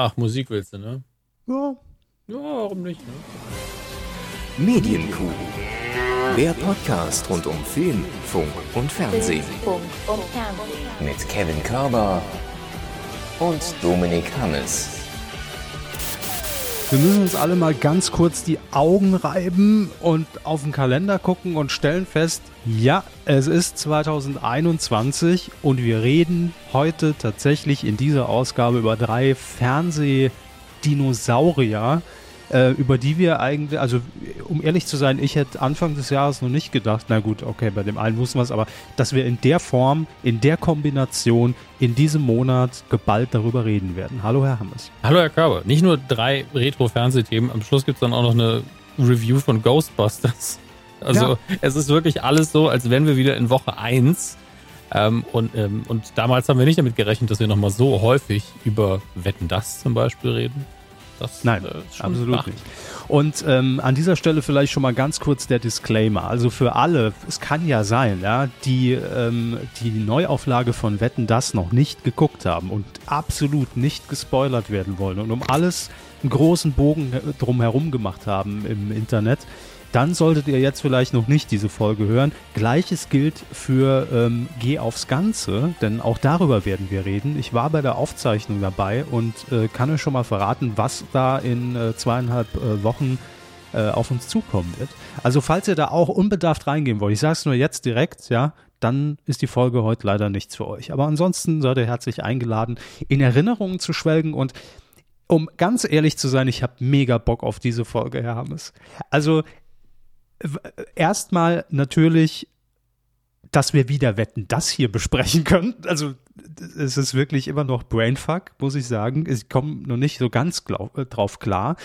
Ach, Musik willst du, ne? Ja. Ja, warum nicht, ne? Medienkuh. Der Podcast rund um Film, Funk und Fernsehen. Mit Kevin Körber und Dominik Hammes. Wir müssen uns alle mal ganz kurz die Augen reiben und auf den Kalender gucken und stellen fest, ja, es ist 2021 und wir reden heute tatsächlich in dieser Ausgabe über drei Fernsehdinosaurier, äh, über die wir eigentlich, also um ehrlich zu sein, ich hätte Anfang des Jahres noch nicht gedacht, na gut, okay, bei dem einen wussten wir es, aber dass wir in der Form, in der Kombination, in diesem Monat geballt darüber reden werden. Hallo, Herr Hammes. Hallo, Herr Körber. Nicht nur drei Retro-Fernsehthemen, am Schluss gibt es dann auch noch eine Review von Ghostbusters. Also, Ja. es ist wirklich alles so, als wären wir wieder in Woche 1. Ähm, und, ähm, und damals haben wir nicht damit gerechnet, dass wir nochmal so häufig über Wetten das zum Beispiel reden. Das Nein, äh, absolut nicht. Und ähm, an dieser Stelle vielleicht schon mal ganz kurz der Disclaimer. Also für alle, es kann ja sein, ja, die ähm, die Neuauflage von Wetten das noch nicht geguckt haben und absolut nicht gespoilert werden wollen und um alles einen großen Bogen he- drum herum gemacht haben im Internet, dann solltet ihr jetzt vielleicht noch nicht diese Folge hören. Gleiches gilt für ähm, Geh aufs Ganze, denn auch darüber werden wir reden. Ich war bei der Aufzeichnung dabei und äh, kann euch schon mal verraten, was da in äh, zweieinhalb äh, Wochen äh, auf uns zukommen wird. Also falls ihr da auch unbedarft reingehen wollt, ich sage es nur jetzt direkt, ja, dann ist die Folge heute leider nichts für euch. Aber ansonsten seid ihr herzlich eingeladen, in Erinnerungen zu schwelgen und um ganz ehrlich zu sein, ich habe mega Bock auf diese Folge, Herr Hammes. Also erstmal natürlich, dass wir wieder wetten, das hier besprechen können. Also es ist wirklich immer noch Brainfuck, muss ich sagen. Ich komme noch nicht so ganz glaub, äh, drauf klar.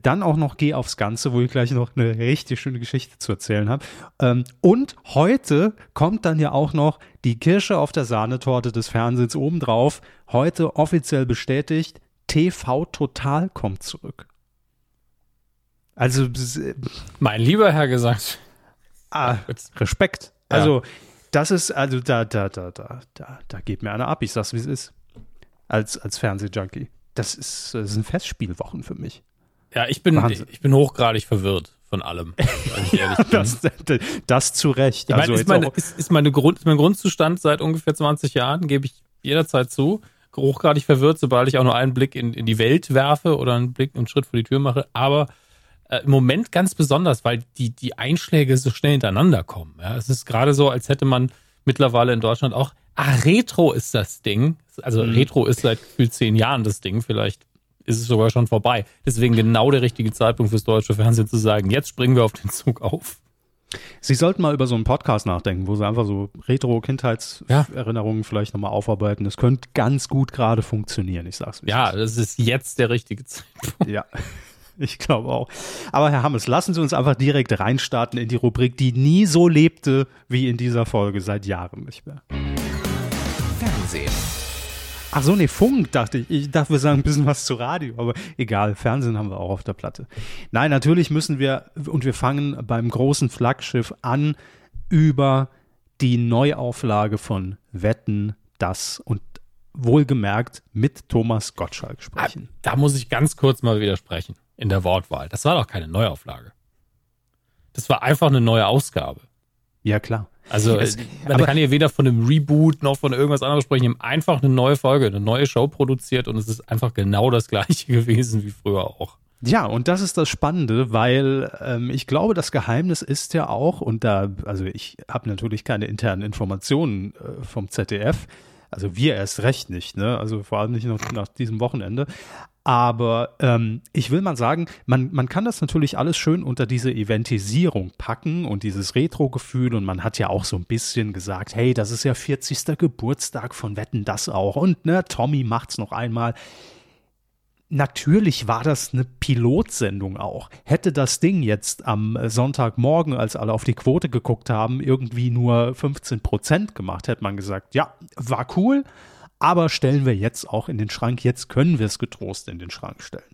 Dann auch noch Geh aufs Ganze, wo ich gleich noch eine richtig schöne Geschichte zu erzählen habe. Ähm, und heute kommt dann ja auch noch die Kirsche auf der Sahnetorte des Fernsehens obendrauf. Heute offiziell bestätigt, TV Total kommt zurück. Also Mein lieber Herr gesagt. ah, Respekt. Ja. Also das ist, also da, da, da, da, da, da geht mir einer ab. Ich sag's, wie es ist. Als, als Fernsehjunkie. Das ist, das sind Festspielwochen für mich. Ja, ich bin, Wahnsinn. ich bin hochgradig verwirrt von allem. Das, das zu Recht. Ich meine, also ist, meine, ist, ist, meine Grund, ist mein Grundzustand seit ungefähr 20 Jahren, gebe ich jederzeit zu. Hochgradig verwirrt, sobald ich auch nur einen Blick in, in die Welt werfe oder einen Blick, einen Schritt vor die Tür mache. Aber äh, im Moment ganz besonders, weil die, die Einschläge so schnell hintereinander kommen. Ja, es ist gerade so, als hätte man mittlerweile in Deutschland auch, ah, Retro ist das Ding. Also Retro ist seit gefühlt zehn Jahren das Ding. Vielleicht ist es sogar schon vorbei. Deswegen genau der richtige Zeitpunkt fürs deutsche Fernsehen zu sagen, jetzt springen wir auf den Zug auf. Sie sollten mal über so einen Podcast nachdenken, wo Sie einfach so Retro-Kindheitserinnerungen vielleicht nochmal aufarbeiten. Das könnte ganz gut gerade funktionieren, ich sag's. es Ja, das ist jetzt der richtige Zeitpunkt. Ja, ich glaube auch. Aber Herr Hammes, lassen Sie uns einfach direkt reinstarten in die Rubrik, die nie so lebte wie in dieser Folge, seit Jahren nicht mehr. Fernsehen. Ach so, nee, Funk dachte ich. Ich dachte, wir sagen ein bisschen was zu Radio, aber egal, Fernsehen haben wir auch auf der Platte. Nein, natürlich müssen wir, und wir fangen beim großen Flaggschiff an, über die Neuauflage von Wetten, das und wohlgemerkt mit Thomas Gottschalk sprechen. Da muss ich ganz kurz mal widersprechen in der Wortwahl. Das war doch keine Neuauflage. Das war einfach eine neue Ausgabe. Ja, klar. Also Es- man kann hier weder von einem Reboot noch von irgendwas anderem sprechen. Die haben einfach eine neue Folge, eine neue Show produziert und es ist einfach genau das gleiche gewesen wie früher auch. Ja, und das ist das Spannende, weil ähm, ich glaube, das Geheimnis ist ja auch, und da, also ich habe natürlich keine internen Informationen äh, vom ZDF, also wir erst recht nicht, ne? Also vor allem nicht noch nach diesem Wochenende. Aber ähm, ich will mal sagen, man, man kann das natürlich alles schön unter diese Eventisierung packen und dieses Retro-Gefühl und man hat ja auch so ein bisschen gesagt, hey, das ist ja 40. Geburtstag von Wetten das auch und ne, Tommy macht's noch einmal. Natürlich war das eine Pilotsendung auch. Hätte das Ding jetzt am Sonntagmorgen, als alle auf die Quote geguckt haben, irgendwie nur 15 Prozent gemacht, hätte man gesagt, ja, war cool, aber stellen wir jetzt auch in den Schrank. Jetzt können wir es getrost in den Schrank stellen.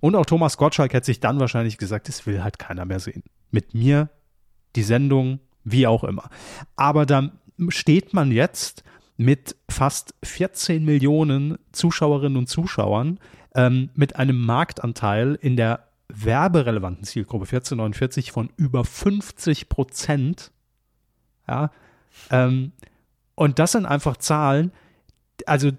Und auch Thomas Gottschalk hätte sich dann wahrscheinlich gesagt, es will halt keiner mehr sehen. Mit mir, die Sendung, wie auch immer. Aber da steht man jetzt mit fast 14 Millionen Zuschauerinnen und Zuschauern, ähm, mit einem Marktanteil in der werberelevanten Zielgruppe 1449 von über 50 Prozent. Ja, ähm, und das sind einfach Zahlen, also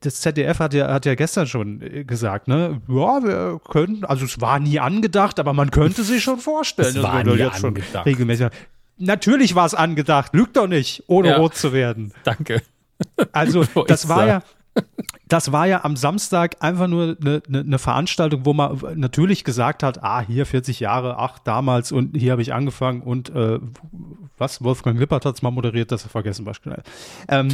das ZDF hat ja, hat ja gestern schon gesagt, ne, ja, wir können, also es war nie angedacht, aber man könnte sich schon vorstellen. Es war nie jetzt schon angedacht. regelmäßig. Natürlich war es angedacht, lügt doch nicht, ohne Ja. rot zu werden. Danke. Also das war ja, das war ja am Samstag einfach nur eine, eine, eine Veranstaltung, wo man natürlich gesagt hat, ah, hier 40 Jahre, ach, damals und hier habe ich angefangen und äh, was, Wolfgang Lippert hat es mal moderiert, das vergessen wir schnell. Ähm,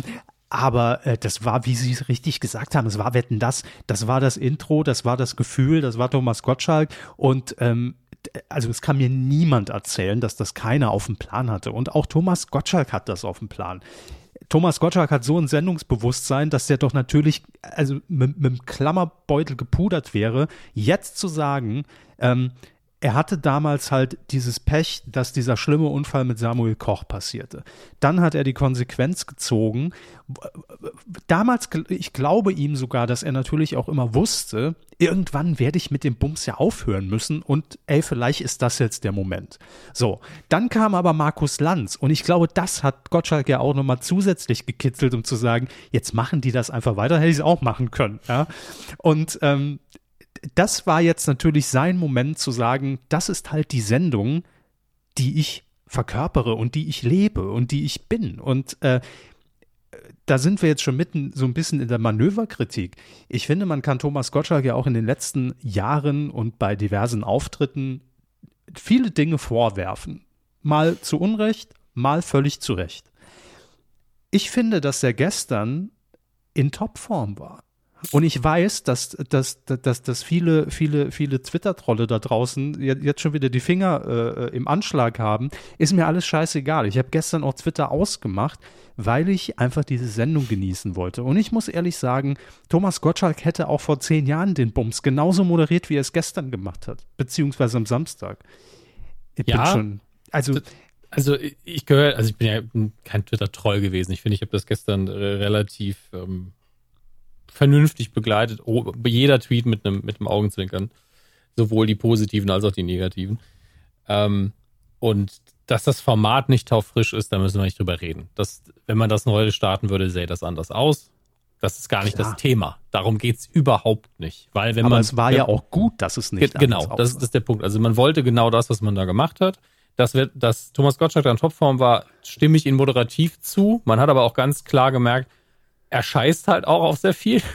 aber äh, das war, wie Sie es richtig gesagt haben, es war Wetten das, das war das Intro, das war das Gefühl, das war Thomas Gottschalk und ähm, also es kann mir niemand erzählen, dass das keiner auf dem Plan hatte. Und auch Thomas Gottschalk hat das auf dem Plan. Thomas Gottschalk hat so ein Sendungsbewusstsein, dass der doch natürlich also mit, mit dem Klammerbeutel gepudert wäre, jetzt zu sagen, ähm, er hatte damals halt dieses Pech, dass dieser schlimme Unfall mit Samuel Koch passierte. Dann hat er die Konsequenz gezogen. Damals, ich glaube ihm sogar, dass er natürlich auch immer wusste, irgendwann werde ich mit dem Bums ja aufhören müssen und ey, vielleicht ist das jetzt der Moment. So, dann kam aber Markus Lanz und ich glaube, das hat Gottschalk ja auch nochmal zusätzlich gekitzelt, um zu sagen, jetzt machen die das einfach weiter, hätte ich es auch machen können. Ja? Und ähm, das war jetzt natürlich sein Moment zu sagen, das ist halt die Sendung, die ich verkörpere und die ich lebe und die ich bin. Und äh, da sind wir jetzt schon mitten so ein bisschen in der Manöverkritik. Ich finde, man kann Thomas Gottschalk ja auch in den letzten Jahren und bei diversen Auftritten viele Dinge vorwerfen. Mal zu Unrecht, mal völlig zu Recht. Ich finde, dass er gestern in Topform war. Und ich weiß, dass, dass, dass, dass viele, viele, viele Twitter-Trolle da draußen je- jetzt schon wieder die Finger äh, im Anschlag haben. Ist mir alles scheißegal. Ich habe gestern auch Twitter ausgemacht, weil ich einfach diese Sendung genießen wollte. Und ich muss ehrlich sagen, Thomas Gottschalk hätte auch vor zehn Jahren den Bums genauso moderiert, wie er es gestern gemacht hat. Beziehungsweise am Samstag. Ich bin Ja. schon. Also, Also ich gehöre, also ich bin ja kein Twitter-Troll gewesen. Ich finde, ich habe das gestern relativ ähm, vernünftig begleitet. Oh, jeder Tweet mit einem mit einem Augenzwinkern. Sowohl die positiven als auch die negativen. Ähm, und dass das Format nicht taufrisch ist, da müssen wir nicht drüber reden. Das, wenn man das heute starten würde, sähe das anders aus. Das ist gar nicht Klar. das Thema. Darum geht's überhaupt nicht. Weil wenn aber man, es war ja auch gut, dass es nicht. Ge- genau, das, aussah. das ist der Punkt. Also man wollte genau das, was man da gemacht hat. Dass, wir, dass Thomas Gottschalk da in Topform war, stimme ich ihm moderativ zu. Man hat aber auch ganz klar gemerkt, er scheißt halt auch auf sehr viel.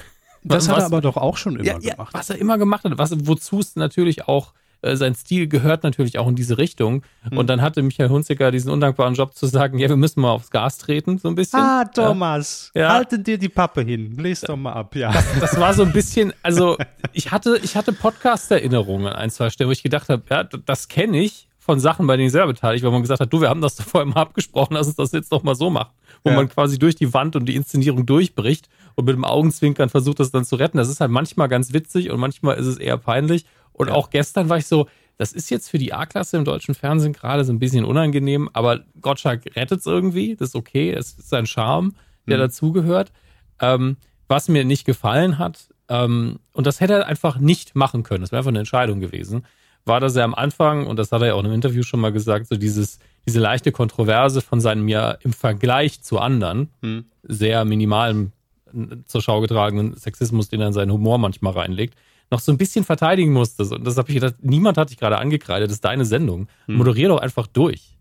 Das hat was- er aber doch auch schon immer ja, ja, gemacht. was er immer gemacht hat, was, wozu es natürlich auch, äh, sein Stil gehört natürlich auch in diese Richtung. Hm. Und dann hatte Michael Hunziker diesen undankbaren Job zu sagen, ja, wir müssen mal aufs Gas treten, so ein bisschen. Ah, Thomas, Ja. halte dir die Pappe hin. Les doch mal ab, ja. das war so ein bisschen, also ich hatte, ich hatte Podcast-Erinnerungen an ein, zwei Stellen, wo ich gedacht habe, ja, das kenne ich von Sachen, bei denen ich selber beteiligt, war, wo man gesagt hat, du, wir haben das doch vorher mal abgesprochen, lass uns das jetzt doch mal so machen. Wo Ja. man quasi durch die Wand und die Inszenierung durchbricht und mit dem Augenzwinkern versucht, das dann zu retten. Das ist halt manchmal ganz witzig und manchmal ist es eher peinlich. Und auch gestern war ich so, das ist jetzt für die A-Klasse im deutschen Fernsehen gerade so ein bisschen unangenehm, aber Gottschalk rettet es irgendwie, das ist okay, das ist sein Charme, der dazugehört. Ähm, was mir nicht gefallen hat, ähm, und das hätte er einfach nicht machen können, das wäre einfach eine Entscheidung gewesen, war, dass er am Anfang, und das hat er ja auch in einem Interview schon mal gesagt, so dieses, diese leichte Kontroverse von seinem ja im Vergleich zu anderen Hm. sehr minimalen äh, zur Schau getragenen Sexismus, den er in seinen Humor manchmal reinlegt, noch so ein bisschen verteidigen musste. Und das habe ich gedacht, niemand hat dich gerade angekreidet, das ist deine Sendung. Moderier doch einfach durch.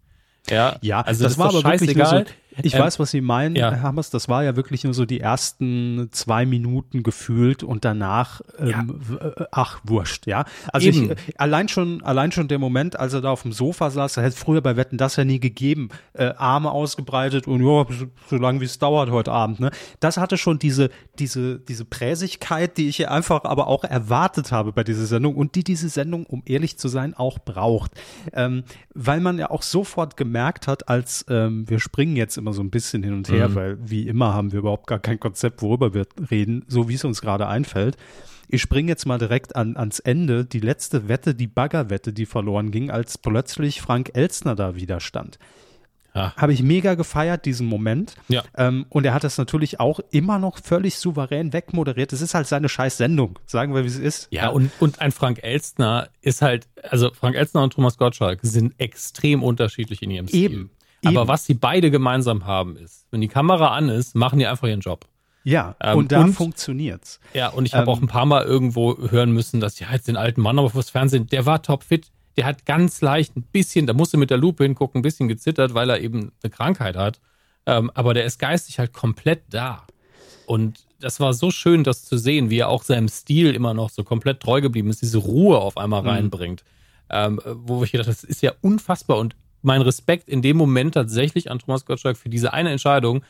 Ja, Hm. Ja, also das, war ist doch aber wirklich so. Ich Ähm, weiß, was Sie meinen, ja. Herr Hammers, das war ja wirklich nur so die ersten zwei Minuten gefühlt und danach, ähm, w- äh, ach, wurscht, ja. Also ich, äh, allein schon, allein schon der Moment, als er da auf dem Sofa saß, er hätte früher bei Wetten das ja nie gegeben, äh, Arme ausgebreitet und ja, so, so lange wie es dauert heute Abend, ne. Das hatte schon diese, diese, diese Präsigkeit, die ich hier einfach aber auch erwartet habe bei dieser Sendung und die diese Sendung, um ehrlich zu sein, auch braucht. Ähm, weil man ja auch sofort gemerkt hat, als ähm, wir springen jetzt immer so ein bisschen hin und her, weil wie immer haben wir überhaupt gar kein Konzept, worüber wir reden, so wie es uns gerade einfällt. Ich springe jetzt mal direkt an, ans Ende. Die letzte Wette, die Baggerwette, die verloren ging, als plötzlich Frank Elstner da wieder stand. Ja. Habe ich mega gefeiert, diesen Moment. Ja. Ähm, und er hat das natürlich auch immer noch völlig souverän wegmoderiert. Das ist halt seine scheiß Sendung, sagen wir, wie es ist. Ja, und, und ein Frank Elstner ist halt, also Frank Elstner und Thomas Gottschalk sind extrem unterschiedlich in ihrem Stil. Eben. Aber Eben. was sie beide gemeinsam haben ist, wenn die Kamera an ist, machen die einfach ihren Job. Ja, Ähm, und da und- funktioniert's. Ja, und ich habe Ähm, auch ein paar Mal irgendwo hören müssen, dass ja jetzt den alten Mann aber fürs Fernsehen, der war topfit, der hat ganz leicht ein bisschen, da musste mit der Lupe hingucken, ein bisschen gezittert, weil er eben eine Krankheit hat. Ähm, aber der ist geistig halt komplett da. Und das war so schön, das zu sehen, wie er auch seinem Stil immer noch so komplett treu geblieben ist, diese Ruhe auf einmal Mhm. reinbringt. Ähm, wo ich gedacht das ist ja unfassbar. Und mein Respekt in dem Moment tatsächlich an Thomas Gottschalk für diese eine Entscheidung,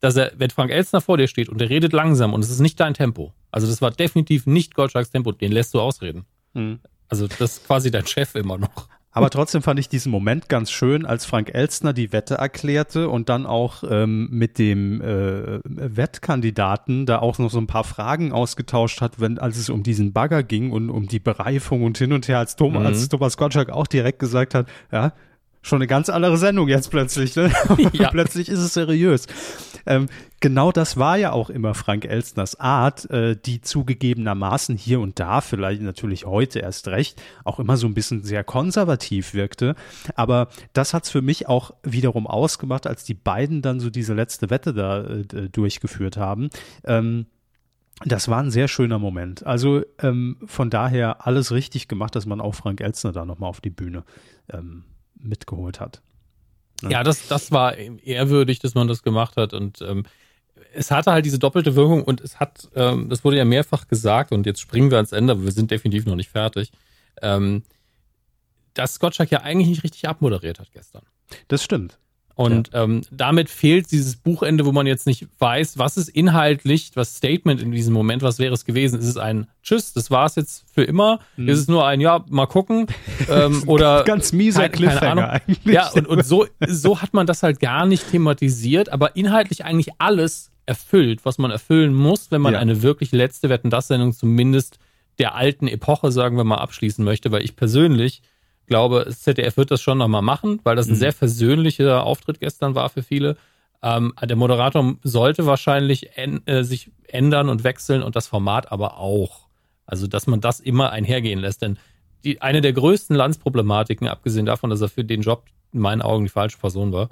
dass er, wenn Frank Elstner vor dir steht und der redet langsam und es ist nicht dein Tempo. Also das war definitiv nicht Gottschalks Tempo, den lässt du ausreden. Mhm. Also das ist quasi dein Chef immer noch. Aber trotzdem fand ich diesen Moment ganz schön, als Frank Elstner die Wette erklärte und dann auch ähm, mit dem äh, Wettkandidaten da auch noch so ein paar Fragen ausgetauscht hat, wenn als es um diesen Bagger ging und um die Bereifung und hin und her, als Thomas, Mhm. als Thomas Gottschalk auch direkt gesagt hat, ja, schon eine ganz andere Sendung jetzt plötzlich. Ne? Ja. plötzlich ist es seriös. Ähm, genau das war ja auch immer Frank Elstners Art, äh, die zugegebenermaßen hier und da, vielleicht natürlich heute erst recht, auch immer so ein bisschen sehr konservativ wirkte. Aber das hat's für mich auch wiederum ausgemacht, als die beiden dann so diese letzte Wette da äh, d- durchgeführt haben. Ähm, das war ein sehr schöner Moment. Also ähm, von daher alles richtig gemacht, dass man auch Frank Elstner da nochmal auf die Bühne ähm, mitgeholt hat. Ja, das, das war ehrwürdig, dass man das gemacht hat. Und ähm, es hatte halt diese doppelte Wirkung und es hat, ähm, das wurde ja mehrfach gesagt und jetzt springen wir ans Ende, aber wir sind definitiv noch nicht fertig, ähm, dass Gottschalk ja eigentlich nicht richtig abmoderiert hat gestern. Das stimmt. Und ähm, damit fehlt dieses Buchende, wo man jetzt nicht weiß, was ist inhaltlich, was Statement in diesem Moment, was wäre es gewesen? Ist es ein Tschüss, das war's jetzt für immer? Ist es nur ein Ja, mal gucken? ähm, oder Ganz mieser keine- keine Cliffhanger Ahnung. eigentlich. Ja, und, und so, so hat man das halt gar nicht thematisiert, aber inhaltlich eigentlich alles erfüllt, was man erfüllen muss, wenn man Ja. eine wirklich letzte Wetten das Sendung zumindest der alten Epoche, sagen wir mal, abschließen möchte, weil ich persönlich glaube, das ZDF wird das schon nochmal machen, weil das ein sehr versöhnlicher Auftritt gestern war für viele. Ähm, der Moderator sollte wahrscheinlich äh, sich ändern und wechseln und das Format aber auch. Also, dass man das immer einhergehen lässt. Denn die, eine der größten Landsproblematiken, abgesehen davon, dass er für den Job in meinen Augen die falsche Person war,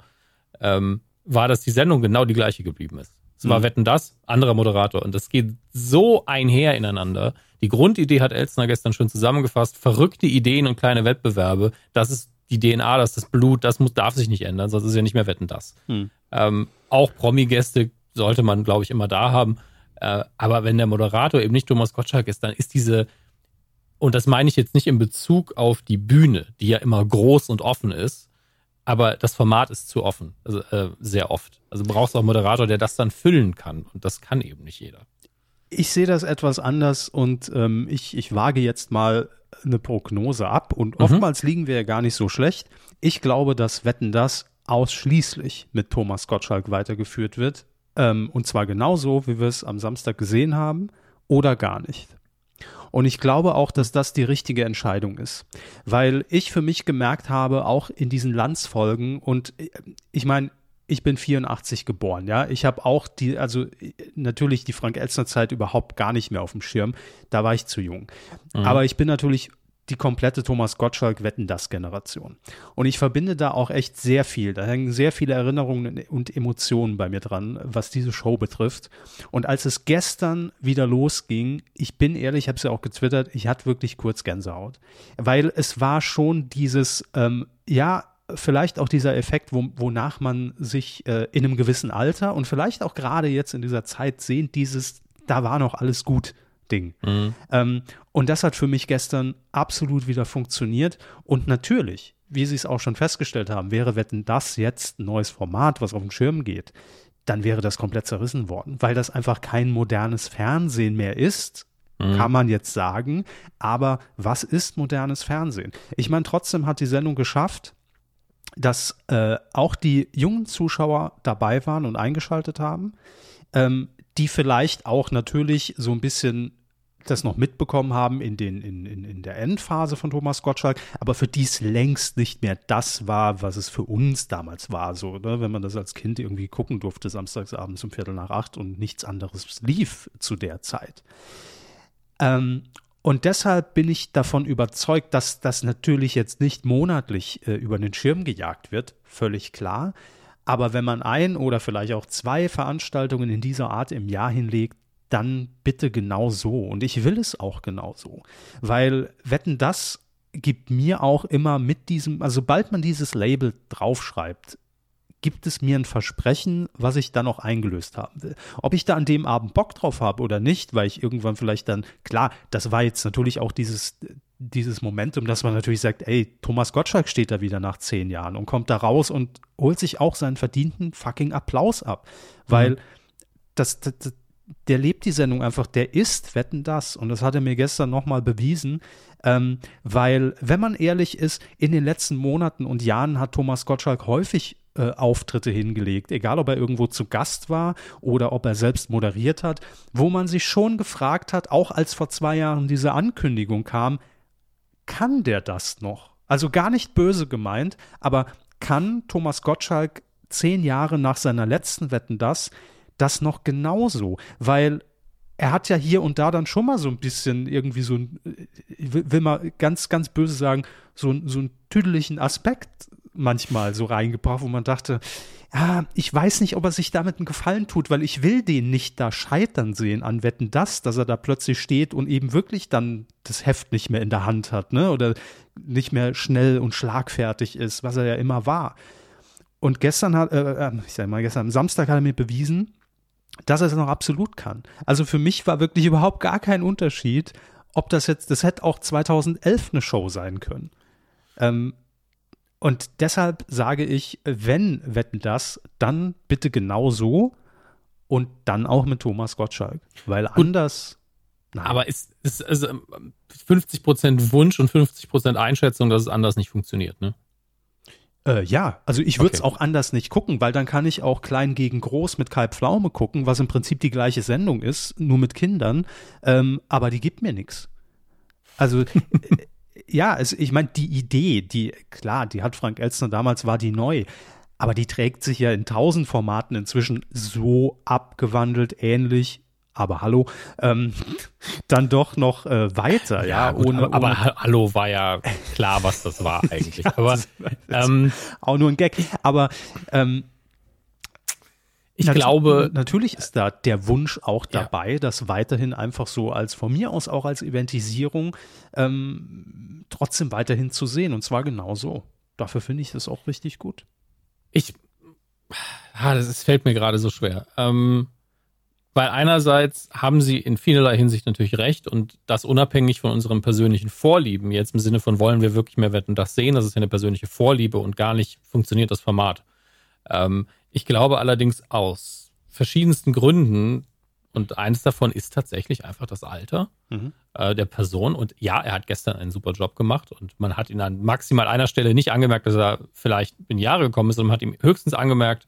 ähm, war, dass die Sendung genau die gleiche geblieben ist. Es war Mhm. Wetten das, anderer Moderator. Und das geht so einher ineinander. Die Grundidee hat Elstner gestern schon zusammengefasst. Verrückte Ideen und kleine Wettbewerbe. Das ist die DNA, das ist das Blut, das muss, darf sich nicht ändern, sonst ist ja nicht mehr Wetten das. Hm. Ähm, auch Promi-Gäste sollte man, glaube ich, immer da haben. Äh, aber wenn der Moderator eben nicht Thomas Gottschalk ist, dann ist diese, und das meine ich jetzt nicht in Bezug auf die Bühne, die ja immer groß und offen ist, aber das Format ist zu offen, also äh, sehr oft. Also du brauchst auch einen Moderator, der das dann füllen kann. Und das kann eben nicht jeder. Ich sehe das etwas anders und ähm, ich, ich wage jetzt mal eine Prognose ab und Mhm. oftmals liegen wir ja gar nicht so schlecht. Ich glaube, dass Wetten das ausschließlich mit Thomas Gottschalk weitergeführt wird. Ähm, und zwar genauso, wie wir es am Samstag gesehen haben oder gar nicht. Und ich glaube auch, dass das die richtige Entscheidung ist. Weil ich für mich gemerkt habe, auch in diesen Landsfolgen, und äh, ich meine, ich bin 84 geboren, ja. Ich habe auch die, also äh, natürlich die Frank-Elstner-Zeit überhaupt gar nicht mehr auf dem Schirm. Da war ich zu jung. Aber ich bin natürlich die komplette Thomas Gottschalk Wetten das Generation. Und ich verbinde da auch echt sehr viel. Da hängen sehr viele Erinnerungen und Emotionen bei mir dran, was diese Show betrifft. Und als es gestern wieder losging, ich bin ehrlich, ich habe es ja auch getwittert, ich hatte wirklich kurz Gänsehaut. Weil es war schon dieses, ähm, ja, vielleicht auch dieser Effekt, wo, wonach man sich äh, in einem gewissen Alter und vielleicht auch gerade jetzt in dieser Zeit sehnt, dieses, da war noch alles gut. Ding. Ähm, und das hat für mich gestern absolut wieder funktioniert. Und natürlich, wie Sie es auch schon festgestellt haben, wäre Wetten das jetzt ein neues Format, was auf den Schirm geht, dann wäre das komplett zerrissen worden, weil das einfach kein modernes Fernsehen mehr ist. Kann man jetzt sagen. Aber was ist modernes Fernsehen? Ich meine, trotzdem hat die Sendung geschafft, dass äh, auch die jungen Zuschauer dabei waren und eingeschaltet haben, ähm, die vielleicht auch natürlich so ein bisschen das noch mitbekommen haben in, den, in, in, in der Endphase von Thomas Gottschalk, aber für die es längst nicht mehr das war, was es für uns damals war. So, ne? wenn man das als Kind irgendwie gucken durfte, samstagsabends um Viertel nach acht und nichts anderes lief zu der Zeit. Ähm, und deshalb bin ich davon überzeugt, dass das natürlich jetzt nicht monatlich äh, über den Schirm gejagt wird, völlig klar. Aber wenn man ein oder vielleicht auch zwei Veranstaltungen in dieser Art im Jahr hinlegt, dann bitte genau so. Und ich will es auch genau so. Weil Wetten, das gibt mir auch immer mit diesem, also sobald man dieses Label draufschreibt, gibt es mir ein Versprechen, was ich dann auch eingelöst haben will. Ob ich da an dem Abend Bock drauf habe oder nicht, weil ich irgendwann vielleicht dann, klar, das war jetzt natürlich auch dieses, dieses Momentum, dass man natürlich sagt, ey, Thomas Gottschalk steht da wieder nach zehn Jahren und kommt da raus und holt sich auch seinen verdienten fucking Applaus ab. Weil mhm. das, das, der lebt die Sendung einfach, der ist Wetten das. Und das hat er mir gestern nochmal bewiesen. Ähm, weil, wenn man ehrlich ist, in den letzten Monaten und Jahren hat Thomas Gottschalk häufig äh, Auftritte hingelegt, egal ob er irgendwo zu Gast war oder ob er selbst moderiert hat, wo man sich schon gefragt hat, auch als vor zwei Jahren diese Ankündigung kam, kann der das noch? Also gar nicht böse gemeint, aber kann Thomas Gottschalk zehn Jahre nach seiner letzten Wetten das das noch genauso, weil er hat ja hier und da dann schon mal so ein bisschen irgendwie so ein, ich will mal ganz, ganz böse sagen, so, so einen tüdeligen Aspekt manchmal so reingebracht, wo man dachte, ja, ich weiß nicht, ob er sich damit einen Gefallen tut, weil ich will den nicht da scheitern sehen an Wetten das, dass er da plötzlich steht und eben wirklich dann das Heft nicht mehr in der Hand hat, ne? Oder nicht mehr schnell und schlagfertig ist, was er ja immer war. Und gestern hat, äh, äh ich sag mal, gestern am Samstag hat er mir bewiesen, dass er es noch absolut kann. Also für mich war wirklich überhaupt gar kein Unterschied, ob das jetzt, das hätte auch 2011 eine Show sein können. Ähm, und deshalb sage ich, wenn Wetten das, dann bitte genau so und dann auch mit Thomas Gottschalk. Weil anders. Nein. Aber ist, ist also 50% Wunsch und 50% Einschätzung, dass es anders nicht funktioniert, ne? Äh, ja, also ich würde es okay. auch anders nicht gucken, weil dann kann ich auch klein gegen groß mit Kalb Pflaume gucken, was im Prinzip die gleiche Sendung ist, nur mit Kindern, ähm, aber die gibt mir nichts. Also äh, ja, es, ich meine, die Idee, die, klar, die hat Frank Elstner damals, war die neu, aber die trägt sich ja in tausend Formaten inzwischen so abgewandelt, ähnlich aber hallo, ähm, dann doch noch äh, weiter, ja. ja gut, ohne, aber, ohne, aber, hallo war ja klar, was das war eigentlich. ja, aber ähm, auch nur ein Gag. Aber ähm, ich Nat glaube, natürlich ist da der Wunsch auch dabei, ja. das weiterhin einfach so als von mir aus auch als Eventisierung ähm, trotzdem weiterhin zu sehen. Und zwar genauso. Dafür finde ich das auch richtig gut. Ich, ah, das ist, fällt mir gerade so schwer. Ähm, weil einerseits haben sie in vielerlei Hinsicht natürlich recht und das unabhängig von unseren persönlichen Vorlieben, jetzt im Sinne von wollen wir wirklich mehr Wetten das sehen, das ist ja eine persönliche Vorliebe und gar nicht funktioniert das Format. Ähm, ich glaube allerdings aus verschiedensten Gründen, und eines davon ist tatsächlich einfach das Alter mhm. äh, der Person. Und ja, er hat gestern einen super Job gemacht und man hat ihn an maximal einer Stelle nicht angemerkt, dass er vielleicht in Jahre gekommen ist, sondern man hat ihm höchstens angemerkt,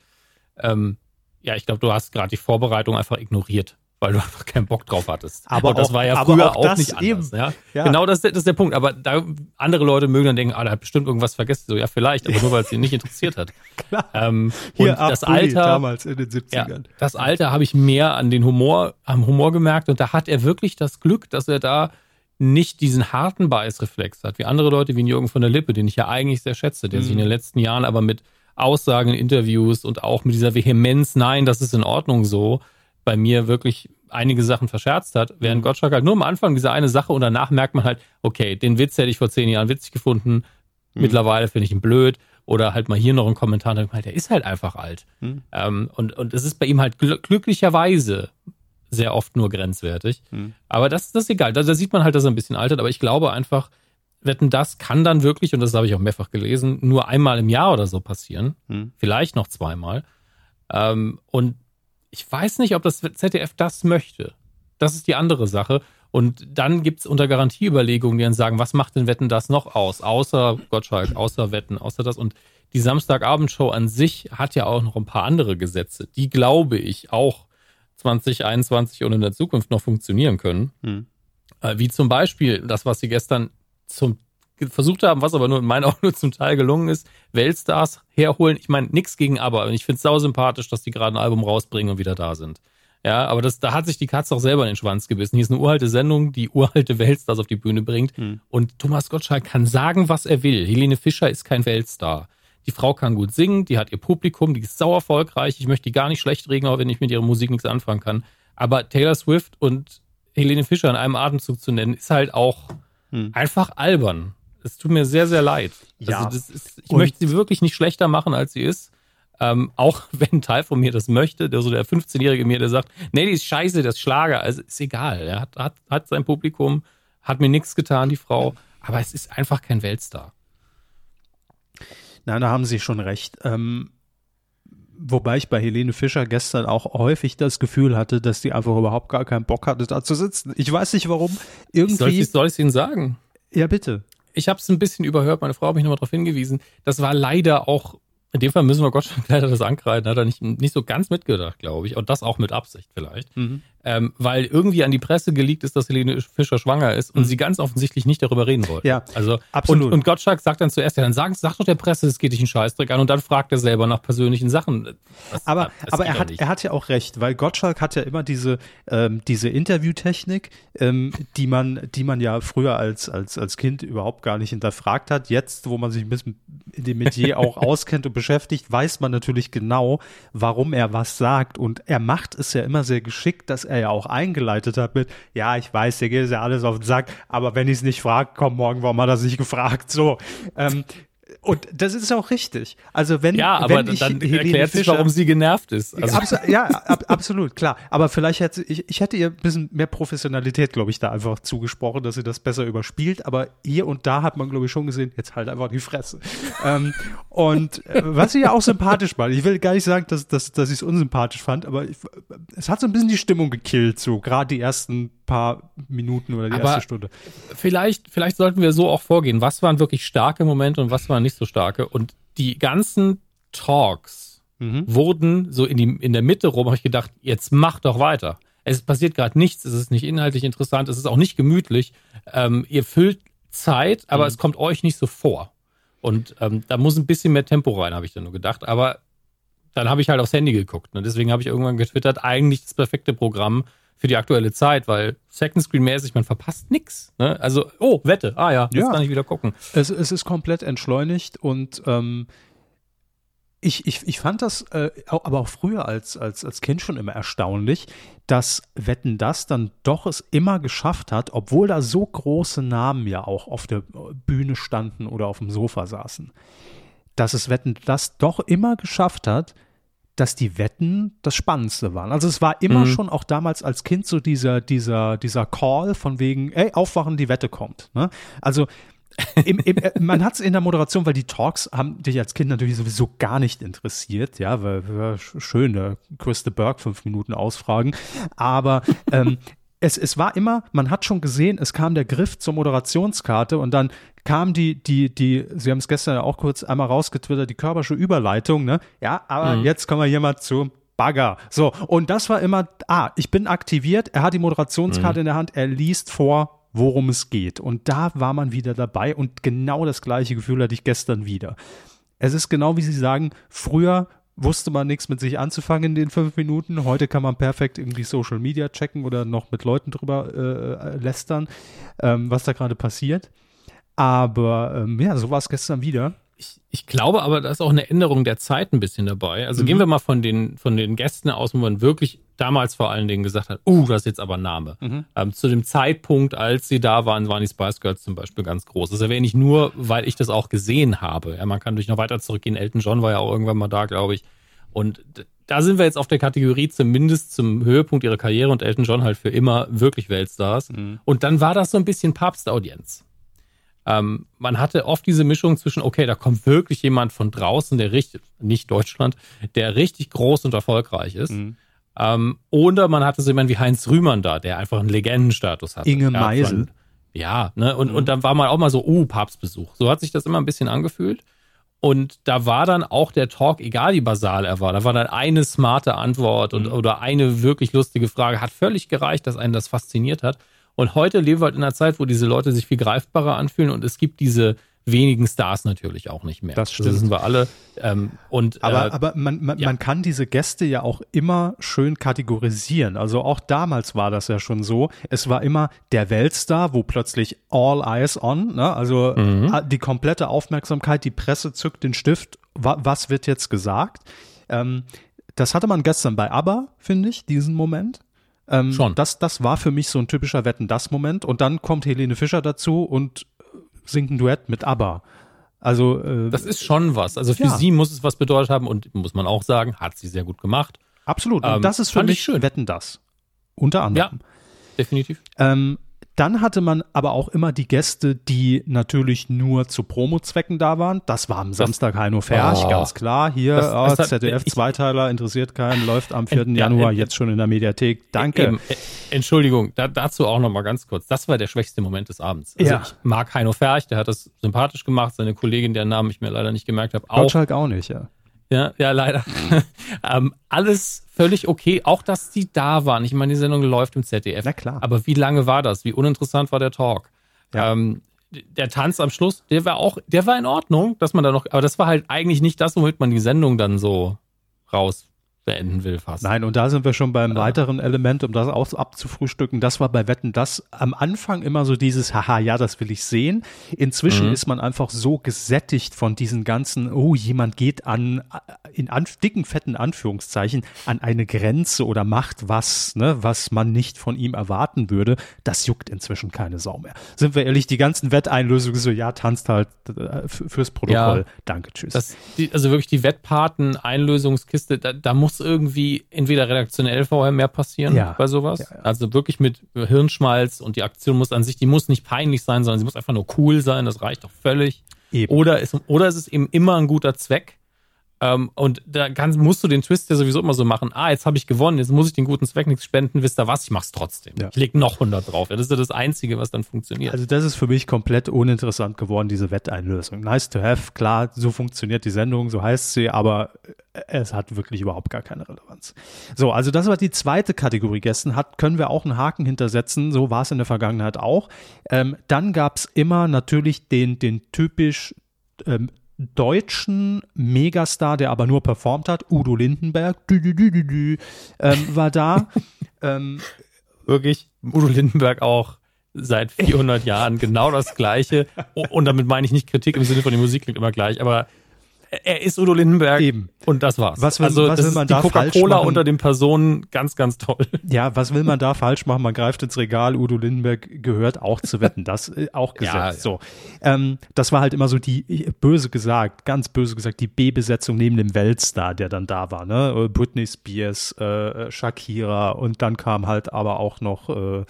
ähm, ja, ich glaube, du hast gerade die Vorbereitung einfach ignoriert, weil du einfach keinen Bock drauf hattest. Aber und das auch, war ja früher auch, auch nicht anders. Ja? ja? Genau, das, das, ist der Punkt. Aber da, andere Leute mögen dann denken, ah, der hat bestimmt irgendwas vergessen. So, ja, vielleicht, aber nur weil es ihn nicht interessiert hat. Klar. Ähm, Hier, und das Alter, damals in den 70ern. Ja, das Alter habe ich mehr an den Humor, am Humor gemerkt und da hat er wirklich das Glück, dass er da nicht diesen harten Beißreflex hat, wie andere Leute wie Jürgen von der Lippe, den ich ja eigentlich sehr schätze, der mhm. sich in den letzten Jahren aber mit Aussagen in Interviews und auch mit dieser Vehemenz, nein, das ist in Ordnung so, bei mir wirklich einige Sachen verscherzt hat, während mhm. Gottschalk halt nur am Anfang diese eine Sache und danach merkt man halt, okay, den Witz hätte ich vor zehn Jahren witzig gefunden, mhm. mittlerweile finde ich ihn blöd oder halt mal hier noch ein Kommentar, halt, der ist halt einfach alt. Mhm. Ähm, und, und es ist bei ihm halt gl glücklicherweise sehr oft nur grenzwertig. Mhm. Aber das, das ist egal. Da, da sieht man halt, dass er ein bisschen altert. Aber ich glaube einfach, Wetten, das kann dann wirklich, und das habe ich auch mehrfach gelesen, nur einmal im Jahr oder so passieren. Hm. Vielleicht noch zweimal. Ähm, und ich weiß nicht, ob das ZDF das möchte. Das ist die andere Sache. Und dann gibt es unter Garantie Überlegungen, die dann sagen, was macht denn Wetten das noch aus? Außer Gottschalk, außer Wetten, außer das. Und die Samstagabendshow an sich hat ja auch noch ein paar andere Gesetze, die, glaube ich, auch 2021 und in der Zukunft noch funktionieren können. Hm. Äh, wie zum Beispiel das, was sie gestern zum versucht haben, was aber nur in meinen Augen nur zum Teil gelungen ist, Weltstars herholen. Ich meine, nichts gegen aber. Und ich finde es sau sympathisch, dass die gerade ein Album rausbringen und wieder da sind. Ja, aber das, da hat sich die Katze auch selber in den Schwanz gebissen. Hier ist eine uralte Sendung, die uralte Weltstars auf die Bühne bringt. Hm. Und Thomas Gottschalk kann sagen, was er will. Helene Fischer ist kein Weltstar. Die Frau kann gut singen, die hat ihr Publikum, die ist sau erfolgreich. Ich möchte die gar nicht schlecht reden, auch wenn ich mit ihrer Musik nichts anfangen kann. Aber Taylor Swift und Helene Fischer in einem Atemzug zu nennen, ist halt auch hm. einfach albern. Es tut mir sehr, sehr leid. Ja. Also ist, ich und möchte sie wirklich nicht schlechter machen, als sie ist. Ähm, auch wenn ein Teil von mir das möchte, der so der 15-Jährige mir, der sagt, nee, die ist scheiße, das Schlager. Also ist egal. Er hat, hat, hat sein Publikum, hat mir nichts getan, die Frau. Aber es ist einfach kein Weltstar. Nein, da haben Sie schon recht. Ähm, wobei ich bei Helene Fischer gestern auch häufig das Gefühl hatte, dass die einfach überhaupt gar keinen Bock hatte, da zu sitzen. Ich weiß nicht warum. Irgendwie. Soll ich, soll ich Ihnen sagen? Ja, bitte. Ich habe es ein bisschen überhört, meine Frau hat mich nochmal darauf hingewiesen. Das war leider auch in dem Fall müssen wir Gott leider das ankreiden, hat er nicht, nicht so ganz mitgedacht, glaube ich. Und das auch mit Absicht vielleicht. Mhm ähm, weil irgendwie an die Presse geleakt ist, dass Helene Fischer schwanger ist und mhm. sie ganz offensichtlich nicht darüber reden wollte. Ja, also absolut. Und, und Gottschalk sagt dann zuerst, ja, dann sag, sag doch der Presse, es geht dich einen Scheißdreck an und dann fragt er selber nach persönlichen Sachen. Das, aber das aber er hat, er hat ja auch recht, weil Gottschalk hat ja immer diese, ähm, diese Interviewtechnik, ähm, die man, die man ja früher als, als, als Kind überhaupt gar nicht hinterfragt hat. Jetzt, wo man sich ein bisschen in dem Metier auch auskennt und beschäftigt, weiß man natürlich genau, warum er was sagt und er macht es ja immer sehr geschickt, dass er ja auch eingeleitet hat mit, ja, ich weiß, dir geht es ja alles auf den Sack, aber wenn ich es nicht frage, komm morgen, warum hat er sich gefragt? So. Ähm, und das ist auch richtig. Also wenn ja, aber wenn ich dann Helene erklärt Fischer, sich, warum sie genervt ist. Also. Abso ja, ab, absolut klar. Aber vielleicht hätte ich, ich hätte ihr ein bisschen mehr Professionalität, glaube ich, da einfach zugesprochen, dass sie das besser überspielt. Aber hier und da hat man, glaube ich, schon gesehen, jetzt halt einfach die Fresse. ähm, und äh, was ich ja auch sympathisch war, ich will gar nicht sagen, dass, dass, dass ich es unsympathisch fand, aber ich, es hat so ein bisschen die Stimmung gekillt, so gerade die ersten paar Minuten oder die Aber erste Stunde. Vielleicht, vielleicht sollten wir so auch vorgehen. Was waren wirklich starke Momente und was waren nicht so starke? Und die ganzen Talks mhm. wurden so in, die, in der Mitte rum, habe ich gedacht, jetzt mach doch weiter. Es passiert gerade nichts, es ist nicht inhaltlich interessant, es ist auch nicht gemütlich. Ähm, ihr füllt Zeit, aber mhm. es kommt euch nicht so vor. Und ähm, da muss ein bisschen mehr Tempo rein, habe ich dann nur gedacht. Aber dann habe ich halt aufs Handy geguckt. Und deswegen habe ich irgendwann getwittert, eigentlich das perfekte Programm für die aktuelle Zeit, weil Second Screen mäßig, man verpasst nichts. Ne? Also, oh, Wette, ah ja, jetzt ja. kann ich wieder gucken. Es, es ist komplett entschleunigt und ähm, ich, ich, ich fand das äh, aber auch früher als, als, als Kind schon immer erstaunlich, dass Wetten das dann doch es immer geschafft hat, obwohl da so große Namen ja auch auf der Bühne standen oder auf dem Sofa saßen, dass es Wetten das doch immer geschafft hat, dass die Wetten das Spannendste waren. Also es war immer mhm. schon auch damals als Kind so dieser, dieser, dieser Call von wegen, ey, aufwachen, die Wette kommt. Ne? Also im, im, äh, man hat es in der Moderation, weil die Talks haben dich als Kind natürlich sowieso gar nicht interessiert, ja, weil, weil schön, äh, Chris de Burgh fünf Minuten ausfragen, aber ähm, es, es war immer, man hat schon gesehen, es kam der Griff zur Moderationskarte und dann kam die, die, die, Sie haben es gestern ja auch kurz einmal rausgetwittert, die körpersche Überleitung, ne? Ja, aber mhm. jetzt kommen wir hier mal zu Bagger. So, und das war immer, ah, ich bin aktiviert, er hat die Moderationskarte mhm. in der Hand, er liest vor, worum es geht. Und da war man wieder dabei und genau das gleiche Gefühl hatte ich gestern wieder. Es ist genau wie Sie sagen, früher wusste man nichts mit sich anzufangen in den fünf Minuten. Heute kann man perfekt irgendwie Social Media checken oder noch mit Leuten drüber äh, lästern, ähm, was da gerade passiert. Aber ähm, ja, so war es gestern wieder. Ich, ich, glaube aber, da ist auch eine Änderung der Zeit ein bisschen dabei. Also mhm. gehen wir mal von den, von den Gästen aus, wo man wirklich damals vor allen Dingen gesagt hat, uh, das ist jetzt aber ein Name. Mhm. Ähm, zu dem Zeitpunkt, als sie da waren, waren die Spice Girls zum Beispiel ganz groß. Das erwähne ich nur, weil ich das auch gesehen habe. Ja, man kann durch noch weiter zurückgehen. Elton John war ja auch irgendwann mal da, glaube ich. Und da sind wir jetzt auf der Kategorie zumindest zum Höhepunkt ihrer Karriere und Elton John halt für immer wirklich Weltstars. Mhm. Und dann war das so ein bisschen Papstaudienz. Ähm, man hatte oft diese Mischung zwischen, okay, da kommt wirklich jemand von draußen, der richtig, nicht Deutschland, der richtig groß und erfolgreich ist. Mhm. Ähm, oder man hatte so jemanden wie Heinz Rühmann da, der einfach einen Legendenstatus hatte. Inge Meisel. Ja, ne, und, mhm. und dann war man auch mal so, uh, Papstbesuch. So hat sich das immer ein bisschen angefühlt. Und da war dann auch der Talk, egal wie basal er war, da war dann eine smarte Antwort und, mhm. oder eine wirklich lustige Frage, hat völlig gereicht, dass einen das fasziniert hat. Und heute leben wir halt in einer Zeit, wo diese Leute sich viel greifbarer anfühlen und es gibt diese wenigen Stars natürlich auch nicht mehr. Das stimmt. Das wissen wir alle. Ähm, und, Aber, äh, aber man, man, ja. man kann diese Gäste ja auch immer schön kategorisieren. Also auch damals war das ja schon so. Es war immer der Weltstar, wo plötzlich all eyes on, ne? also Mhm. äh, die komplette Aufmerksamkeit, die Presse zückt den Stift. Wa was wird jetzt gesagt? Ähm, das hatte man gestern bei ABBA, finde ich, diesen Moment. Ähm, Schon. Das, das war für mich so ein typischer Wetten-Das-Moment. Und dann kommt Helene Fischer dazu und singt ein Duett mit ABBA. Also äh, das ist schon was. Also für Ja. sie muss es was bedeutet haben und muss man auch sagen, hat sie sehr gut gemacht. Absolut. Und Ähm, das ist für mich schön. Wetten das. Unter anderem. Definitiv. Ähm, dann hatte man aber auch immer die Gäste, die natürlich nur zu Promo-Zwecken da waren. Das war am Samstag Heino Ferch, Oh. ganz klar. Hier, Das- oh, das hat- ZDF ich- Zweiteiler, interessiert keinen, läuft am 4. Ja, Januar, äh, jetzt schon in der Mediathek. Danke. Eben, äh, Entschuldigung, da, dazu auch noch mal ganz kurz. Das war der schwächste Moment des Abends. Also Ja. ich mag Heino Ferch, der hat das sympathisch gemacht. Seine Kollegin, deren Namen ich mir leider nicht gemerkt habe, auch. Gottschalk auch nicht, ja. Ja, ja, leider. ähm, alles völlig okay. Auch, dass die da waren. Ich meine, die Sendung läuft im ZDF. Na klar. Aber wie lange war das? Wie uninteressant war der Talk? Ja. Ähm, der Tanz am Schluss, der war auch, der war in Ordnung, dass man da noch, aber das war halt eigentlich nicht das, womit man die Sendung dann so raus beenden will fast. Nein, und da sind wir schon beim weiteren Element, um das auch abzufrühstücken. Das war bei Wetten das am Anfang immer so dieses, haha, ja, das will ich sehen. Inzwischen Mhm. ist man einfach so gesättigt von diesen ganzen, oh, jemand geht an, in an, dicken, fetten Anführungszeichen, an eine Grenze oder macht was, ne, was man nicht von ihm erwarten würde. Das juckt inzwischen keine Sau mehr. Sind wir ehrlich, die ganzen Wetteinlösungen so, ja, tanzt halt äh, fürs Protokoll. Ja. Danke, tschüss. Das, die, also wirklich die Wettpaten, Einlösungskiste, da, da muss irgendwie entweder redaktionell vorher mehr passieren Ja. bei sowas. Ja, ja. Also wirklich mit Hirnschmalz und die Aktion muss an sich, die muss nicht peinlich sein, sondern sie muss einfach nur cool sein, das reicht doch völlig. Eben. Oder, ist, oder ist es eben immer ein guter Zweck. Ähm, und da kannst, musst du den Twist ja sowieso immer so machen. Ah, jetzt habe ich gewonnen, jetzt muss ich den guten Zweck nichts spenden. Wisst ihr was? Ich mach's trotzdem. Ja. Ich leg noch 100 drauf. Ja, das ist ja das Einzige, was dann funktioniert. Also das ist für mich komplett uninteressant geworden, diese Wetteinlösung. Nice to have, klar, so funktioniert die Sendung, so heißt sie, aber es hat wirklich überhaupt gar keine Relevanz. So, also das war die zweite Kategorie Gästen, hat, können wir auch einen Haken hintersetzen, so war es in der Vergangenheit auch. Ähm, dann gab es immer natürlich den, den typisch ähm, deutschen Megastar, der aber nur performt hat, Udo Lindenberg, dü, dü, dü, ähm, war da. ähm, wirklich Udo Lindenberg auch seit 400 Jahren genau das Gleiche. Und damit meine ich nicht Kritik im Sinne von die Musik klingt immer gleich, aber er ist Udo Lindenberg Eben. und das war's. Was will- also was das will man ist die Coca-Cola unter den Personen ganz, ganz toll. Ja, was will man da falsch machen? Man greift ins Regal. Udo Lindenberg gehört auch zu Wetten. Das äh, auch gesetzt. Ja, ja. So, ähm, das war halt immer so die äh, böse gesagt, ganz böse gesagt, die B-Besetzung neben dem Weltstar, der dann da war. Ne, Äh, Britney Spears, äh, Shakira und dann kam halt aber auch noch äh,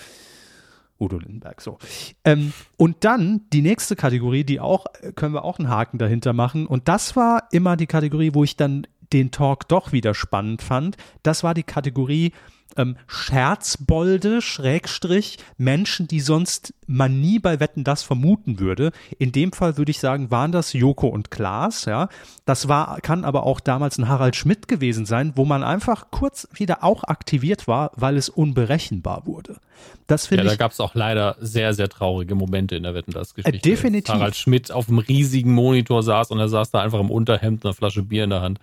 Udo Lindenberg. So. Ähm, und dann die nächste Kategorie, die auch, äh, können wir auch einen Haken dahinter machen. Und das war immer die Kategorie, wo ich dann den Talk doch wieder spannend fand. Das war die Kategorie ähm, Scherzbolde, Schrägstrich, Menschen, die sonst man nie bei Wetten das vermuten würde. In dem Fall würde ich sagen, waren das Joko und Klaas, ja. Das war, kann aber auch damals ein Harald Schmidt gewesen sein, wo man einfach kurz wieder auch aktiviert war, weil es unberechenbar wurde. Das Ja, finde da ich gab es auch leider sehr, sehr traurige Momente in der Wetten das Geschichte. Äh, definitiv. Harald Schmidt auf einem riesigen Monitor saß und er saß da einfach im Unterhemd, einer Flasche Bier in der Hand.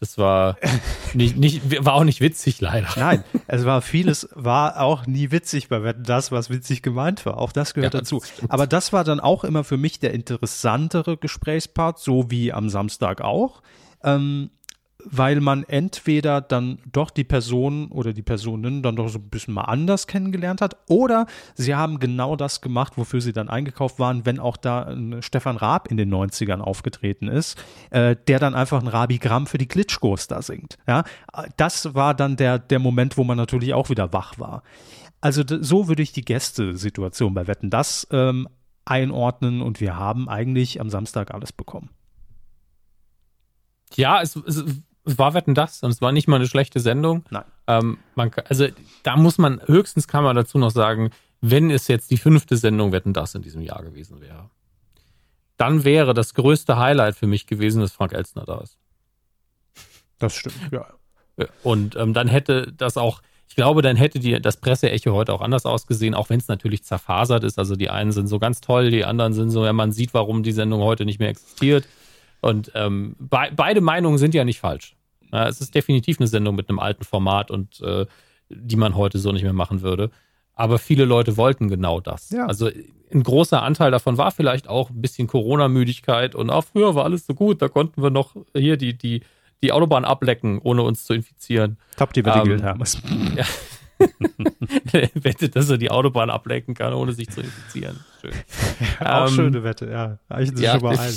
Das war nicht, nicht, war auch nicht witzig, leider. Nein, es war vieles, war auch nie witzig bei Wetten das, was witzig gemeint war. Auch das gehört Ja, dazu. das. Aber das war dann auch immer für mich der interessantere Gesprächspart, so wie am Samstag auch. Ähm, weil man entweder dann doch die Person oder die Personen dann doch so ein bisschen mal anders kennengelernt hat oder sie haben genau das gemacht, wofür sie dann eingekauft waren, wenn auch da ein Stefan Raab in den 90ern aufgetreten ist, äh, der dann einfach ein Rabi Gramm für die Klitschkos da singt. Ja, das war dann der, der Moment, wo man natürlich auch wieder wach war. Also so würde ich die Gästesituation bei Wetten das ähm, einordnen und wir haben eigentlich am Samstag alles bekommen. Ja, es, es, es war Wetten das und es war nicht mal eine schlechte Sendung. Nein. Ähm, man, also da muss man, höchstens kann man dazu noch sagen, wenn es jetzt die fünfte Sendung Wetten das in diesem Jahr gewesen wäre, dann wäre das größte Highlight für mich gewesen, dass Frank Elstner da ist. Das stimmt, ja. Und ähm, dann hätte das auch, Ich glaube, dann hätte die, das Presseecho heute auch anders ausgesehen, auch wenn es natürlich zerfasert ist. Also die einen sind so ganz toll, die anderen sind so, ja, man sieht, warum die Sendung heute nicht mehr existiert. Und ähm, be beide Meinungen sind ja nicht falsch. Ja, es ist definitiv eine Sendung mit einem alten Format und äh, die man heute so nicht mehr machen würde. Aber viele Leute wollten genau das. Ja. Also ein großer Anteil davon war vielleicht auch ein bisschen Corona-Müdigkeit und auch früher war alles so gut, da konnten wir noch hier die, die, die Autobahn ablecken, ohne uns zu infizieren. Top, die Wette ähm, Hermes. Ja. Wette, dass er die Autobahn ablenken kann, ohne sich zu infizieren. Schön. Auch ähm, schöne Wette, ja. Reichen sich ja, schon mal ein.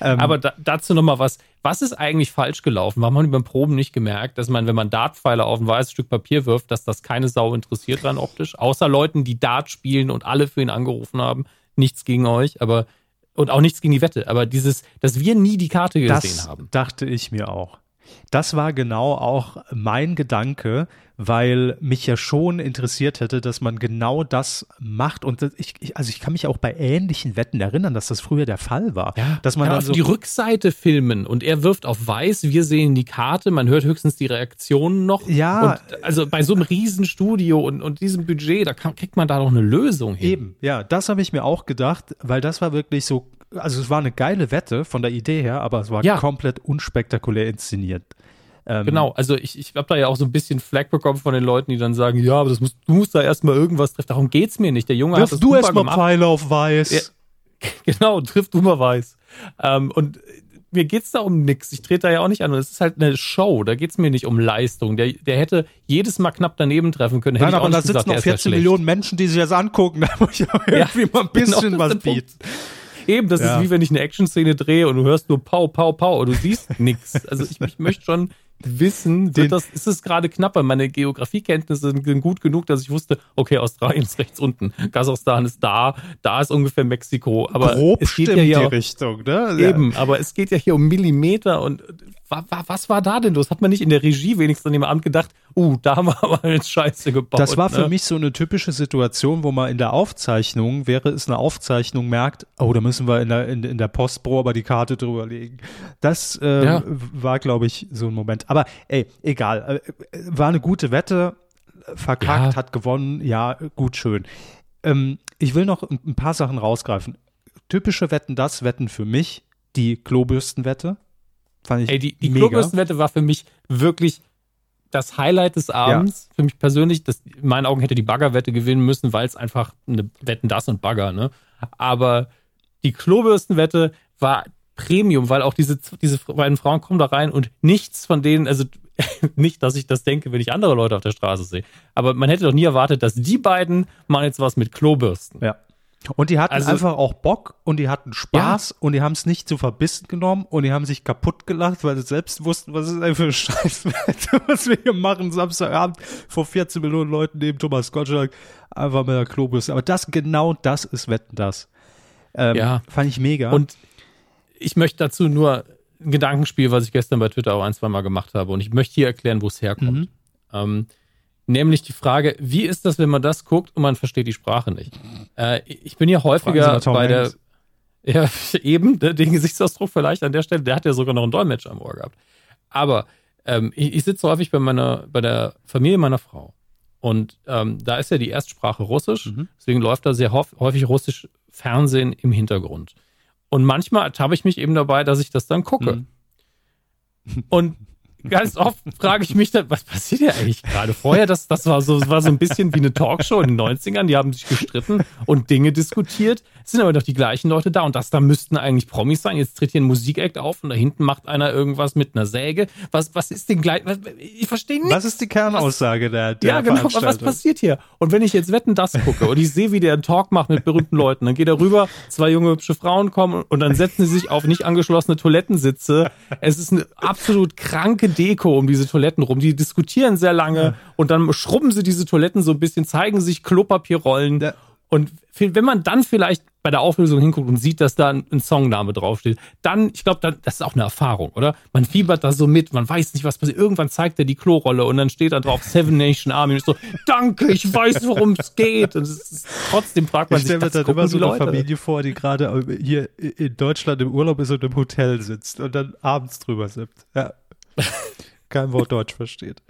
ähm, aber da, dazu nochmal was. Was ist eigentlich falsch gelaufen? Warum haben die beim Proben nicht gemerkt, dass man, wenn man Dartpfeile auf ein weißes Stück Papier wirft, dass das keine Sau interessiert rein optisch? Außer Leuten, die Dart spielen und alle für ihn angerufen haben. Nichts gegen euch, aber und auch nichts gegen die Wette. Aber dieses, dass wir nie die Karte gesehen das haben. Dachte ich mir auch. Das war genau auch mein Gedanke, weil mich ja schon interessiert hätte, dass man genau das macht. Und ich, ich, also ich kann mich auch bei ähnlichen Wetten erinnern, dass das früher der Fall war. Ja, dass man ja, dann so die Rückseite filmen und er wirft auf weiß, wir sehen die Karte, man hört höchstens die Reaktionen noch. Ja. Und also bei so einem Riesenstudio und, und diesem Budget, da kann, kriegt man da doch eine Lösung hin. Eben, ja, das habe ich mir auch gedacht, weil das war wirklich so also es war eine geile Wette von der Idee her, aber es war ja. komplett unspektakulär inszeniert. Ähm, genau, also ich, ich habe da ja auch so ein bisschen Flag bekommen von den Leuten, die dann sagen, ja, aber das musst, du musst da erstmal irgendwas treffen. Darum geht's mir nicht. Der Junge Wirf hat das du erstmal Pfeile auf weiß. Ja, genau, triff du mal weiß. Ähm, und mir geht's da um nix. Ich trete da ja auch nicht an. Und es ist halt eine Show. Da geht's mir nicht um Leistung. Der, der hätte jedes Mal knapp daneben treffen können. Hätte Nein, aber da sitzen noch 14 Millionen Menschen, die sich das angucken. Da muss ich auch irgendwie ja, mal ein genau, bisschen genau, was bieten. Eben, das ja. ist wie wenn ich eine Action-Szene drehe und du hörst nur Pau, Pau, Pau und du siehst nichts. Also ich, ich möchte schon wissen, wird das, ist es gerade knapper? Meine Geografiekenntnisse sind gut genug, dass ich wusste, okay, Australien ist rechts unten, Kasachstan ist da, da ist ungefähr Mexiko. Aber Grob es geht ja hier, die Richtung, ne? Eben, aber es geht ja hier um Millimeter und was war da denn los? Hat man nicht in der Regie wenigstens an dem Abend gedacht, uh, da haben wir aber eine Scheiße gebaut. Das war für ne? mich so eine typische Situation, wo man in der Aufzeichnung, wäre es eine Aufzeichnung, merkt, oh, da müssen wir in der, in, in der Postpro aber die Karte drüber legen. Das äh, ja. war, glaube ich, so ein Moment. Aber ey, egal. Äh, war eine gute Wette, verkackt, ja. hat gewonnen, ja, gut, schön. Ähm, ich will noch ein paar Sachen rausgreifen. Typische Wetten, das Wetten für mich, die Klobürstenwette Fand ich Ey, die, die Klobürstenwette war für mich wirklich das Highlight des Abends. Ja. Für mich persönlich, das, in meinen Augen hätte die Baggerwette gewinnen müssen, weil es einfach eine Wetten das und Bagger, ne? Aber die Klobürstenwette war Premium, weil auch diese, diese beiden Frauen kommen da rein und nichts von denen, also nicht, dass ich das denke, wenn ich andere Leute auf der Straße sehe, aber man hätte doch nie erwartet, dass die beiden machen jetzt was mit Klobürsten. Ja. Und die hatten also, einfach auch Bock und die hatten Spaß ja. und die haben es nicht zu verbissen genommen und die haben sich kaputt gelacht, weil sie selbst wussten, was ist denn für ein Scheißwetter, was wir hier machen, Samstagabend vor 14 Millionen Leuten neben Thomas Gottschalk, einfach mit der Klobürste. Aber das, genau das ist Wetten, das. Ähm, ja. Fand ich mega. Und ich möchte dazu nur ein Gedankenspiel, was ich gestern bei Twitter auch ein, zwei Mal gemacht habe und ich möchte hier erklären, wo es herkommt. Mhm. Ähm, Nämlich die Frage, wie ist das, wenn man das guckt und man versteht die Sprache nicht? Äh, ich bin ja häufiger bei der. Ja, eben, ne, den Gesichtsausdruck vielleicht an der Stelle, der hat ja sogar noch einen Dolmetscher am Ohr gehabt. Aber ähm, ich, ich sitze häufig bei meiner, bei der Familie meiner Frau. Und ähm, da ist ja die Erstsprache Russisch, mhm. deswegen läuft da sehr häufig Russisch Fernsehen im Hintergrund. Und manchmal ertappe ich mich eben dabei, dass ich das dann gucke. Mhm. Und ganz oft frage ich mich dann, was passiert hier eigentlich gerade? Vorher, das, das war so, war so ein bisschen wie eine Talkshow in den 90ern, die haben sich gestritten und Dinge diskutiert. Es sind aber doch die gleichen Leute da und das da müssten eigentlich Promis sein. Jetzt tritt hier ein Musikakt auf und da hinten macht einer irgendwas mit einer Säge. Was, was ist denn gleich, was, ich verstehe nicht. Was ist die Kernaussage was, der, der Ja, genau, was passiert hier? Und wenn ich jetzt Wetten, das gucke und ich sehe, wie der einen Talk macht mit berühmten Leuten, dann geht er rüber, zwei junge, hübsche Frauen kommen und dann setzen sie sich auf nicht angeschlossene Toilettensitze. Es ist eine absolut kranke Deko um diese Toiletten rum. Die diskutieren sehr lange und dann schrubben sie diese Toiletten so ein bisschen, zeigen sich Klopapierrollen. Ja. Und wenn man dann vielleicht bei der Auflösung hinguckt und sieht, dass da ein, ein Songname draufsteht, dann, ich glaube, das ist auch eine Erfahrung, oder? Man fiebert da so mit, man weiß nicht, was passiert. Irgendwann zeigt er die Klorolle und dann steht da drauf Seven Nation Army und so, danke, ich weiß, worum es geht. Und ist, trotzdem fragt man ich sich, das dann immer so eine Familie vor, die gerade hier in Deutschland im Urlaub ist und im Hotel sitzt und dann abends drüber sippt. Ja. Kein Wort Deutsch versteht.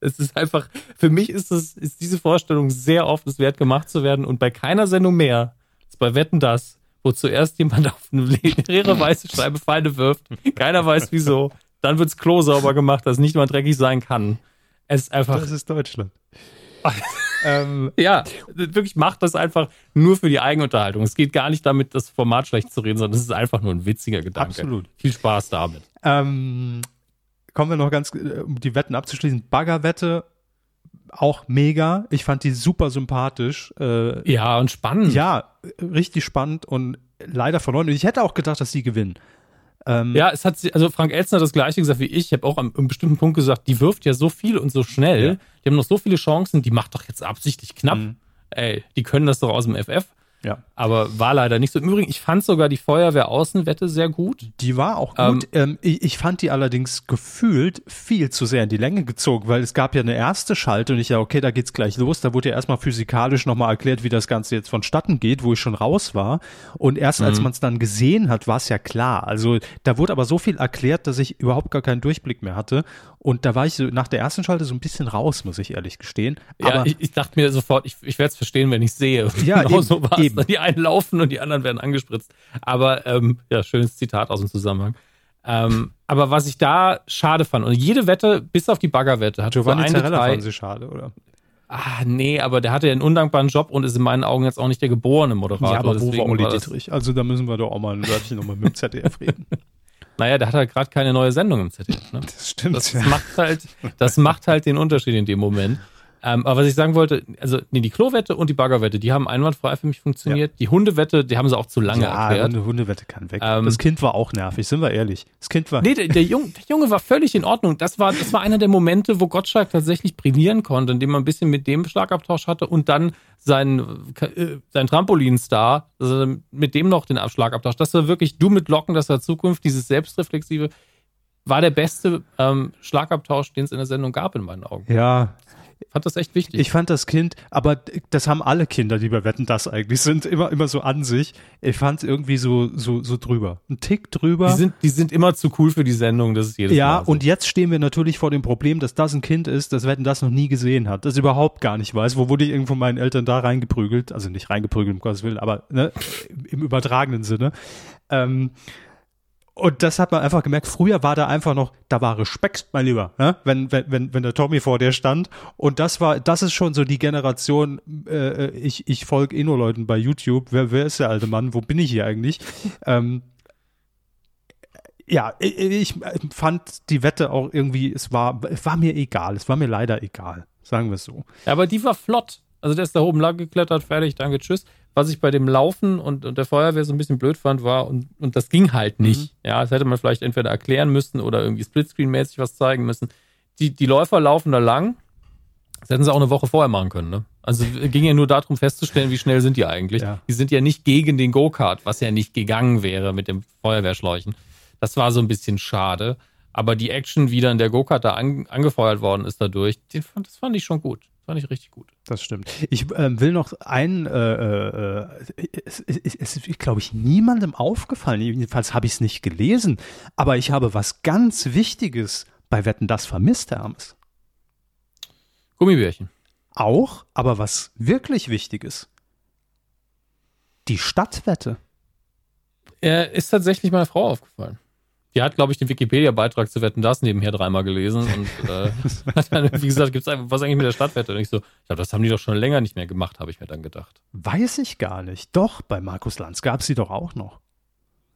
Es ist einfach, für mich ist es, ist diese Vorstellung sehr oft es wert, gemacht zu werden und bei keiner Sendung mehr, als bei Wetten das, wo zuerst jemand auf eine leere weiße Scheibe Pfeile wirft, keiner weiß wieso, dann wirds Klo sauber gemacht, dass nicht mal dreckig sein kann. Es ist einfach. Das ist Deutschland. ähm, ja, wirklich macht das einfach nur für die Eigenunterhaltung. Es geht gar nicht damit, das Format schlecht zu reden, sondern es ist einfach nur ein witziger Gedanke. Absolut. Viel Spaß damit. Ähm, kommen wir noch ganz, äh, um die Wetten abzuschließen. Baggerwette, auch mega. Ich fand die super sympathisch. Äh, ja, und spannend. Ja, richtig spannend und leider verloren. Und ich hätte auch gedacht, dass sie gewinnen. Ähm, ja, es hat, also Frank Elzner hat das gleiche gesagt wie ich. Ich habe auch an einem bestimmten Punkt gesagt, die wirft ja so viel und so schnell. Ja. Die haben noch so viele Chancen, die macht doch jetzt absichtlich knapp. Mhm. Ey, die können das doch aus dem FF. Ja. Aber war leider nicht so. Im Übrigen, ich fand sogar die Feuerwehr-Außenwette sehr gut. Die war auch gut. Ähm, ähm, ich, ich, fand die allerdings gefühlt viel zu sehr in die Länge gezogen, weil es gab ja eine erste Schalte und ich ja, okay, da geht's gleich los. Da wurde ja erstmal physikalisch nochmal erklärt, wie das Ganze jetzt vonstatten geht, wo ich schon raus war. Und erst mhm. als man es dann gesehen hat, war es ja klar. Also da wurde aber so viel erklärt, dass ich überhaupt gar keinen Durchblick mehr hatte. Und da war ich so nach der ersten Schalte so ein bisschen raus, muss ich ehrlich gestehen. Aber ja, ich, ich dachte mir sofort, ich, ich werde es verstehen, wenn ich sehe. Ja, genau eben, so war es. Die einen laufen und die anderen werden angespritzt. Aber ähm, ja, schönes Zitat aus dem Zusammenhang. Ähm, aber was ich da schade fand, und jede Wette, bis auf die Baggerwette, hat Giovanni Zarella fanden Sie schade, oder? Ah, nee, aber der hatte ja einen undankbaren Job und ist in meinen Augen jetzt auch nicht der geborene Moderator. Ja, aber wo war Olli Dietrich? Also da müssen wir doch auch mal ein Wörtchen nochmal mit dem ZDF reden. Naja, der hat halt gerade keine neue Sendung im ZDF. Ne? Das stimmt. Das ja. macht halt, das macht halt den Unterschied in dem Moment. Ähm, aber was ich sagen wollte, also nee, die Klowette und die Baggerwette, die haben einwandfrei für mich funktioniert. Ja. Die Hundewette, die haben sie auch zu lange ja, erklärt. Ja, Hundewette kann weg. Ähm, das Kind war auch nervig, sind wir ehrlich. Das Kind war. Nee, der, der, Junge, der Junge war völlig in Ordnung. Das war, das war einer der Momente, wo Gottschalk tatsächlich brillieren konnte, indem man ein bisschen mit dem Schlagabtausch hatte und dann sein, äh, sein Trampolinstar, also mit dem noch den Schlagabtausch. Das war wirklich du mit Locken, das war Zukunft, dieses Selbstreflexive war der beste ähm, Schlagabtausch, den es in der Sendung gab, in meinen Augen. Ja, fand das echt wichtig. Ich fand das Kind, aber das haben alle Kinder, die bei Wetten das eigentlich sind, immer, immer so an sich. Ich fand es irgendwie so, so, so drüber. Ein Tick drüber. Die sind, die sind immer zu cool für die Sendung, das ist jedes ja, Mal. Ja, und jetzt stehen wir natürlich vor dem Problem, dass das ein Kind ist, das Wetten das noch nie gesehen hat, das überhaupt gar nicht weiß. Wo wurde ich irgendwo meinen Eltern da reingeprügelt? Also nicht reingeprügelt, um Gottes Willen, aber ne, im übertragenen Sinne. Ähm, und das hat man einfach gemerkt. Früher war da einfach noch, da war Respekt, mein Lieber, ne? wenn, wenn, wenn, wenn der Tommy vor dir stand. Und das war, das ist schon so die Generation, äh, ich, ich folge eh nur Leuten bei YouTube. Wer, wer ist der alte Mann? Wo bin ich hier eigentlich? Ähm, ja, ich, fand die Wette auch irgendwie, es war, es war mir egal. Es war mir leider egal. Sagen wir es so. Ja, aber die war flott. Also der ist da oben lang geklettert, fertig, danke, tschüss was ich bei dem Laufen und, und der Feuerwehr so ein bisschen blöd fand, war, und, und das ging halt mhm. nicht. Mhm. Ja, das hätte man vielleicht entweder erklären müssen oder irgendwie Splitscreen-mäßig was zeigen müssen. Die, die Läufer laufen da lang. Das hätten sie auch eine Woche vorher machen können, ne? Also ging ja nur darum festzustellen, wie schnell sind die eigentlich. Ja. Die sind ja nicht gegen den Go-Kart, was ja nicht gegangen wäre mit dem Feuerwehrschläuchen. Das war so ein bisschen schade. Aber die Action, wie dann der Go-Kart da an, angefeuert worden ist dadurch, den, das fand ich schon gut. Fand ich richtig gut. Das stimmt. Ich ähm, will noch ein, äh, äh, es, es, es ist, glaube ich, niemandem aufgefallen. Jedenfalls habe ich es nicht gelesen. Aber ich habe was ganz Wichtiges bei Wetten das vermisst, Hermes. Gummibärchen. Auch, aber was wirklich Wichtiges. Die Stadtwette. Er ist tatsächlich meiner Frau aufgefallen. Die hat, glaube ich, den Wikipedia-Beitrag zu Wetten das nebenher dreimal gelesen und äh, hat dann, wie gesagt, gibt's einfach, was eigentlich mit der Stadtwette? Und ich so, glaube, das haben die doch schon länger nicht mehr gemacht, habe ich mir dann gedacht. Weiß ich gar nicht. Doch, bei Markus Lanz gab es sie doch auch noch.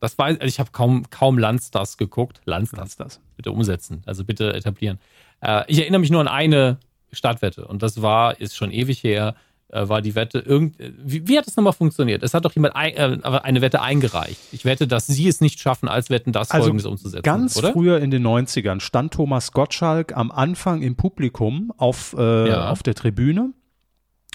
Das war, also ich habe kaum, kaum Lanz geguckt. Lanz das. Bitte umsetzen, also bitte etablieren. Äh, ich erinnere mich nur an eine Stadtwette und das war, ist schon ewig her, äh, war die Wette irgend wie, wie hat das nochmal funktioniert? Es hat doch jemand ein, äh, eine Wette eingereicht. Ich wette, dass sie es nicht schaffen, als Wetten das also folgendes umzusetzen. Ganz oder? früher in den 90ern stand Thomas Gottschalk am Anfang im Publikum auf, äh, ja. auf der Tribüne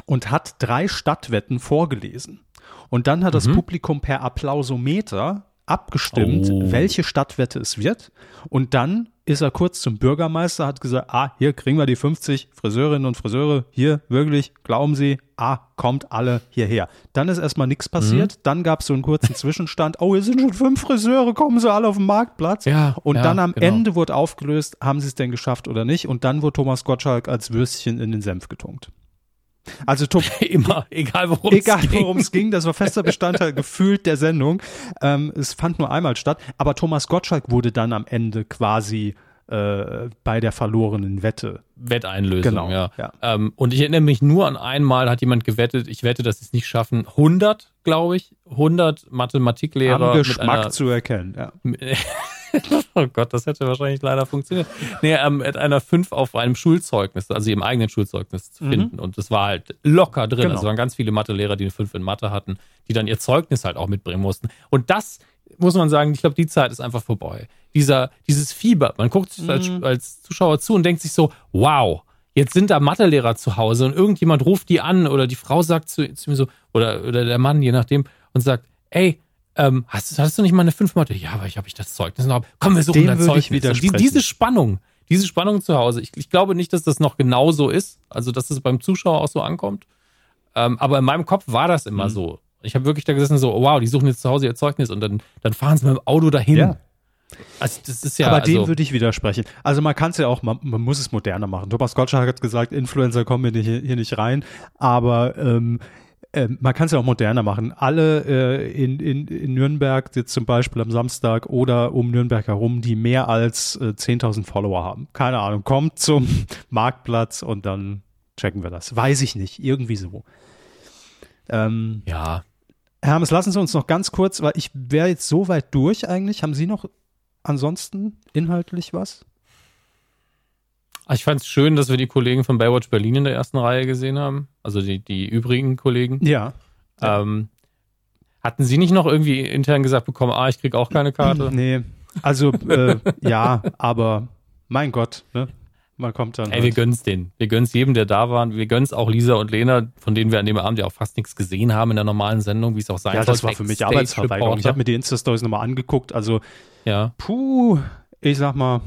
und hat drei Stadtwetten vorgelesen. Und dann hat mhm. das Publikum per Applausometer abgestimmt, oh. welche Stadtwette es wird. Und dann ist er kurz zum Bürgermeister, hat gesagt, ah, hier kriegen wir die 50 Friseurinnen und Friseure, hier wirklich, glauben Sie, ah, kommt alle hierher. Dann ist erstmal nichts passiert, mhm. dann gab es so einen kurzen Zwischenstand, oh, hier sind schon fünf Friseure, kommen Sie alle auf den Marktplatz. Ja, und ja, dann am genau. Ende wurde aufgelöst, haben Sie es denn geschafft oder nicht? Und dann wurde Thomas Gottschalk als Würstchen in den Senf getunkt. Also Tom, immer, egal worum egal worum es ging, das war fester Bestandteil gefühlt der Sendung. Ähm, es fand nur einmal statt, aber Thomas Gottschalk wurde dann am Ende quasi äh, bei der verlorenen Wette. Wetteinlösung, Genau, ja. ja. Ähm, und ich erinnere mich nur an einmal, hat jemand gewettet, ich wette, dass sie es nicht schaffen. 100, glaube ich, 100 Mathematiklehrer. Am Geschmack zu erkennen. Ja. oh Gott, das hätte wahrscheinlich leider funktioniert. Nee, ähm, mit einer 5 auf einem Schulzeugnis, also ihrem eigenen Schulzeugnis zu finden. Und das war halt locker drin. Mhm. Genau. Also waren ganz viele Mathelehrer, die eine 5 in Mathe hatten, die dann ihr Zeugnis halt auch mitbringen mussten. Und das muss man sagen, ich glaube, die Zeit ist einfach vorbei. Dieser, dieses Fieber, man guckt sich als, Mhm. als Zuschauer zu und denkt sich so, wow, jetzt sind da Mathelehrer zu Hause und irgendjemand ruft die an oder die Frau sagt zu, zu mir so, oder, oder der Mann, je nachdem, und sagt, ey, ähm, hast, hast du nicht mal eine 5 Mathe? Ja, aber ich habe ich das Zeugnis noch. Komm, wir suchen Dem dein Zeugnis. Und die, widersprechen. diese Spannung, diese Spannung zu Hause, ich, ich glaube nicht, dass das noch genau so ist, also dass es beim Zuschauer auch so ankommt. Ähm, aber in meinem Kopf war das immer Mhm. so. Ich habe wirklich da gesessen, so, wow, die suchen jetzt zu Hause ihr Zeugnis und dann, dann fahren sie mit dem Auto dahin. Ja. Also das ist ja. Aber also, dem würde ich widersprechen. Also man kann es ja auch, man, man muss es moderner machen. Thomas Gottschalk hat gesagt, Influencer kommen hier nicht, hier nicht rein, aber ähm, ähm, man kann es ja auch moderner machen. Alle äh, in, in, in Nürnberg jetzt zum Beispiel am Samstag oder um Nürnberg herum, die mehr als äh, 10.000 Follower haben. Keine Ahnung, kommt zum Marktplatz und dann checken wir das. Weiß ich nicht, irgendwie so. Ähm, ja, Hermes, lassen Sie uns noch ganz kurz, weil ich wäre jetzt so weit durch eigentlich. Haben Sie noch ansonsten inhaltlich was? Ah, ich fand es schön, dass wir die Kollegen von Baywatch Berlin in der ersten Reihe gesehen haben. Also die, die übrigen Kollegen. Ja. Ja. Ähm, hatten Sie nicht noch irgendwie intern gesagt bekommen, ah, ich krieg auch keine Karte? Nee, also äh, ja, aber mein Gott, ne? Man kommt dann. Ey, wir gönnen's denen. Wir gönnen's jedem, der da war. Wir gönnen's auch Lisa und Lena, von denen wir an dem Abend ja auch fast nichts gesehen haben in der normalen Sendung, wie es auch sein ja, soll. das war für mich Arbeitsverweigerung. Ich habe mir die Insta-Stories nochmal angeguckt. Also, ja. puh, ich sag mal,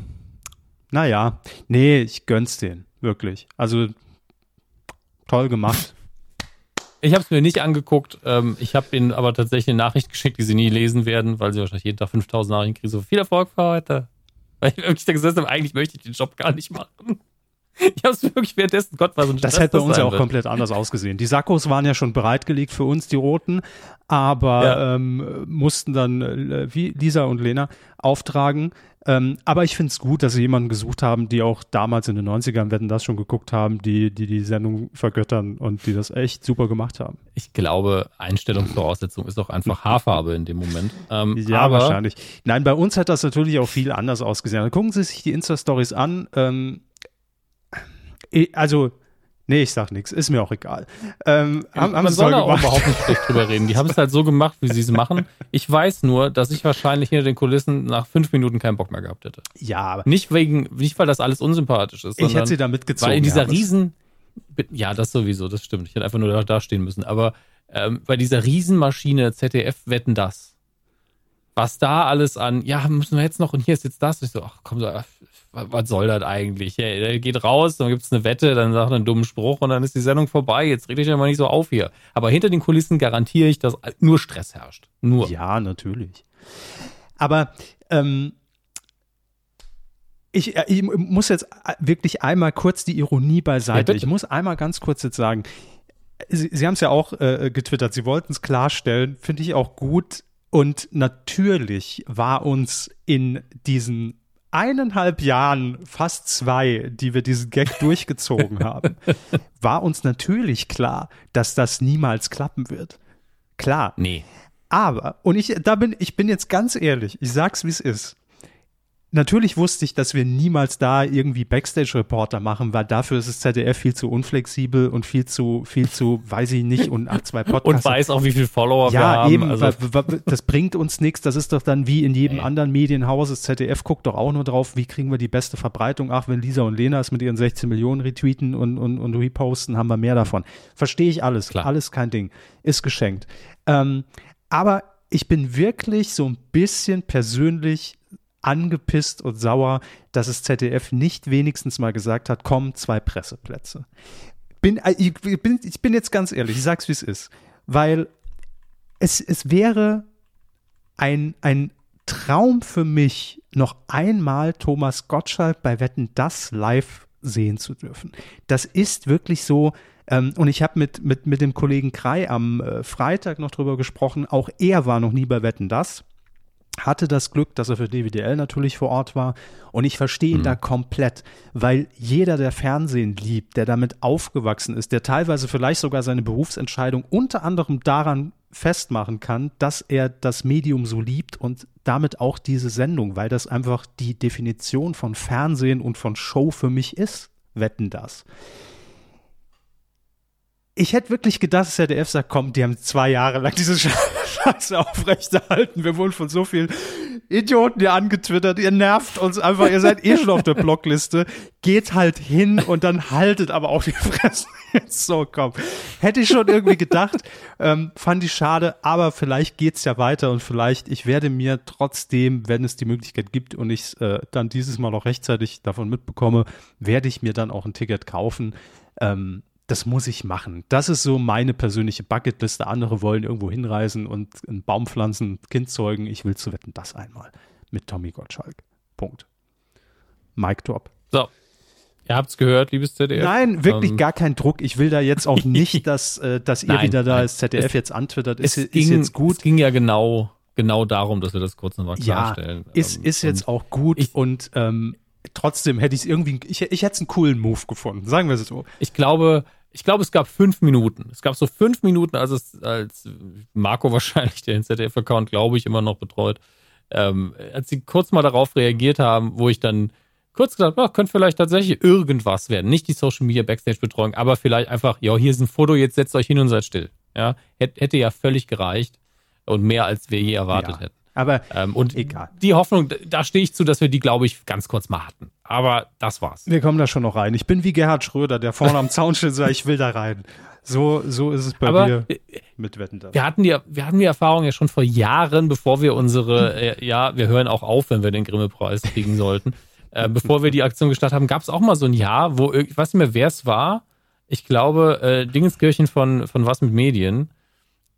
naja, nee, ich gönn's denen, wirklich. Also, toll gemacht. Ich habe es mir nicht angeguckt. Ähm, ich habe ihnen aber tatsächlich eine Nachricht geschickt, die sie nie lesen werden, weil sie wahrscheinlich jeden Tag 5000 Nachrichten kriegen. So viel Erfolg für heute. Weil ich wirklich da gesessen habe, eigentlich möchte ich den Job gar nicht machen. Ich habe es wirklich währenddessen, Gott, war so ein Das hätte bei uns ja auch wird. komplett anders ausgesehen. Die Sakkos waren ja schon bereitgelegt für uns, die roten, aber Ja. ähm, mussten dann, äh, wie Lisa und Lena, auftragen. Ähm, aber ich finde es gut, dass sie jemanden gesucht haben, die auch damals in den 90ern, werden das schon geguckt haben, die, die die Sendung vergöttern und die das echt super gemacht haben. Ich glaube, Einstellungsvoraussetzung ist doch einfach Haarfarbe in dem Moment. Ähm, Ja, aber wahrscheinlich. Nein, bei uns hat das natürlich auch viel anders ausgesehen. Also gucken Sie sich die Insta-Stories an. Ähm, also, nee, ich sag nichts, ist mir auch egal. Ähm, haben, haben man soll da auch überhaupt nicht schlecht drüber reden. Die haben es halt so gemacht, wie sie es machen. Ich weiß nur, dass ich wahrscheinlich hinter den Kulissen nach fünf Minuten keinen Bock mehr gehabt hätte. Ja, aber Nicht wegen, nicht weil das alles unsympathisch ist, ich hätte sie da mitgezogen. weil in dieser Hermes. riesen, ja, das sowieso, das stimmt. Ich hätte einfach nur da, da stehen müssen. Aber ähm, bei dieser Riesenmaschine ZDF wetten das. Was da alles an, ja, müssen wir jetzt noch und hier ist jetzt das. Ich so, ach komm, so, ach, was soll das eigentlich? Ja, der geht raus, dann gibt's eine Wette, dann sagt er einen dummen Spruch und dann ist die Sendung vorbei. Jetzt rede ich ja mal nicht so auf hier. Aber hinter den Kulissen garantiere ich, dass nur Stress herrscht. Nur. Ja, natürlich. Aber ähm, ich, äh, ich muss jetzt wirklich einmal kurz die Ironie Ja, beiseite. bitte. ich muss einmal ganz kurz jetzt sagen, Sie, Sie haben es ja auch äh, getwittert, Sie wollten es klarstellen, finde ich auch gut. Und natürlich war uns in diesen eineinhalb Jahren, fast zwei, die wir diesen Gag durchgezogen haben, war uns natürlich klar, dass das niemals klappen wird. Klar. Nee. Aber, und ich, da bin, ich bin jetzt ganz ehrlich, ich sag's wie es ist. Natürlich wusste ich, dass wir niemals da irgendwie Backstage-Reporter machen, weil dafür ist das ZDF viel zu unflexibel und viel zu, viel zu, weiß ich nicht, und ach, zwei Podcasts. Und weiß auch, wie viele Follower wir ja, haben. eben, also, das bringt uns nichts. Das ist doch dann wie in jedem Nee. anderen Medienhaus. Das ZDF guckt doch auch nur drauf, wie kriegen wir die beste Verbreitung. Ach, wenn Lisa und Lena es mit ihren 16 Millionen retweeten und, und, und reposten, haben wir mehr davon. Verstehe ich alles. Klar. Alles kein Ding. Ist geschenkt. Ähm, aber ich bin wirklich so ein bisschen persönlich angepisst und sauer, dass das ZDF nicht wenigstens mal gesagt hat, komm, zwei Presseplätze. Bin, äh, ich, bin, ich bin jetzt ganz ehrlich, ich sag's wie es ist, weil es, es wäre ein, ein Traum für mich, noch einmal Thomas Gottschalk bei Wetten das live sehen zu dürfen. Das ist wirklich so, ähm, und ich habe mit, mit, mit dem Kollegen Krei am äh, Freitag noch drüber gesprochen, auch er war noch nie bei Wetten das hatte das Glück, dass er für DWDL natürlich vor Ort war. Und ich verstehe ihn mhm. da komplett, weil jeder, der Fernsehen liebt, der damit aufgewachsen ist, der teilweise vielleicht sogar seine Berufsentscheidung unter anderem daran festmachen kann, dass er das Medium so liebt und damit auch diese Sendung, weil das einfach die Definition von Fernsehen und von Show für mich ist. Wetten das ich hätte wirklich gedacht, dass der DF sagt, komm, die haben zwei Jahre lang diese Scheiße aufrechterhalten. Wir wurden von so vielen Idioten hier angetwittert. Ihr nervt uns einfach. Ihr seid eh schon auf der Blockliste. Geht halt hin und dann haltet aber auch die Fresse. So, komm. Hätte ich schon irgendwie gedacht. Ähm, fand ich schade, aber vielleicht geht's ja weiter und vielleicht, ich werde mir trotzdem, wenn es die Möglichkeit gibt und ich äh, dann dieses Mal noch rechtzeitig davon mitbekomme, werde ich mir dann auch ein Ticket kaufen. Ähm, das muss ich machen. Das ist so meine persönliche Bucketliste. Andere wollen irgendwo hinreisen und einen Baum pflanzen, Kind zeugen. Ich will zu wetten, das einmal mit Tommy Gottschalk. Punkt. Mike Drop. So. Ihr habt's gehört, liebes ZDF. Nein, wirklich ähm. gar kein Druck. Ich will da jetzt auch nicht, dass, äh, dass ihr nein, wieder da als ZDF es, jetzt antwittert. Ist, es ging, ist jetzt gut. Es ging ja genau, genau darum, dass wir das kurz nochmal klarstellen. Ja, ist, ähm, ist jetzt auch gut ich, und ähm, trotzdem hätte ich es irgendwie, ich, ich hätte es einen coolen Move gefunden, sagen wir es so. Ich glaube, ich glaube, es gab fünf Minuten. Es gab so fünf Minuten, als es, als Marco wahrscheinlich den ZDF-Account, glaube ich, immer noch betreut, ähm, als sie kurz mal darauf reagiert haben, wo ich dann kurz gesagt, habe, könnte vielleicht tatsächlich irgendwas werden. Nicht die Social Media Backstage-Betreuung, aber vielleicht einfach, ja, hier ist ein Foto, jetzt setzt euch hin und seid still. Ja, hätte ja völlig gereicht und mehr als wir je erwartet ja. hätten. Aber ähm, und egal. Die Hoffnung, da stehe ich zu, dass wir die, glaube ich, ganz kurz mal hatten. Aber das war's. Wir kommen da schon noch rein. Ich bin wie Gerhard Schröder, der vorne am Zaun steht und sagt, ich will da rein. So, so ist es bei Aber mir mit Wetten das. Wir hatten die, wir hatten die Erfahrung ja schon vor Jahren, bevor wir unsere, äh, ja, wir hören auch auf, wenn wir den Grimme-Preis kriegen sollten. Äh, bevor wir die Aktion gestartet haben, gab es auch mal so ein Jahr, wo ich weiß nicht mehr, wer es war. Ich glaube, äh, Dingenskirchen von, von was mit Medien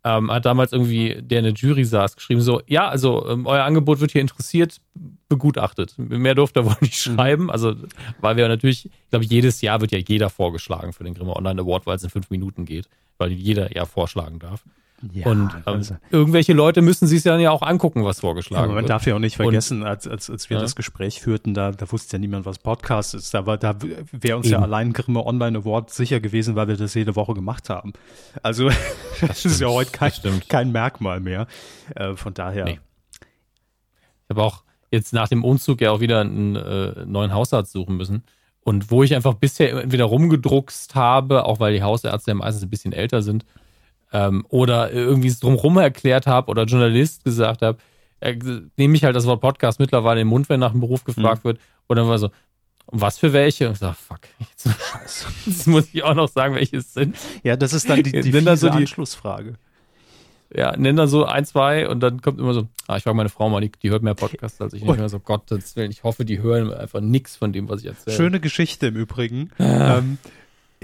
ähm, hat damals irgendwie, der in der Jury saß, geschrieben so, ja, also ähm, euer Angebot wird hier interessiert, begutachtet. Mehr durfte er wohl nicht mhm. schreiben. Also, weil wir natürlich, ich glaube, jedes Jahr wird ja jeder vorgeschlagen für den Grimme Online Award, weil es in fünf Minuten geht, weil jeder ja vorschlagen darf. Ja, und ähm, also, irgendwelche Leute müssen sich dann ja auch angucken, was vorgeschlagen man wird. Man darf ja auch nicht vergessen, und, als, als, als wir ja. das Gespräch führten, da, da wusste ja niemand, was Podcast ist. Da, da wäre uns Eben. ja allein Grimme Online Award sicher gewesen, weil wir das jede Woche gemacht haben. Also das, das ist ja heute kein, kein Merkmal mehr. Äh, von daher. Nee. Ich habe auch jetzt nach dem Umzug ja auch wieder einen äh, neuen Hausarzt suchen müssen. Und wo ich einfach bisher entweder rumgedruckst habe, auch weil die Hausärzte ja meistens ein bisschen älter sind, ähm, oder irgendwie es drumherum erklärt habe oder Journalist gesagt habe, äh, nehme ich halt das Wort Podcast mittlerweile im Mund, wenn nach dem Beruf gefragt mhm. wird. Und dann war so, was für welche? Und ich sag, fuck, jetzt, jetzt muss ich auch noch sagen, welche es sind. Ja, das ist dann die, die fiese so die, Anschlussfrage. Ja, nenn dann so ein, zwei und dann kommt immer so, ah, ich frage meine Frau mal, die, die hört mehr Podcasts als ich. Und ich höre so, Gottes Willen, ich hoffe, die hören einfach nichts von dem, was ich erzähle. Schöne Geschichte im Übrigen. Ah. Ähm,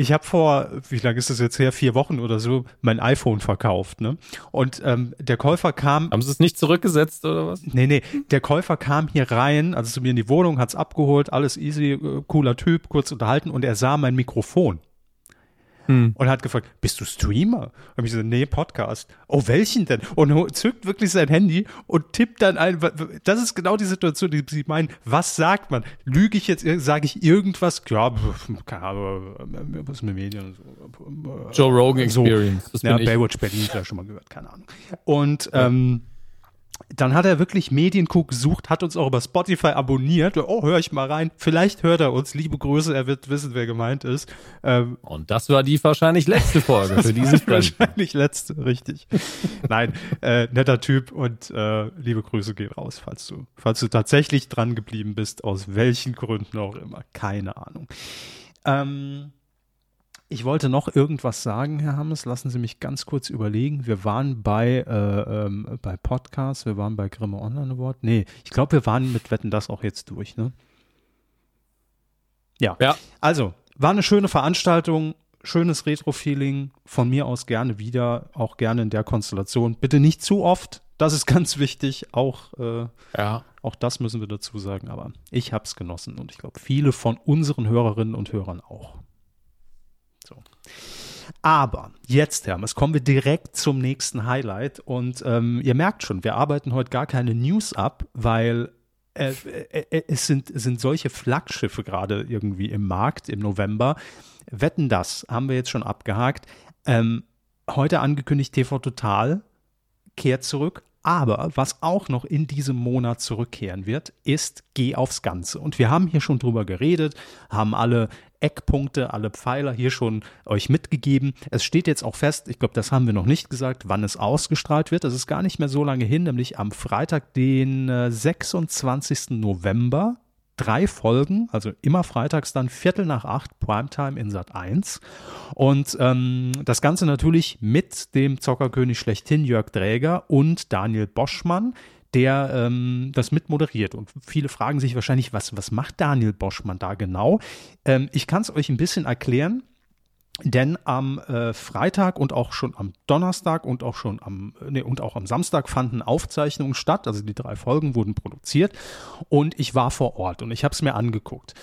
ich habe vor, wie lange ist das jetzt her, vier Wochen oder so, mein iPhone verkauft. Ne? Und ähm, der Käufer kam. Haben Sie es nicht zurückgesetzt oder was? Nee, nee. Der Käufer kam hier rein, also zu mir in die Wohnung, hat's abgeholt, alles easy, äh, cooler Typ, kurz unterhalten und er sah mein Mikrofon hm. und hat gefragt, bist du Streamer? Und ich so, nee, Podcast. Oh, welchen denn? Und zückt wirklich sein Handy und tippt dann ein, das ist genau die Situation, die Sie meinen, was sagt man? Lüge ich jetzt, sage ich irgendwas? Ja, keine Ahnung, was mit Medien so. Joe Rogan Experience. So. ja, Baywatch Berlin, vielleicht schon mal gehört, keine Ahnung. Und, ähm, dann hat er wirklich Medienkuh gesucht, hat uns auch über Spotify abonniert. Oh, höre ich mal rein. Vielleicht hört er uns. Liebe Grüße, er wird wissen, wer gemeint ist. Ähm, Und das war die wahrscheinlich letzte Folge für diese Friend. Wahrscheinlich letzte, richtig. Nein, äh, netter Typ und äh, liebe Grüße gehen raus, falls du, falls du tatsächlich dran geblieben bist, aus welchen Gründen auch immer. Keine Ahnung. Ähm, Ich wollte noch irgendwas sagen, Herr Hammes. Lassen Sie mich ganz kurz überlegen. Wir waren bei, äh, ähm, bei Podcasts, wir waren bei Grimme Online Award. Nee, ich glaube, wir waren mit Wetten das auch jetzt durch, ne? Ja. Ja. Also, war eine schöne Veranstaltung, schönes Retro-Feeling. Von mir aus gerne wieder, auch gerne in der Konstellation. Bitte nicht zu oft, das ist ganz wichtig. Auch, äh, Ja. auch das müssen wir dazu sagen. Aber ich habe es genossen und ich glaube, viele von unseren Hörerinnen und Hörern auch. Aber jetzt, Hermes, kommen wir direkt zum nächsten Highlight. Und ähm, ihr merkt schon, wir arbeiten heute gar keine News ab, weil äh, äh, äh, es sind, sind solche Flaggschiffe gerade irgendwie im Markt im November. Wetten das, haben wir jetzt schon abgehakt. Ähm, heute angekündigt TV Total kehrt zurück. Aber was auch noch in diesem Monat zurückkehren wird, ist Geh aufs Ganze. Und wir haben hier schon drüber geredet, haben alle Eckpunkte, alle Pfeiler hier schon euch mitgegeben. Es steht jetzt auch fest, ich glaube, das haben wir noch nicht gesagt, wann es ausgestrahlt wird. Das ist gar nicht mehr so lange hin, nämlich am Freitag, den äh, 26. November. Drei Folgen, also immer freitags dann Viertel nach acht, Primetime in Sat 1. Und ähm, das Ganze natürlich mit dem Zockerkönig schlechthin Jörg Dräger und Daniel Boschmann, der ähm, das mit moderiert. Und viele fragen sich wahrscheinlich, was, was macht Daniel Boschmann da genau? Ähm, ich kann es euch ein bisschen erklären. Denn am äh, Freitag und auch schon am Donnerstag und auch schon am nee, und auch am Samstag fanden Aufzeichnungen statt. Also die drei Folgen wurden produziert und ich war vor Ort und ich habe es mir angeguckt.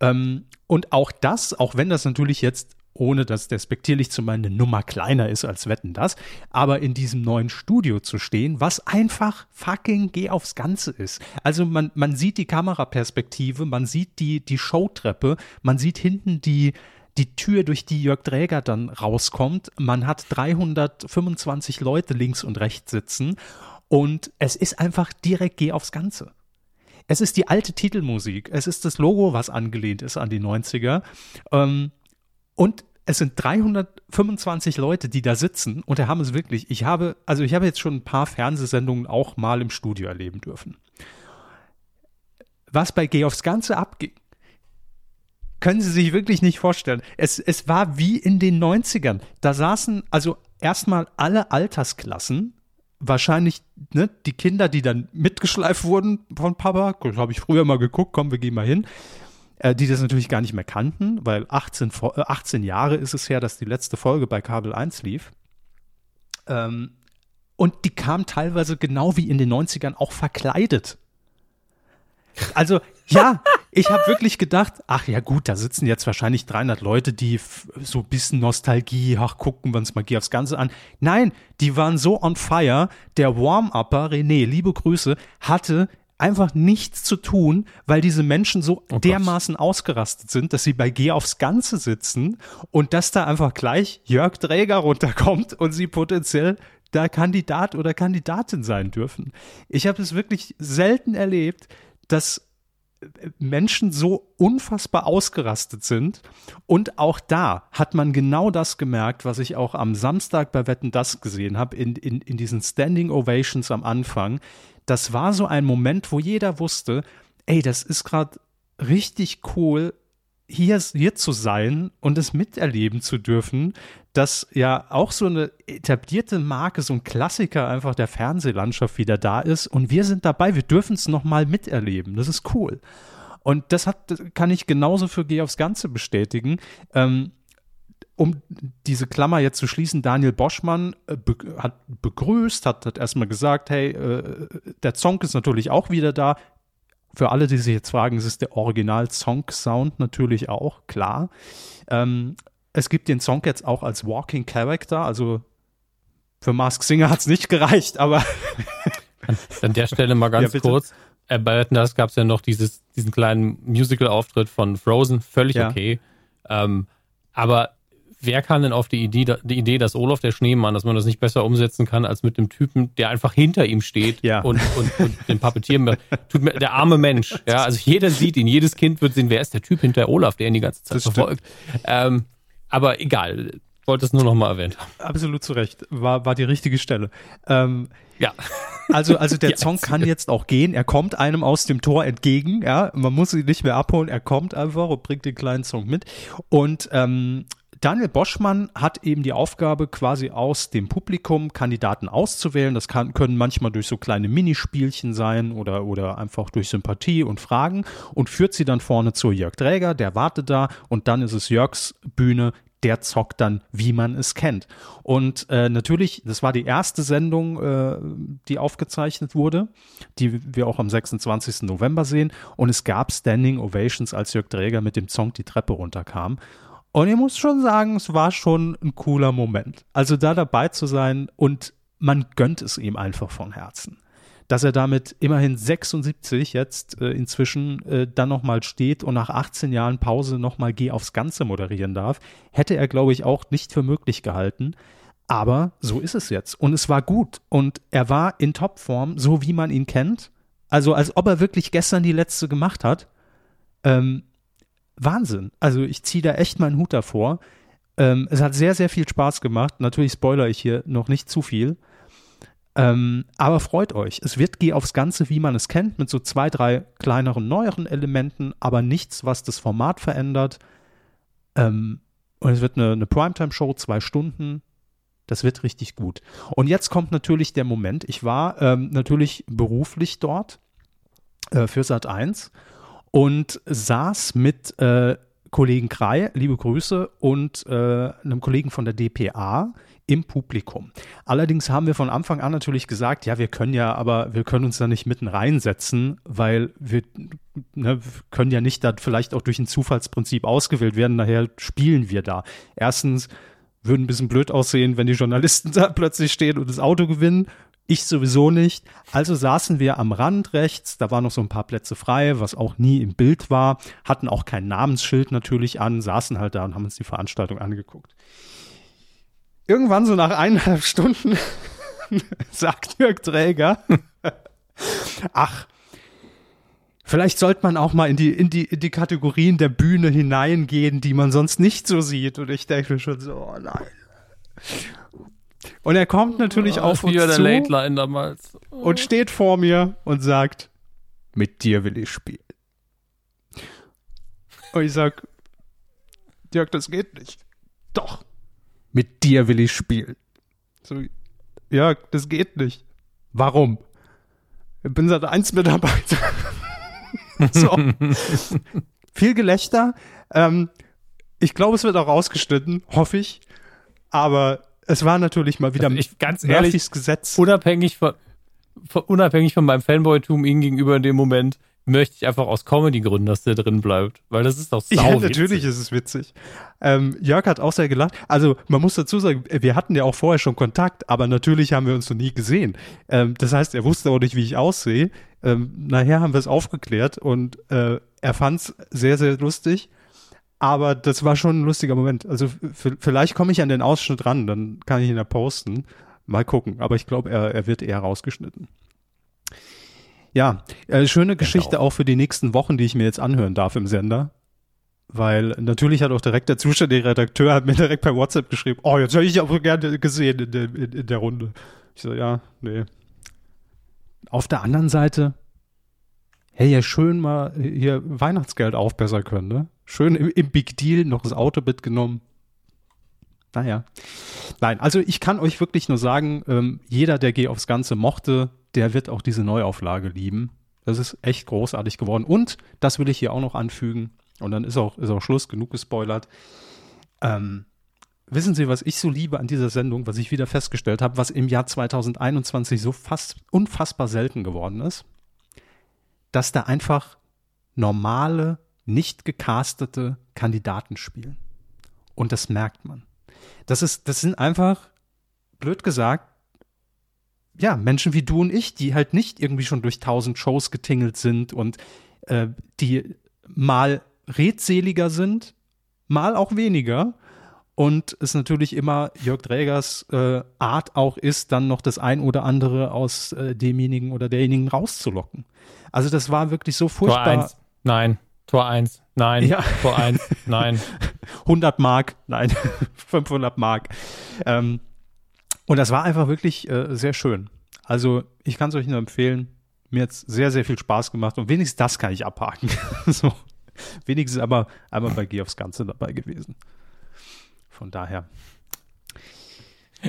Ähm, und auch das, auch wenn das natürlich jetzt ohne das despektierlich zu meinen, eine Nummer kleiner ist als Wetten das, aber in diesem neuen Studio zu stehen, was einfach fucking geh aufs Ganze ist. Also man, man sieht die Kameraperspektive, man sieht die, die Showtreppe, man sieht hinten die, die Tür, durch die Jörg Dräger dann rauskommt. Man hat 325 Leute links und rechts sitzen und es ist einfach direkt geh aufs Ganze. Es ist die alte Titelmusik. Es ist das Logo, was angelehnt ist an die 90er. Ähm, und es sind 325 Leute, die da sitzen und da haben es wirklich. Ich habe, also ich habe jetzt schon ein paar Fernsehsendungen auch mal im Studio erleben dürfen. Was bei Geh aufs Ganze abging, können Sie sich wirklich nicht vorstellen. Es, es war wie in den 90ern. Da saßen also erstmal alle Altersklassen, wahrscheinlich ne, die Kinder, die dann mitgeschleift wurden von Papa, habe ich früher mal geguckt, komm, wir gehen mal hin, äh, die das natürlich gar nicht mehr kannten, weil 18, Fo- äh, 18 Jahre ist es her, dass die letzte Folge bei Kabel 1 lief. Ähm, und die kam teilweise genau wie in den 90ern auch verkleidet. Also, ja, ich habe wirklich gedacht, ach ja gut, da sitzen jetzt wahrscheinlich 300 Leute, die so ein bisschen Nostalgie, ach gucken wir uns mal aufs Ganze an. Nein, die waren so on fire. Der Warm-Upper, René, liebe Grüße, hatte einfach nichts zu tun, weil diese Menschen so Gott. dermaßen ausgerastet sind, dass sie bei Geh aufs Ganze sitzen und dass da einfach gleich Jörg Dräger runterkommt und sie potenziell da Kandidat oder Kandidatin sein dürfen. Ich habe es wirklich selten erlebt, dass Menschen so unfassbar ausgerastet sind. Und auch da hat man genau das gemerkt, was ich auch am Samstag bei Wetten Das gesehen habe, in, in, in diesen Standing Ovations am Anfang. Das war so ein Moment, wo jeder wusste, ey, das ist gerade richtig cool, hier, hier zu sein und es miterleben zu dürfen, dass ja auch so eine etablierte Marke, so ein Klassiker einfach der Fernsehlandschaft wieder da ist und wir sind dabei, wir dürfen es nochmal miterleben. Das ist cool. Und das hat, kann ich genauso für Geh aufs Ganze bestätigen. Ähm, um diese Klammer jetzt zu schließen, Daniel Boschmann äh, be hat begrüßt, hat, hat erstmal gesagt, hey, äh, der Song ist natürlich auch wieder da. Für alle, die sich jetzt fragen, es ist der Original-Song-Sound natürlich auch, klar. Ähm, es gibt den Song jetzt auch als Walking Character, also für Mask Singer hat es nicht gereicht, aber An der Stelle mal Ja, ganz bitte. kurz. Äh, bei Wetten, das gab es ja noch dieses, diesen kleinen Musical-Auftritt von Frozen, völlig Ja. okay. Ähm, aber wer kann denn auf die Idee, die Idee, dass Olaf der Schneemann, dass man das nicht besser umsetzen kann, als mit dem Typen, der einfach hinter ihm steht Ja. und, und, und den Pappetieren, tut mir, der arme Mensch, ja, also jeder sieht ihn, jedes Kind wird sehen, wer ist der Typ hinter Olaf, der ihn die ganze Zeit Das verfolgt. Ähm, aber egal, wollte es nur noch mal erwähnt haben. absolut zu Recht, war, war die richtige Stelle. Ähm, Ja. Also, also der Die Song einzige. kann jetzt auch gehen. Er kommt einem aus dem Tor entgegen. Ja, man muss ihn nicht mehr abholen. Er kommt einfach und bringt den kleinen Song mit. Und ähm, Daniel Boschmann hat eben die Aufgabe, quasi aus dem Publikum Kandidaten auszuwählen. Das kann, können manchmal durch so kleine Minispielchen sein oder, oder einfach durch Sympathie und Fragen und führt sie dann vorne zu Jörg Dräger, der wartet da und dann ist es Jörgs Bühne, der zockt dann, wie man es kennt. Und äh, natürlich, das war die erste Sendung, äh, die aufgezeichnet wurde, die wir auch am 26. November sehen. Und es gab Standing Ovations, als Jörg Dräger mit dem Song die Treppe runterkam. Und ich muss schon sagen, es war schon ein cooler Moment. Also da dabei zu sein und man gönnt es ihm einfach von Herzen dass er damit immerhin 76 jetzt äh, inzwischen äh, dann nochmal steht und nach 18 Jahren Pause nochmal Geh aufs Ganze moderieren darf, hätte er, glaube ich, auch nicht für möglich gehalten. Aber so ist es jetzt. Und es war gut. Und er war in Topform, so wie man ihn kennt. Also als ob er wirklich gestern die letzte gemacht hat. Ähm, Wahnsinn. Also ich ziehe da echt meinen Hut davor. Ähm, es hat sehr, sehr viel Spaß gemacht. Natürlich spoiler ich hier noch nicht zu viel. Ähm, aber freut euch, es wird Geh aufs Ganze, wie man es kennt, mit so zwei, drei kleineren, neueren Elementen, aber nichts, was das Format verändert. Ähm, und es wird eine, eine Primetime-Show, zwei Stunden. Das wird richtig gut. Und jetzt kommt natürlich der Moment. Ich war ähm, natürlich beruflich dort äh, für Sat 1 und saß mit äh, Kollegen Krei, liebe Grüße, und äh, einem Kollegen von der DPA im Publikum. Allerdings haben wir von Anfang an natürlich gesagt, ja, wir können ja, aber wir können uns da nicht mitten reinsetzen, weil wir ne, können ja nicht da vielleicht auch durch ein Zufallsprinzip ausgewählt werden, daher spielen wir da. Erstens würden ein bisschen blöd aussehen, wenn die Journalisten da plötzlich stehen und das Auto gewinnen. Ich sowieso nicht. Also saßen wir am Rand rechts, da waren noch so ein paar Plätze frei, was auch nie im Bild war, hatten auch kein Namensschild natürlich an, saßen halt da und haben uns die Veranstaltung angeguckt irgendwann so nach eineinhalb Stunden sagt Jörg Träger, ach, vielleicht sollte man auch mal in die, in die, in die Kategorien der Bühne hineingehen, die man sonst nicht so sieht. Und ich denke schon so, oh nein. Und er kommt natürlich oh, auf uns der zu Late Line damals. Oh. und steht vor mir und sagt, mit dir will ich spielen. Und ich sag, Jörg, das geht nicht. Doch mit dir will ich spielen. So, ja, das geht nicht. Warum? Ich bin seit eins Mitarbeiter. so. Viel Gelächter. Ähm, ich glaube, es wird auch rausgeschnitten, hoffe ich. Aber es war natürlich mal wieder also ich, ganz ehrlich, Gesetz. Unabhängig von, von, unabhängig von meinem Fanboy-Tum ihm gegenüber in dem Moment, möchte ich einfach aus Comedy-Gründen, dass der drin bleibt. Weil das ist doch sau Ja, natürlich witzig. ist es witzig. Ähm, Jörg hat auch sehr gelacht. Also, man muss dazu sagen, wir hatten ja auch vorher schon Kontakt, aber natürlich haben wir uns noch nie gesehen. Ähm, das heißt, er wusste auch nicht, wie ich aussehe. Ähm, nachher haben wir es aufgeklärt und äh, er fand es sehr, sehr lustig. Aber das war schon ein lustiger Moment. Also, vielleicht komme ich an den Ausschnitt ran, dann kann ich ihn ja posten. Mal gucken. Aber ich glaube, er, er wird eher rausgeschnitten. Ja, äh, schöne Geschichte auch. auch für die nächsten Wochen, die ich mir jetzt anhören darf im Sender. Weil natürlich hat auch direkt der zuständige Redakteur hat mir direkt per WhatsApp geschrieben, oh, jetzt hätte ich aber gerne gesehen in der, in, in der Runde. Ich so, ja, nee. Auf der anderen Seite, hey, ja schön mal hier Weihnachtsgeld aufbessern können, ne? Schön im, im Big Deal noch das Auto mitgenommen. Naja. Nein, also ich kann euch wirklich nur sagen, ähm, jeder, der Geh aufs Ganze mochte, der wird auch diese Neuauflage lieben. Das ist echt großartig geworden. Und das will ich hier auch noch anfügen. Und dann ist auch, ist auch Schluss, genug gespoilert. Ähm, wissen Sie, was ich so liebe an dieser Sendung, was ich wieder festgestellt habe, was im Jahr 2021 so fast unfassbar selten geworden ist? Dass da einfach normale, nicht gecastete Kandidaten spielen. Und das merkt man. Das ist, das sind einfach, blöd gesagt, ja, Menschen wie du und ich, die halt nicht irgendwie schon durch tausend Shows getingelt sind und äh, die mal redseliger sind, mal auch weniger. Und es natürlich immer Jörg Drägers äh, Art auch ist, dann noch das ein oder andere aus äh, demjenigen oder derjenigen rauszulocken. Also das war wirklich so furchtbar. Tor 1, nein. Tor 1, nein. Ja. Tor 1, nein. 100 Mark, nein. 500 Mark. Ähm, und das war einfach wirklich äh, sehr schön. Also ich kann es euch nur empfehlen. Mir hat es sehr, sehr viel Spaß gemacht und wenigstens das kann ich abhaken. so. Wenigstens aber einmal bei Geh aufs Ganze dabei gewesen. Von daher.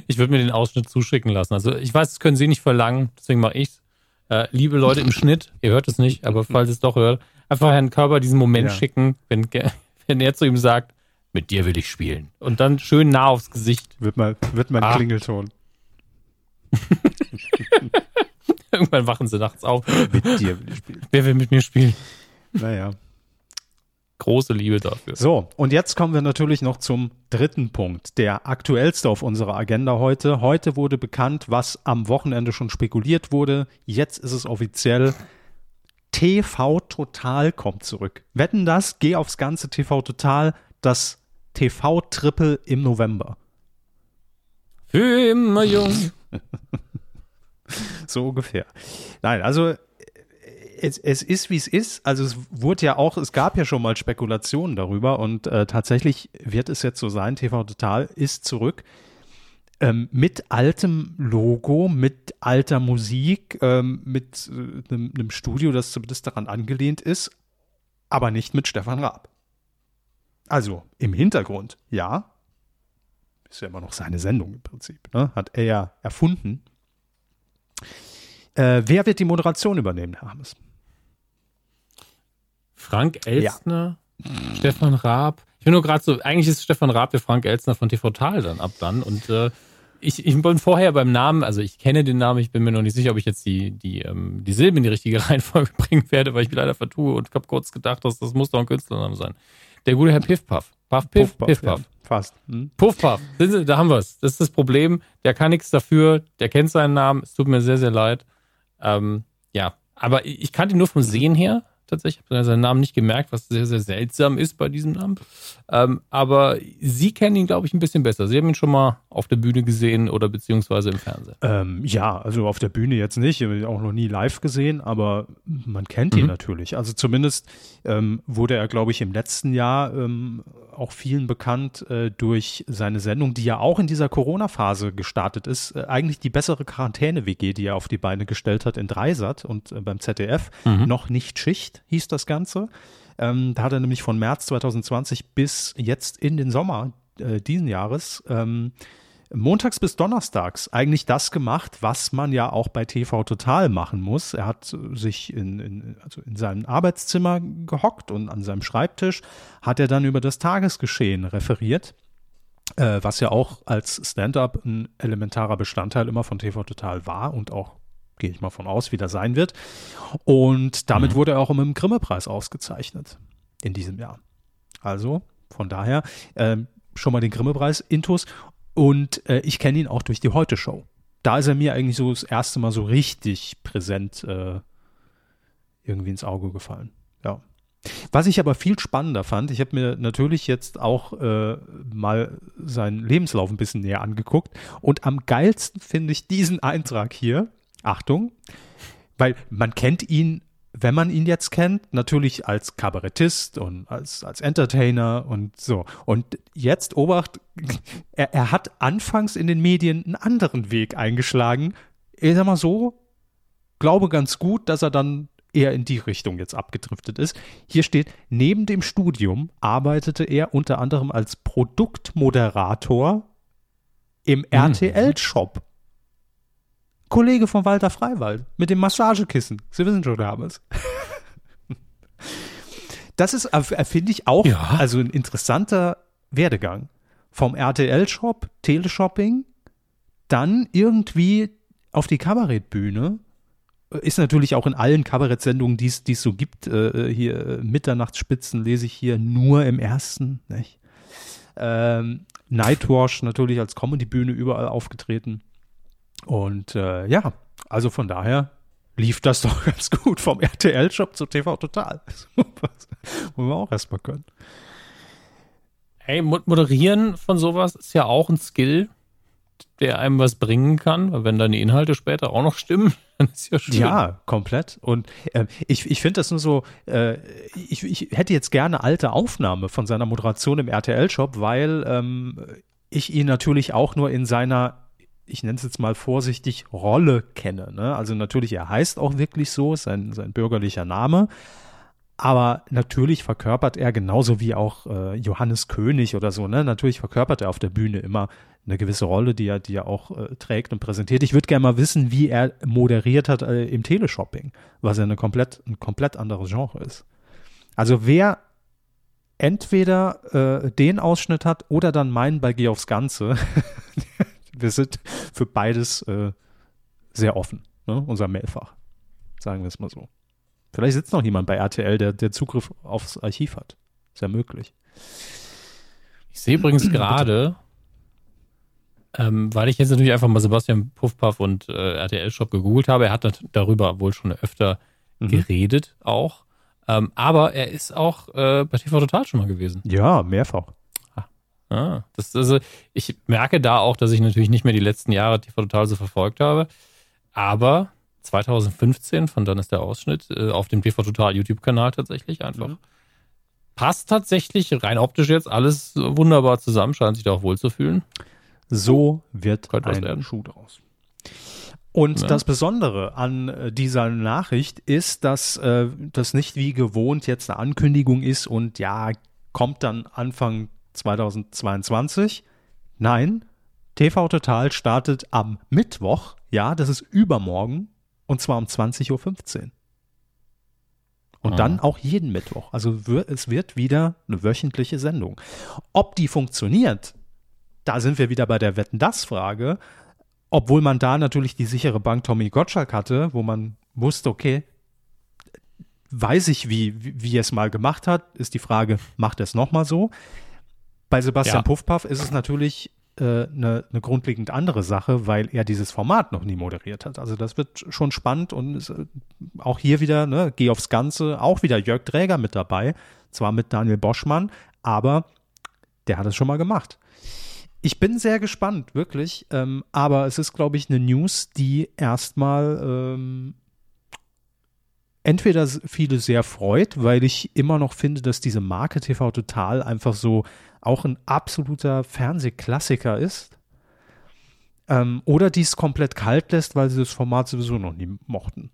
Ich würde mir den Ausschnitt zuschicken lassen. Also ich weiß, das können Sie nicht verlangen, deswegen mache ich's. Äh, liebe Leute im Schnitt, ihr hört es nicht, aber falls es doch hört, einfach Herrn Körber diesen Moment Ja. schicken, wenn, wenn er zu ihm sagt, mit dir will ich spielen. Und dann schön nah aufs Gesicht. Wird mal, wird mal ein Ah. Klingelton. Irgendwann wachen sie nachts auf. Mit dir will ich spielen. Wer will mit mir spielen? Naja. Große Liebe dafür. So, und jetzt kommen wir natürlich noch zum dritten Punkt, der aktuellste auf unserer Agenda heute. Heute wurde bekannt, was am Wochenende schon spekuliert wurde. Jetzt ist es offiziell. TV Total kommt zurück. Wetten das? Geh aufs ganze TV Total. Das TV Triple im November. Für immer jung. So ungefähr. Nein, also äh, es, es ist, wie es ist. Also es wurde ja auch, es gab ja schon mal Spekulationen darüber und äh, tatsächlich wird es jetzt so sein, TV Total ist zurück. Ähm, mit altem Logo, mit alter Musik, ähm, mit äh, einem, einem Studio, das zumindest daran angelehnt ist, aber nicht mit Stefan Raab. Also im Hintergrund, ja. Ist ja immer noch seine Sendung im Prinzip. Ne? Hat er ja erfunden. Äh, wer wird die Moderation übernehmen, Herr Hammes? Frank Elstner, Stefan Raab. Ich bin nur gerade so, eigentlich ist Stefan Raab der Frank Elstner von TV Tal dann ab dann. Und äh, ich, ich bin vorher beim Namen, also ich kenne den Namen, ich bin mir noch nicht sicher, ob ich jetzt die, die, ähm, die Silben in die richtige Reihenfolge bringen werde, weil ich mich leider vertue und habe kurz gedacht, dass das muss doch ein Künstlername sein. Der gute Herr Piffpuff. Puff, Piff, Puff, Piff, ja, Puff. fast. Hm? Puff, Puff. Da haben wir es. Das ist das Problem. Der kann nichts dafür. Der kennt seinen Namen. Es tut mir sehr, sehr leid. Ähm, ja, aber ich kannte ihn nur vom Sehen her. Tatsächlich habe seinen Namen nicht gemerkt, was sehr, sehr seltsam ist bei diesem Namen. Ähm, aber Sie kennen ihn, glaube ich, ein bisschen besser. Sie haben ihn schon mal auf der Bühne gesehen oder beziehungsweise im Fernsehen. Ähm, ja, also auf der Bühne jetzt nicht, ich habe ihn auch noch nie live gesehen, aber man kennt ihn Mhm. natürlich. Also zumindest ähm, wurde er, glaube ich, im letzten Jahr ähm, auch vielen bekannt äh, durch seine Sendung, die ja auch in dieser Corona-Phase gestartet ist. Äh, eigentlich die bessere Quarantäne-WG, die er auf die Beine gestellt hat in Dreisat und äh, beim ZDF. Noch nicht Schicht hieß das Ganze. Ähm, da hat er nämlich von März 2020 bis jetzt in den Sommer äh, diesen Jahres ähm, montags bis donnerstags eigentlich das gemacht, was man ja auch bei TV Total machen muss. Er hat äh, sich in, in, also in seinem Arbeitszimmer gehockt und an seinem Schreibtisch hat er dann über das Tagesgeschehen referiert, äh, was ja auch als Stand-up ein elementarer Bestandteil immer von TV Total war und auch gehe ich mal von aus, wieder sein wird. Und damit wurde er auch mit dem Grimme-Preis ausgezeichnet in diesem Jahr. Also von daher ähm, schon mal den Grimme-Preis intus. Und äh, ich kenne ihn auch durch die Heute-Show. Da ist er mir eigentlich so das erste Mal so richtig präsent äh, irgendwie ins Auge gefallen. Ja. Was ich aber viel spannender fand, ich habe mir natürlich jetzt auch äh, mal seinen Lebenslauf ein bisschen näher angeguckt und am geilsten finde ich diesen Eintrag hier. Achtung, weil man kennt ihn, wenn man ihn jetzt kennt, natürlich als Kabarettist und als, als Entertainer und so. Und jetzt, Obacht, er, er hat anfangs in den Medien einen anderen Weg eingeschlagen. Ich sag mal so, glaube ganz gut, dass er dann eher in die Richtung jetzt abgedriftet ist. Hier steht, neben dem Studium arbeitete er unter anderem als Produktmoderator im RTL-Shop. Kollege von Walter Freiwald mit dem Massagekissen. Sie wissen schon, damals. Das ist, äh, finde ich, auch Ja. also ein interessanter Werdegang. Vom RTL-Shop, Teleshopping, dann irgendwie auf die Kabarettbühne. Ist natürlich auch in allen Kabarettsendungen, die es so gibt, äh, hier äh, Mitternachtsspitzen lese ich hier nur im ersten. Nicht? Ähm, Nightwash natürlich als Comedybühne überall aufgetreten. Und äh, ja, also von daher lief das doch ganz gut vom RTL-Shop zu TV Total. Wollen wir auch erstmal können. Hey, mo- moderieren von sowas ist ja auch ein Skill, der einem was bringen kann, weil wenn dann die Inhalte später auch noch stimmen, dann ist ja schön. Ja, komplett. Und äh, ich, ich finde das nur so, äh, ich, ich hätte jetzt gerne alte Aufnahme von seiner Moderation im RTL-Shop, weil ähm, ich ihn natürlich auch nur in seiner, ich nenne es jetzt mal vorsichtig, Rolle kenne. Ne? Also natürlich, er heißt auch wirklich so, ist sein, sein bürgerlicher Name. Aber natürlich verkörpert er genauso wie auch äh, Johannes König oder so, ne? Natürlich verkörpert er auf der Bühne immer eine gewisse Rolle, die er, die er auch äh, trägt und präsentiert. Ich würde gerne mal wissen, wie er moderiert hat äh, im Teleshopping, was ja eine komplett, ein komplett anderes Genre ist. Also wer entweder äh, den Ausschnitt hat oder dann meinen bei Geh aufs Ganze, wir sind für beides äh, sehr offen, ne? unser Mailfach. Sagen wir es mal so. Vielleicht sitzt noch jemand bei RTL, der, der Zugriff aufs Archiv hat. Ist ja möglich. Ich sehe übrigens gerade, ähm, weil ich jetzt natürlich einfach mal Sebastian Puffpaff und äh, RTL Shop gegoogelt habe, er hat darüber wohl schon öfter mhm. geredet auch. Ähm, aber er ist auch äh, bei TV Total schon mal gewesen. Ja, mehrfach. Ah, das, also ich merke da auch, dass ich natürlich nicht mehr die letzten Jahre TV Total so verfolgt habe. Aber 2015, von dann ist der Ausschnitt, äh, auf dem TV Total YouTube-Kanal tatsächlich einfach. Mhm. Passt tatsächlich rein optisch jetzt alles wunderbar zusammen, scheint sich da auch wohl zu fühlen. So wird ein Schuh draus. Und ja. das Besondere an äh, dieser Nachricht ist, dass äh, das nicht wie gewohnt jetzt eine Ankündigung ist und ja, kommt dann Anfang 2022. Nein, TV Total startet am Mittwoch, ja, das ist übermorgen, und zwar um 20.15 Uhr. Und ah. dann auch jeden Mittwoch. Also es wird wieder eine wöchentliche Sendung. Ob die funktioniert, da sind wir wieder bei der Wetten-Das-Frage. Obwohl man da natürlich die sichere Bank Tommy Gottschalk hatte, wo man wusste, okay, weiß ich, wie, wie, wie er es mal gemacht hat, ist die Frage, macht er es nochmal so? Bei Sebastian ja. Puffpaff ist es natürlich eine, äh, eine grundlegend andere Sache, weil er dieses Format noch nie moderiert hat. Also das wird schon spannend und äh, auch hier wieder, ne, geh aufs Ganze, auch wieder Jörg Träger mit dabei, zwar mit Daniel Boschmann, aber der hat es schon mal gemacht. Ich bin sehr gespannt, wirklich, ähm, aber es ist, glaube ich, eine News, die erstmal ähm, entweder viele sehr freut, weil ich immer noch finde, dass diese Marke TV Total einfach so auch ein absoluter Fernsehklassiker ist. Ähm, oder die es komplett kalt lässt, weil sie das Format sowieso noch nie mochten.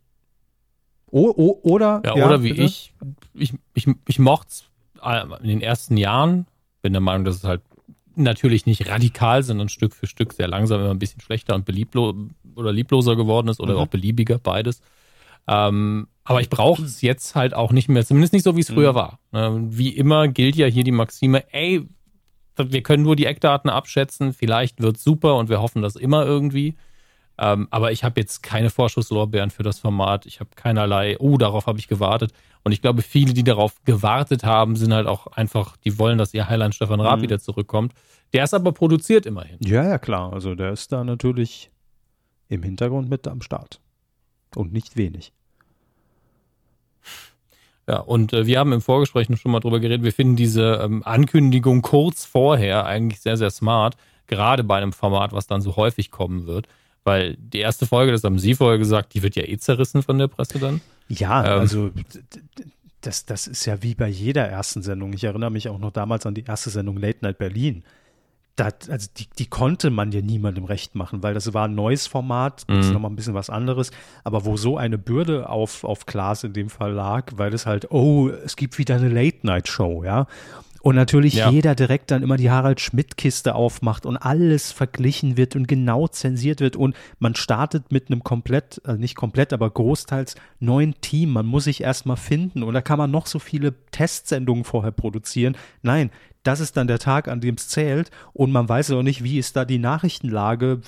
O, o, oder? Ja, ja oder wie bitte? ich. Ich, ich, ich mochte es äh, in den ersten Jahren. Bin der Meinung, dass es halt natürlich nicht radikal, sondern Stück für Stück sehr langsam immer ein bisschen schlechter und belieblo oder liebloser geworden ist oder mhm. auch beliebiger, beides. Ähm, aber ich brauche es jetzt halt auch nicht mehr, zumindest nicht so, wie es früher mhm. war. Ähm, wie immer gilt ja hier die Maxime, ey, wir können nur die Eckdaten abschätzen, vielleicht wird super und wir hoffen das immer irgendwie. Ähm, aber ich habe jetzt keine Vorschusslorbeeren für das Format. Ich habe keinerlei, oh, darauf habe ich gewartet. Und ich glaube, viele, die darauf gewartet haben, sind halt auch einfach, die wollen, dass ihr Highland Stefan Raab mhm. wieder zurückkommt. Der ist aber produziert immerhin. Ja, ja, klar. Also der ist da natürlich im Hintergrund mit am Start. Und nicht wenig. Ja, und äh, wir haben im Vorgespräch schon mal drüber geredet. Wir finden diese ähm, Ankündigung kurz vorher eigentlich sehr, sehr smart. Gerade bei einem Format, was dann so häufig kommen wird. Weil die erste Folge, das haben Sie vorher gesagt, die wird ja eh zerrissen von der Presse dann. Ja, ähm, also das, das ist ja wie bei jeder ersten Sendung. Ich erinnere mich auch noch damals an die erste Sendung Late Night Berlin das, also die, die konnte man ja niemandem recht machen, weil das war ein neues Format, das mhm. ist nochmal ein bisschen was anderes, aber wo so eine Bürde auf, auf Klaas in dem Fall lag, weil es halt, oh, es gibt wieder eine Late-Night-Show, ja. Und natürlich ja. jeder direkt dann immer die Harald Schmidt-Kiste aufmacht und alles verglichen wird und genau zensiert wird und man startet mit einem komplett, also nicht komplett, aber großteils neuen Team. Man muss sich erstmal finden und da kann man noch so viele Testsendungen vorher produzieren. Nein, das ist dann der Tag, an dem es zählt und man weiß auch nicht, wie ist da die Nachrichtenlage,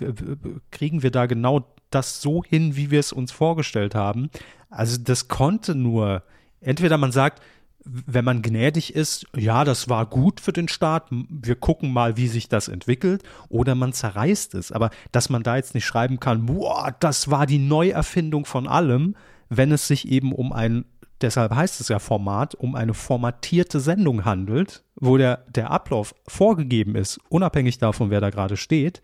kriegen wir da genau das so hin, wie wir es uns vorgestellt haben. Also das konnte nur, entweder man sagt, wenn man gnädig ist, ja, das war gut für den Staat, wir gucken mal, wie sich das entwickelt, oder man zerreißt es. Aber dass man da jetzt nicht schreiben kann, boah, das war die Neuerfindung von allem, wenn es sich eben um ein deshalb heißt es ja Format, um eine formatierte Sendung handelt, wo der, der Ablauf vorgegeben ist, unabhängig davon, wer da gerade steht,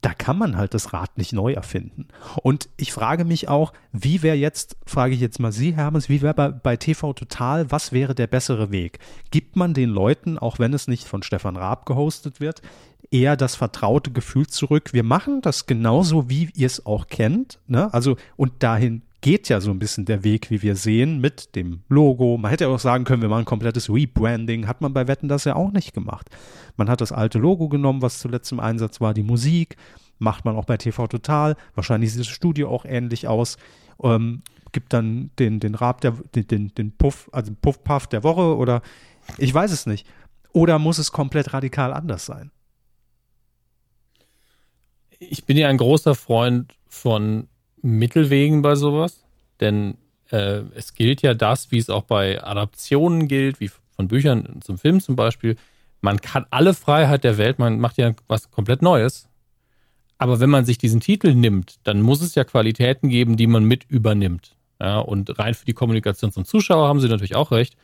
da kann man halt das Rad nicht neu erfinden. Und ich frage mich auch, wie wäre jetzt, frage ich jetzt mal Sie, Hermes, wie wäre bei, bei, TV Total, was wäre der bessere Weg? Gibt man den Leuten, auch wenn es nicht von Stefan Raab gehostet wird, eher das vertraute Gefühl zurück? Wir machen das genauso, wie ihr es auch kennt, ne? Also, und dahin geht ja so ein bisschen der Weg, wie wir sehen, mit dem Logo. Man hätte ja auch sagen können, wir machen ein komplettes Rebranding. Hat man bei Wetten das ja auch nicht gemacht. Man hat das alte Logo genommen, was zuletzt im Einsatz war, die Musik. Macht man auch bei TV Total. Wahrscheinlich sieht das Studio auch ähnlich aus. Ähm, gibt dann den, den Rab, der, den, den Puff, also Puff-Puff der Woche oder ich weiß es nicht. Oder muss es komplett radikal anders sein? Ich bin ja ein großer Freund von Mittelwegen bei sowas, denn äh, es gilt ja das, wie es auch bei Adaptionen gilt, wie von Büchern zum Film zum Beispiel. Man kann alle Freiheit der Welt, man macht ja was komplett Neues. Aber wenn man sich diesen Titel nimmt, dann muss es ja Qualitäten geben, die man mit übernimmt. Ja, und rein für die Kommunikation zum Zuschauer haben sie natürlich auch recht.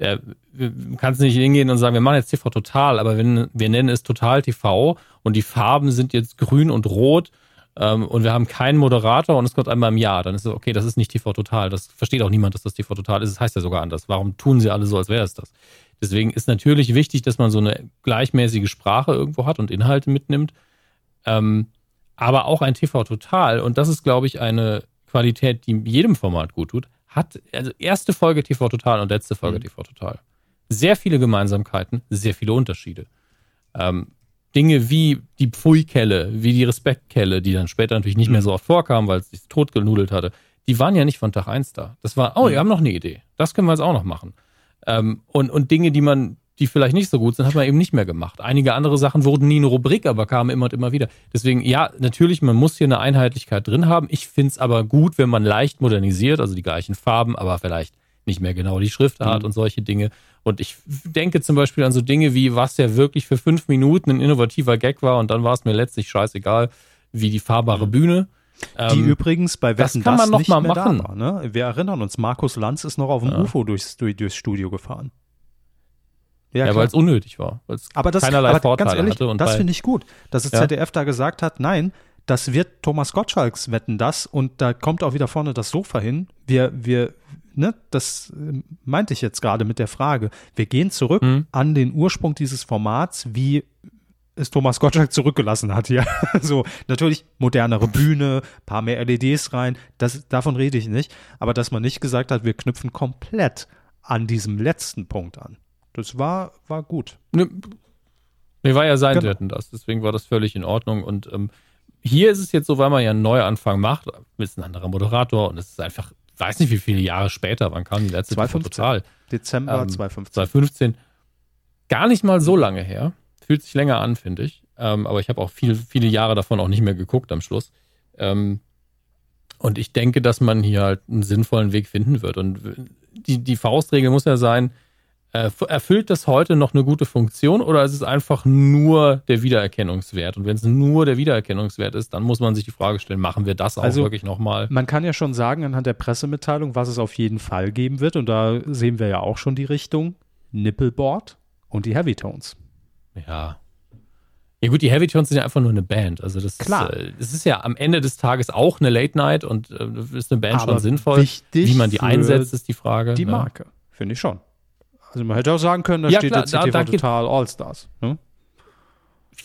Ja, du kannst nicht hingehen und sagen, wir machen jetzt TV Total, aber wenn, wir nennen es Total TV und die Farben sind jetzt grün und rot ähm, und wir haben keinen Moderator und es kommt einmal im Jahr, dann ist es okay, das ist nicht TV Total. Das versteht auch niemand, dass das TV Total ist. Das heißt ja sogar anders. Warum tun sie alle so, als wäre es das? Deswegen ist natürlich wichtig, dass man so eine gleichmäßige Sprache irgendwo hat und Inhalte mitnimmt. Ähm, aber auch ein TV Total, und das ist, glaube ich, eine Qualität, die jedem Format gut tut, hat, also erste Folge TV Total und letzte Folge mhm. TV Total. Sehr viele Gemeinsamkeiten, sehr viele Unterschiede. Ähm, Dinge wie die Pfui-Kelle, wie die Respektkelle, die dann später natürlich nicht mehr mhm. so oft vorkam, weil es sich totgenudelt hatte, die waren ja nicht von Tag 1 da. Das war, oh, mhm. wir haben noch eine Idee. Das können wir jetzt auch noch machen. Ähm, und, und Dinge, die man, die vielleicht nicht so gut sind, hat man eben nicht mehr gemacht. Einige andere Sachen wurden nie eine Rubrik, aber kamen immer und immer wieder. Deswegen, ja, natürlich, man muss hier eine Einheitlichkeit drin haben. Ich finde es aber gut, wenn man leicht modernisiert, also die gleichen Farben, aber vielleicht nicht mehr genau die Schriftart mhm. und solche Dinge. Und ich denke zum Beispiel an so Dinge wie, was ja wirklich für fünf Minuten ein innovativer Gag war und dann war es mir letztlich scheißegal, wie die fahrbare mhm. Bühne. Die ähm, übrigens bei Wetten das kann man noch mal machen. War, ne? Wir erinnern uns, Markus Lanz ist noch auf dem ja. UFO durchs, durch, durchs Studio gefahren. Ja, ja weil es unnötig war. Aber das, keinerlei aber Vorteile ganz ehrlich, hatte. Und das finde ich gut, dass das ja. ZDF da gesagt hat, nein, das wird Thomas Gottschalks wetten das und da kommt auch wieder vorne das Sofa hin. Wir, wir, ne, das äh, meinte ich jetzt gerade mit der Frage. Wir gehen zurück mhm. an den Ursprung dieses Formats, wie es Thomas Gottschalk zurückgelassen hat hier. so, natürlich modernere Bühne, paar mehr LEDs rein, das, davon rede ich nicht. Aber dass man nicht gesagt hat, wir knüpfen komplett an diesem letzten Punkt an. Das war, war gut. Ne, nee, war ja sein genau. Wetten das, deswegen war das völlig in Ordnung. Und ähm, hier ist es jetzt so, weil man ja einen Neuanfang macht, mit ein anderer Moderator und es ist einfach, weiß nicht wie viele Jahre später, wann kam die letzte 2015. Total? Dezember ähm, 2015. 2015. Gar nicht mal so lange her. Fühlt sich länger an, finde ich. Ähm, aber ich habe auch viel, viele Jahre davon auch nicht mehr geguckt am Schluss. Ähm, und ich denke, dass man hier halt einen sinnvollen Weg finden wird. Und die, die Faustregel muss ja sein, erfüllt das heute noch eine gute Funktion oder ist es einfach nur der Wiedererkennungswert? Und wenn es nur der Wiedererkennungswert ist, dann muss man sich die Frage stellen, machen wir das auch also, wirklich nochmal? Man kann ja schon sagen anhand der Pressemitteilung, was es auf jeden Fall geben wird. Und da sehen wir ja auch schon die Richtung. Nippleboard und die Heavy Tones. Ja. Ja gut, die Heavy Tones sind ja einfach nur eine Band. Also das, Klar. Ist, äh, das ist ja am Ende des Tages auch eine Late Night und äh, ist eine Band Aber schon sinnvoll. Wie man die einsetzt, ist die Frage. Die Marke, ja. finde ich schon. Also man hätte auch sagen können, da ja, steht klar, jetzt CTV da, da Total All-Stars. Ne?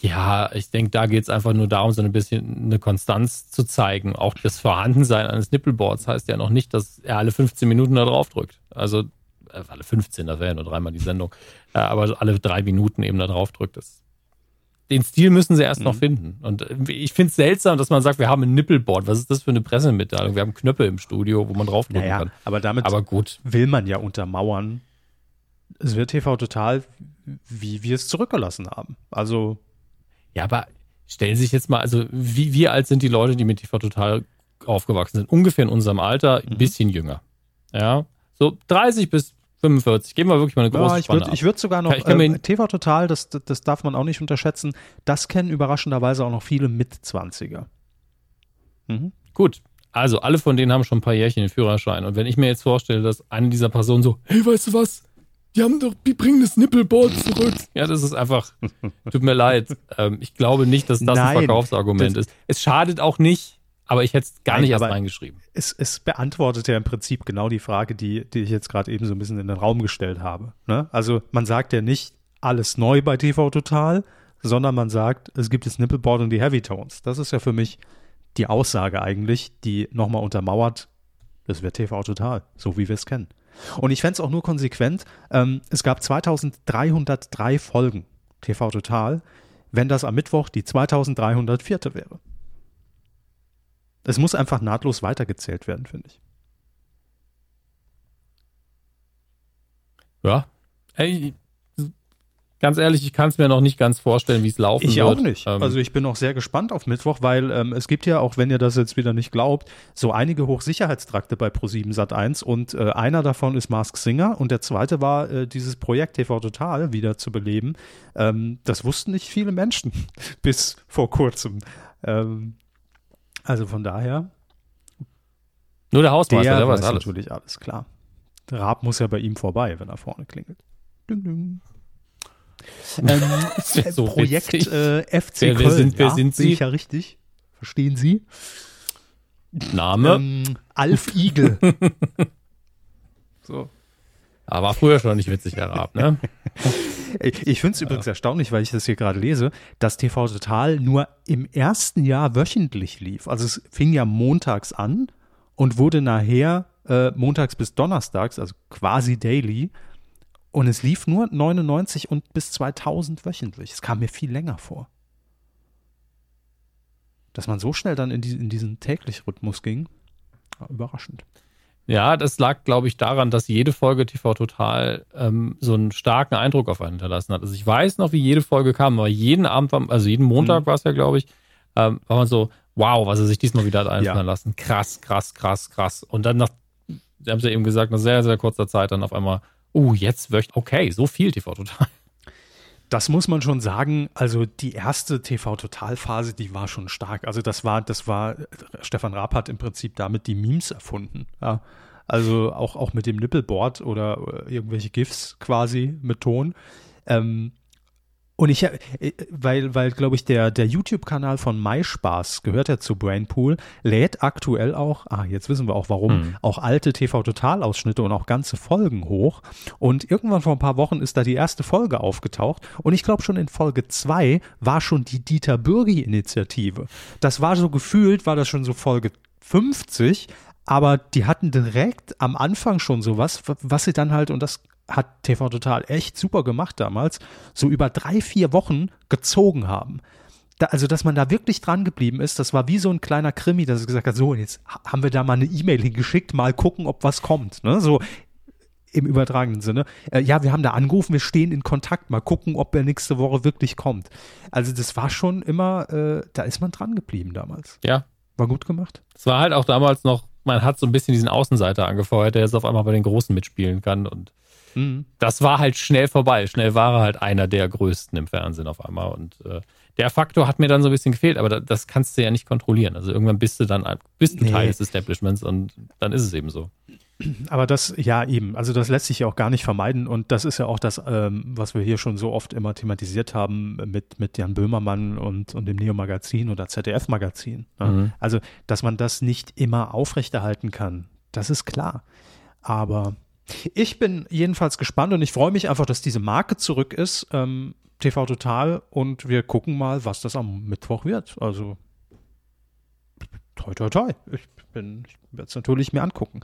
Ja, ich denke, da geht es einfach nur darum, so ein bisschen eine Konstanz zu zeigen. Auch das Vorhandensein eines Nippelboards heißt ja noch nicht, dass er alle 15 Minuten da drauf drückt. Also äh, alle 15, das wäre ja nur dreimal die Sendung. Äh, aber alle drei Minuten eben da drauf drückt. Das, den Stil müssen sie erst mhm. noch finden. Und äh, ich finde es seltsam, dass man sagt, wir haben ein Nippelboard. Was ist das für eine Pressemitteilung? Wir haben Knöpfe im Studio, wo man draufdrücken naja, kann. Aber damit aber gut. will man ja untermauern, es wird TV total, wie wir es zurückgelassen haben. Also. Ja, aber stellen Sie sich jetzt mal, also wie, wie alt sind die Leute, die mit TV total aufgewachsen sind? Ungefähr in unserem Alter, ein mhm. bisschen jünger. Ja, so 30 bis 45. Geben wir wirklich mal eine große ja, ich würd, Ich würde sogar noch, ich äh, TV Total, das, das darf man auch nicht unterschätzen, das kennen überraschenderweise auch noch viele Mitzwanziger. Mhm. Gut, also alle von denen haben schon ein paar Jährchen den Führerschein. Und wenn ich mir jetzt vorstelle, dass eine dieser Personen so, hey, weißt du was? Die haben doch, die bringen das Nippelboard zurück. Ja, das ist einfach, tut mir leid. Ähm, ich glaube nicht, dass das Nein, ein Verkaufsargument ist. Es schadet auch nicht, aber ich hätte es gar Nein, nicht erst reingeschrieben. Es, es beantwortet ja im Prinzip genau die Frage, die, die ich jetzt gerade eben so ein bisschen in den Raum gestellt habe. Ne? Also man sagt ja nicht alles neu bei TV Total, sondern man sagt, es gibt das Nippelboard und die Heavy Tones. Das ist ja für mich die Aussage eigentlich, die nochmal untermauert, Das wäre TV Total, so wie wir es kennen. Und ich fände es auch nur konsequent, ähm, es gab 2303 Folgen TV Total, wenn das am Mittwoch die 2304. wäre. Es muss einfach nahtlos weitergezählt werden, finde ich. Ja. Ey, ganz ehrlich, ich kann es mir noch nicht ganz vorstellen, wie es laufen ich wird. Ich auch nicht. Ähm, also ich bin auch sehr gespannt auf Mittwoch, weil ähm, es gibt ja, auch wenn ihr das jetzt wieder nicht glaubt, so einige Hochsicherheitstrakte bei Pro7 Sat1 und äh, einer davon ist Mask Singer und der zweite war äh, dieses Projekt TV Total wieder zu beleben. Ähm, das wussten nicht viele Menschen bis vor kurzem. Ähm, also von daher. Nur der Hausmeister, der, der weiß alles. natürlich alles, klar. Der Raab muss ja bei ihm vorbei, wenn er vorne klingelt. Ding, ding. Ähm, Das wär so Projekt witzig. äh, FC Wer- wer Köln. sind- wer ja, sind Sie? ich ja richtig. Verstehen Sie? Name. Ähm, Alf Igel. so. Aber war früher schon nicht witzig, Herr Raab, ne? Ich, finde es übrigens erstaunlich, weil ich das hier gerade lese, dass TV Total nur im ersten Jahr wöchentlich lief. Also es fing ja montags an und wurde nachher äh, montags bis donnerstags, also quasi daily. Und es lief nur 99 und bis 2000 wöchentlich. Es kam mir viel länger vor. Dass man so schnell dann in, die, in diesen täglich Rhythmus ging, war überraschend. Ja, das lag, glaube ich, daran, dass jede Folge TV Total ähm, so einen starken Eindruck auf einen hinterlassen hat. Also ich weiß noch, wie jede Folge kam, aber jeden Abend, war, also jeden Montag Mhm. war es ja, glaube ich, ähm, war man so, wow, was er sich diesmal wieder hat einfallen Ja. lassen. Krass, krass, krass, krass. Und dann nach, Sie haben es ja eben gesagt, nach sehr, sehr kurzer Zeit dann auf einmal, uh, jetzt wöcht, okay, so viel TV Total. Das muss man schon sagen. Also die erste TV-Total-Phase, die war schon stark. Also das war, das war, Stefan Raab hat im Prinzip damit die Memes erfunden. Ja. Also auch, auch mit dem Nippelboard oder äh, irgendwelche GIFs quasi mit Ton. Ähm, und ich, äh, weil, weil glaube ich, der, der YouTube-Kanal von MySpaß gehört ja zu Brainpool, lädt aktuell auch, ah, jetzt wissen wir auch warum, Mhm. auch alte TV-Total-Ausschnitte und auch ganze Folgen hoch. Und irgendwann vor ein paar Wochen ist da die erste Folge aufgetaucht. Und ich glaube, schon in Folge zwei war schon die Dieter Bürgi-Initiative. Das war so gefühlt, war das schon so Folge 50, aber die hatten direkt am Anfang schon sowas, was sie dann halt, und das hat TV Total echt super gemacht damals, so über drei, vier Wochen gezogen haben. Da, also, dass man da wirklich dran geblieben ist, das war wie so ein kleiner Krimi, dass es gesagt hat, so, jetzt ha- haben wir da mal eine E-Mail hingeschickt, mal gucken, ob was kommt. Ne? So im übertragenen Sinne. Äh, ja, wir haben da angerufen, wir stehen in Kontakt, mal gucken, ob er nächste Woche wirklich kommt. Also, das war schon immer, äh, da ist man dran geblieben damals. Ja, War gut gemacht. es war halt auch damals noch, man hat so ein bisschen diesen Außenseiter angefeuert, der jetzt auf einmal bei den Großen mitspielen kann und Mhm. das war halt schnell vorbei. Schnell war er halt einer der größten im Fernsehen auf einmal. Und äh, der Faktor hat mir dann so ein bisschen gefehlt, aber da, das kannst du ja nicht kontrollieren. Also irgendwann bist du dann bist du Nee. Teil des Establishments und dann ist es eben so. Aber das, ja, eben. Also das lässt sich ja auch gar nicht vermeiden. Und das ist ja auch das, ähm, was wir hier schon so oft immer thematisiert haben mit, mit Jan Böhmermann und, und dem Neo-Magazin oder ZDF-Magazin. Ne? Mhm. Also, dass man das nicht immer aufrechterhalten kann, das ist klar. Aber ich bin jedenfalls gespannt und ich freue mich einfach, dass diese Marke zurück ist, ähm, TV Total. Und wir gucken mal, was das am Mittwoch wird. Also, toi, toi, toi. Ich ich werde es natürlich mir angucken.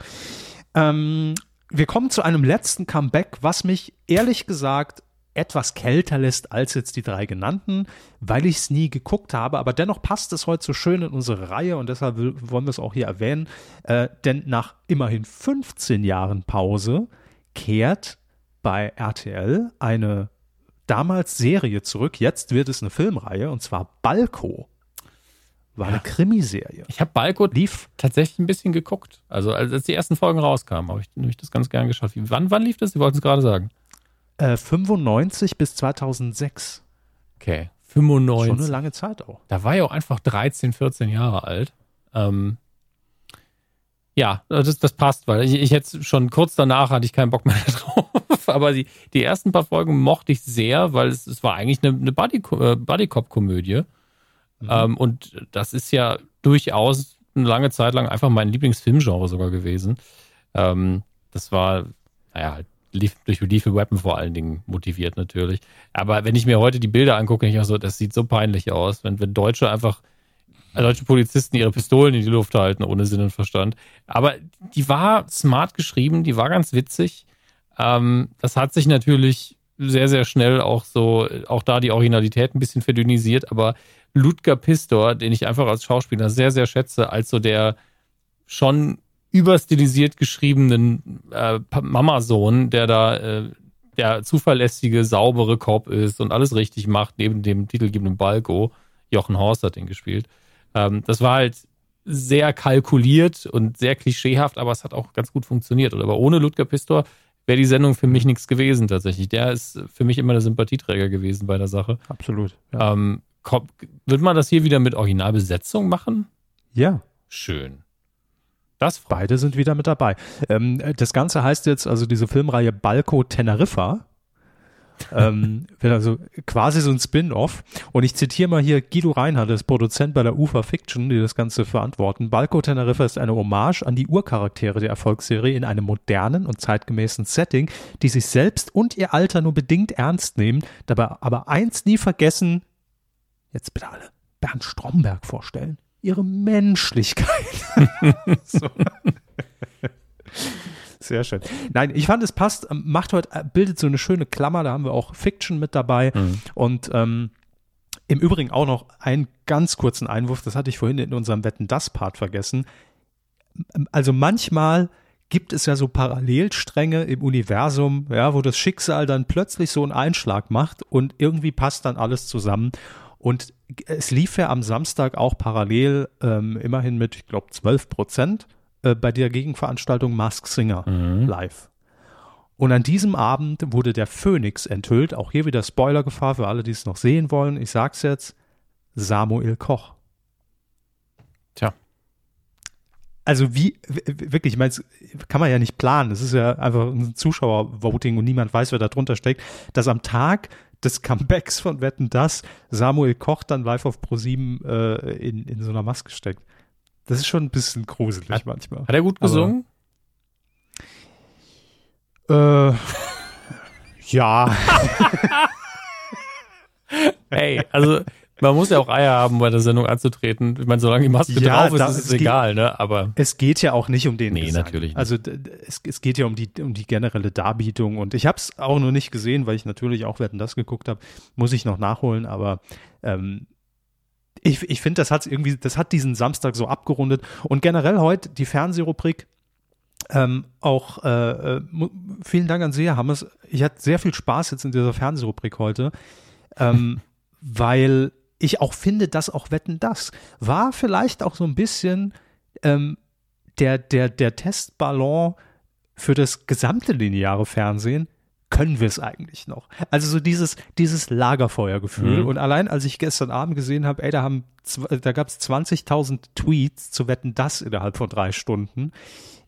Ähm, wir kommen zu einem letzten Comeback, was mich ehrlich gesagt etwas kälter lässt als jetzt die drei genannten, weil ich es nie geguckt habe. Aber dennoch passt es heute so schön in unsere Reihe und deshalb will, wollen wir es auch hier erwähnen. Äh, denn nach immerhin 15 Jahren Pause kehrt bei RTL eine damals Serie zurück. Jetzt wird es eine Filmreihe und zwar Balko. War eine Krimiserie. Ich habe Balko Lief tatsächlich ein bisschen geguckt. Also als, als die ersten Folgen rauskamen, habe ich, hab ich das ganz gern geschaut. Wie, wann, wann lief das? Sie wollten es gerade sagen. Äh, 95 bis 2006. Okay. Schon 95. eine lange Zeit auch. Da war ich auch einfach 13, 14 Jahre alt. Ähm, ja, das, das passt, weil ich, ich jetzt schon kurz danach hatte ich keinen Bock mehr drauf. Aber die, die ersten paar Folgen mochte ich sehr, weil es, es war eigentlich eine, eine Buddy, äh, Buddy-Cop-Komödie. Ähm, und das ist ja durchaus eine lange Zeit lang einfach mein Lieblingsfilmgenre sogar gewesen. Ähm, das war, naja, halt durch Lethal Weapon vor allen Dingen motiviert natürlich. Aber wenn ich mir heute die Bilder angucke, ich auch so, das sieht so peinlich aus, wenn, wenn Deutsche einfach deutsche Polizisten ihre Pistolen in die Luft halten, ohne Sinn und Verstand. Aber die war smart geschrieben, die war ganz witzig. Ähm, das hat sich natürlich sehr, sehr schnell auch so, auch da die Originalität ein bisschen verdünnisiert, aber Ludger Pistor, den ich einfach als Schauspieler sehr, sehr schätze, als so der schon überstilisiert geschriebenen äh, Mamasohn, der da äh, der zuverlässige, saubere Cop ist und alles richtig macht, neben dem titelgebenden Balko. Jochen Horst hat den gespielt. Ähm, das war halt sehr kalkuliert und sehr klischeehaft, aber es hat auch ganz gut funktioniert. Aber ohne Ludger Pistor wäre die Sendung für mich nichts gewesen tatsächlich. Der ist für mich immer der Sympathieträger gewesen bei der Sache. Absolut. Ja. Ähm, wird man das hier wieder mit Originalbesetzung machen? Ja. Schön. Das Beide sind wieder mit dabei. Ähm, das Ganze heißt jetzt also diese Filmreihe Balco Teneriffa. ähm, wird also quasi so ein Spin-off. Und ich zitiere mal hier Guido Reinhardt, das Produzent bei der UFA Fiction, die das Ganze verantworten. Balco Teneriffa ist eine Hommage an die Urcharaktere der Erfolgsserie in einem modernen und zeitgemäßen Setting, die sich selbst und ihr Alter nur bedingt ernst nehmen, dabei aber eins nie vergessen, jetzt bitte alle, Bernd Stromberg vorstellen. Ihre Menschlichkeit. so. Sehr schön. Nein, ich fand, es passt, ähm, macht heute, äh, bildet so eine schöne Klammer, da haben wir auch Fiction mit dabei. Mhm. Und ähm, im Übrigen auch noch einen ganz kurzen Einwurf, das hatte ich vorhin in unserem Wetten das Part vergessen. Also manchmal gibt es ja so Parallelstränge im Universum, ja, wo das Schicksal dann plötzlich so einen Einschlag macht und irgendwie passt dann alles zusammen. Und es lief ja am Samstag auch parallel ähm, immerhin mit, ich glaube, 12 Prozent äh, bei der Gegenveranstaltung Mask Singer mhm. live. Und an diesem Abend wurde der Phoenix enthüllt. Auch hier wieder Spoilergefahr für alle, die es noch sehen wollen. Ich sag's jetzt: Samuel Koch. Tja. Also wie, wirklich, ich meine, kann man ja nicht planen. Es ist ja einfach ein Zuschauervoting und niemand weiß, wer da drunter steckt. Dass am Tag des Comebacks von Wetten das Samuel Koch dann live auf Pro7 äh, in, in so einer Maske steckt. Das ist schon ein bisschen gruselig hat, manchmal. Hat er gut gesungen? Aber, äh, ja. hey, also man muss ja auch Eier haben, bei der Sendung anzutreten. Ich meine, solange die Maske ja, drauf ist, ist es egal, ne? Aber es geht ja auch nicht um den. Nee, Gesang. natürlich. Nicht. Also es, es geht ja um die um die generelle Darbietung und ich habe es auch noch nicht gesehen, weil ich natürlich auch werden das geguckt habe. Muss ich noch nachholen, aber ähm, ich, ich finde, das hat irgendwie, das hat diesen Samstag so abgerundet und generell heute die Fernsehrubrik. Ähm, auch äh, äh vielen Dank an Sie, Herr Hammers. Ich hatte sehr viel Spaß jetzt in dieser Fernsehrubrik heute, ähm, weil ich auch finde, dass auch Wetten das war vielleicht auch so ein bisschen ähm, der, der, der Testballon für das gesamte lineare Fernsehen. Können wir es eigentlich noch? Also so dieses, dieses Lagerfeuergefühl. Mhm. Und allein als ich gestern Abend gesehen habe, ey, da haben, da gab es 20.000 Tweets zu Wetten das innerhalb von drei Stunden.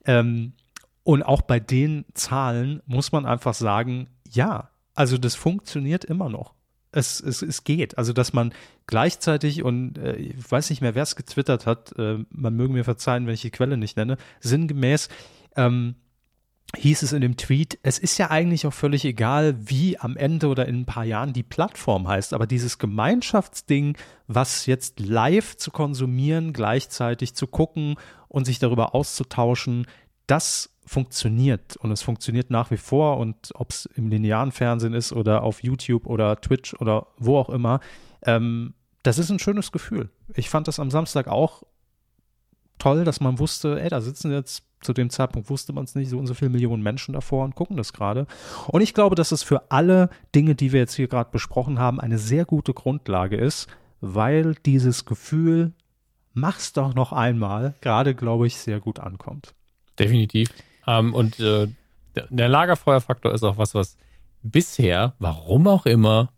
Ähm, und auch bei den Zahlen muss man einfach sagen, ja, also das funktioniert immer noch es, es, es geht. Also, dass man gleichzeitig, und äh, ich weiß nicht mehr, wer es getwittert hat, äh, man möge mir verzeihen, wenn ich die Quelle nicht nenne, sinngemäß ähm, hieß es in dem Tweet, es ist ja eigentlich auch völlig egal, wie am Ende oder in ein paar Jahren die Plattform heißt, aber dieses Gemeinschaftsding, was jetzt live zu konsumieren, gleichzeitig zu gucken und sich darüber auszutauschen, das funktioniert und es funktioniert nach wie vor und ob es im linearen Fernsehen ist oder auf YouTube oder Twitch oder wo auch immer, ähm, das ist ein schönes Gefühl. Ich fand das am Samstag auch toll, dass man wusste, ey, da sitzen jetzt zu dem Zeitpunkt wusste man es nicht, so und so viele Millionen Menschen davor und gucken das gerade. Und ich glaube, dass es für alle Dinge, die wir jetzt hier gerade besprochen haben, eine sehr gute Grundlage ist, weil dieses Gefühl, mach's doch noch einmal, gerade, glaube ich, sehr gut ankommt. Definitiv. Ähm, und äh, der Lagerfeuerfaktor ist auch was, was bisher, warum auch immer,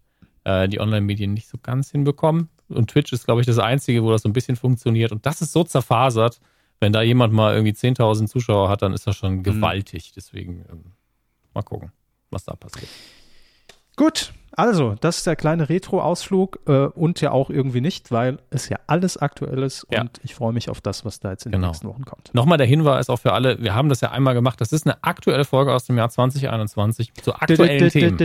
äh, die Online-Medien nicht so ganz hinbekommen. Und Twitch ist, glaube ich, das Einzige, wo das so ein bisschen funktioniert. Und das ist so zerfasert, wenn da jemand mal irgendwie 10.000 Zuschauer hat, dann ist das schon mhm. gewaltig. Deswegen ähm, mal gucken, was da passiert. Gut, also, das ist der kleine Retro-Ausflug äh, und ja auch irgendwie nicht, weil es ja alles aktuell ist ja. und ich freue mich auf das, was da jetzt in genau. den nächsten Wochen kommt. Nochmal der Hinweis auch für alle, wir haben das ja einmal gemacht, das ist eine aktuelle Folge aus dem Jahr 2021 zu aktuellen Themen.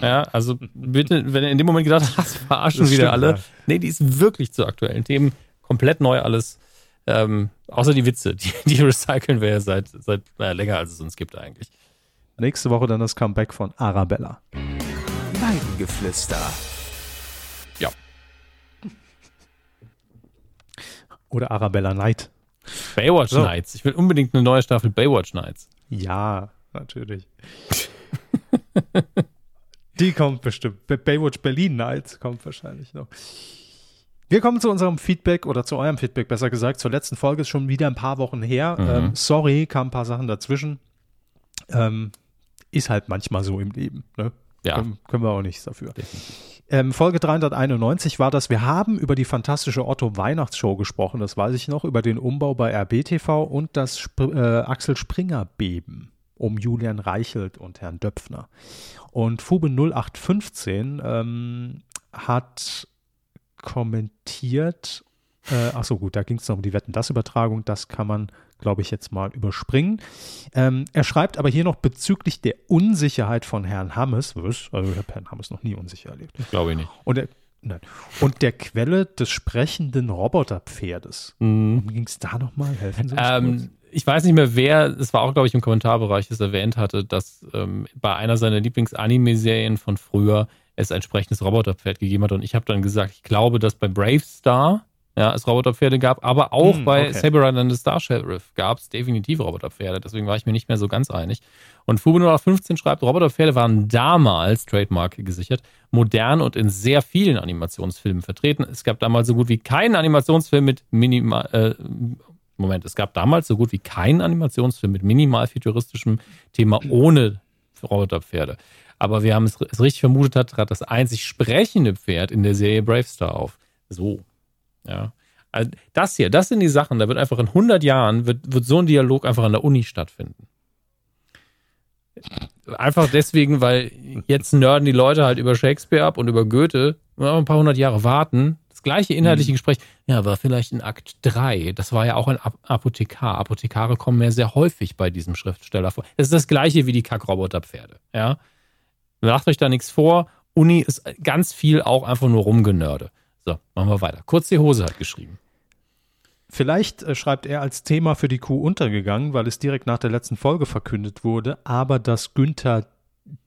Ja, also bitte, wenn du in dem Moment gedacht hast, verarschen wieder alle. Nee, die ist wirklich zu aktuellen Themen komplett neu alles. Ähm, außer die Witze, die, die recyceln wir ja seit, seit naja, länger, als es uns gibt eigentlich. Nächste Woche dann das Comeback von Arabella. Weidengeflüster. Ja. Oder Arabella Night. Baywatch So. Nights. Ich will unbedingt eine neue Staffel Baywatch Nights. Ja, natürlich. Die kommt bestimmt. Bay- Baywatch Berlin Nights kommt wahrscheinlich noch. Wir kommen zu unserem Feedback oder zu eurem Feedback, besser gesagt. Zur letzten Folge ist schon wieder ein paar Wochen her. Mhm. Ähm, sorry, kamen ein paar Sachen dazwischen. Ähm, ist halt manchmal so im Leben. Ne? Ja. Können, können wir auch nichts dafür. Ähm, Folge 391 war das. Wir haben über die fantastische Otto Weihnachtsshow gesprochen, das weiß ich noch, über den Umbau bei RBTV und das Sp äh, Axel Springer Beben um Julian Reichelt und Herrn Döpfner. Und Fube 0815 ähm, hat kommentiert, äh, ach so gut, da ging es noch um die Wetten, das Übertragung, das kann man, glaube ich, jetzt mal überspringen. Ähm, er schreibt aber hier noch bezüglich der Unsicherheit von Herrn Hammes, was? also ich habe Herrn Hammes noch nie unsicher erlebt, Glaube ich nicht. und der, nein, und der Quelle des sprechenden Roboterpferdes. Worum ging es da nochmal? Helfen Sie uns kurz. Ähm, ich weiß nicht mehr, wer, es war auch, glaube ich, im Kommentarbereich, das erwähnt hatte, dass ähm, bei einer seiner Lieblings-Anime-Serien von früher es ein entsprechendes Roboterpferd gegeben hat. Und ich habe dann gesagt, ich glaube, dass bei Brave Star ja, es Roboterpferde gab, aber auch Hm, bei okay. Saber Rider and the Star Sheriff gab es definitiv Roboterpferde. Deswegen war ich mir nicht mehr so ganz einig. Und Fubu 0815 schreibt, Roboterpferde waren damals, Trademark gesichert, modern und in sehr vielen Animationsfilmen vertreten. Es gab damals so gut wie keinen Animationsfilm mit minimal, äh, Moment, es gab damals so gut wie keinen Animationsfilm mit minimal futuristischem Thema ohne Roboterpferde. Aber wir haben es, es richtig vermutet, hat, trat das einzig sprechende Pferd in der Serie Brave Star auf. So. Ja. Also das hier, das sind die Sachen, da wird einfach in 100 Jahren, wird, wird so ein Dialog einfach an der Uni stattfinden. Einfach deswegen, weil jetzt nerden die Leute halt über Shakespeare ab und über Goethe, ja, ein paar hundert Jahre warten. Das gleiche inhaltliche Gespräch, ja, war vielleicht in Akt 3. Das war ja auch ein Ap Apothekar. Apothekare kommen ja sehr häufig bei diesem Schriftsteller vor. Das ist das gleiche wie die Kackroboterpferde. Ja. Macht euch da nichts vor. Uni ist ganz viel auch einfach nur rumgenörde. So, machen wir weiter. Kurz die Hose hat geschrieben. Vielleicht äh, schreibt er als Thema für die Kuh untergegangen, weil es direkt nach der letzten Folge verkündet wurde, aber dass Günther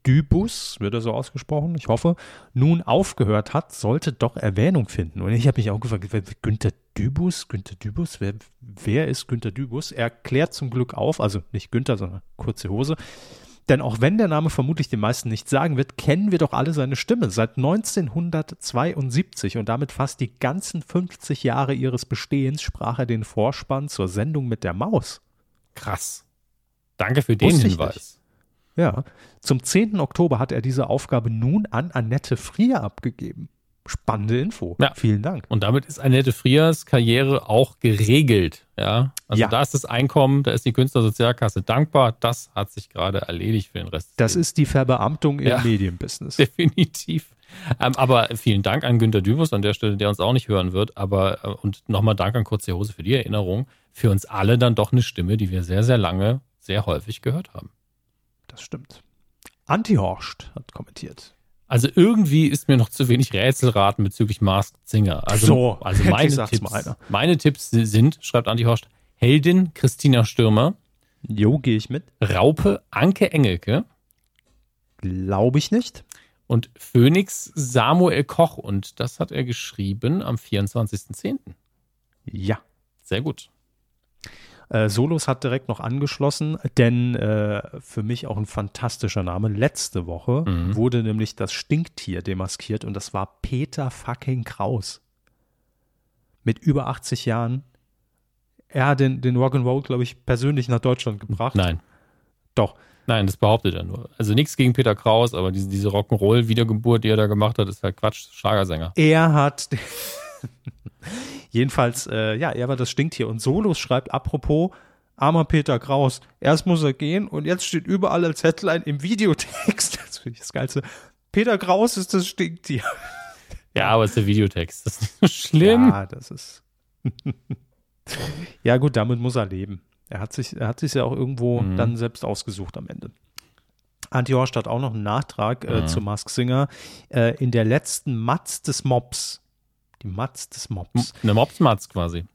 Dybus, wird er so ausgesprochen, ich hoffe, nun aufgehört hat, sollte doch Erwähnung finden. Und ich habe mich auch gefragt, wer- Günther Dybus, Günther Dybus, wer, wer ist Günther Dybus? Er klärt zum Glück auf, also nicht Günther, sondern kurze Hose. Denn auch wenn der Name vermutlich den meisten nichts sagen wird, kennen wir doch alle seine Stimme. Seit 1972 und damit fast die ganzen 50 Jahre ihres Bestehens sprach er den Vorspann zur Sendung mit der Maus. Krass. Danke für den Hinweis. Ja. Zum 10. Oktober hat er diese Aufgabe nun an Annette Frier abgegeben. Spannende Info. Ja. Vielen Dank. Und damit ist Annette Friers Karriere auch geregelt. Ja, also Ja. da ist das Einkommen, da ist die Künstlersozialkasse dankbar. Das hat sich gerade erledigt für den Rest. Das ist die Verbeamtung im Ja. Medienbusiness. definitiv. Ähm, aber vielen Dank an Günter Dübus an der Stelle, der uns auch nicht hören wird. Aber äh, und nochmal Dank an Kurze Hose für die Erinnerung. Für uns alle dann doch eine Stimme, die wir sehr, sehr lange, sehr häufig gehört haben. Das stimmt. Anti-Horst hat kommentiert. Also irgendwie ist mir noch zu wenig Rätselraten bezüglich Masked Singer. Also, So, also meine Tipps, meine Tipps sind, schreibt Andi Horst, Heldin Christina Stürmer, Jo, gehe ich mit. Raupe Anke Engelke Glaube ich nicht. und Phoenix Samuel Koch. Und das hat er geschrieben am 24.10. Ja. Sehr gut. Äh, Solos hat direkt noch angeschlossen, denn äh, für mich auch ein fantastischer Name. Letzte Woche Mhm. wurde nämlich das Stinktier demaskiert und das war Peter fucking Kraus. Mit über 80 Jahren. Er hat den, den Rock'n'Roll, glaube ich, persönlich nach Deutschland gebracht. Nein, Doch. nein, das behauptet er nur. Also nichts gegen Peter Kraus, aber diese, diese Rock'n'Roll-Wiedergeburt, die er da gemacht hat, ist halt Quatsch. Schlagersänger. Er hat. Jedenfalls, äh, ja, er war das Stinktier. Und Solos schreibt, apropos, armer Peter Kraus, erst muss er gehen und jetzt steht überall als Headline im Videotext, das finde ich das Geilste, Peter Kraus ist das Stinktier. Ja, aber es ist der Videotext. Das ist nicht so schlimm. Ja, das ist. ja, gut, damit muss er leben. Er hat sich, er hat sich ja auch irgendwo Mhm. dann selbst ausgesucht am Ende. Antje Horst hat auch noch einen Nachtrag äh, Mhm. zu Mask Singer. Äh, in der letzten Matz des Mobs, Die Matz des Mops. Eine Mopsmatz quasi.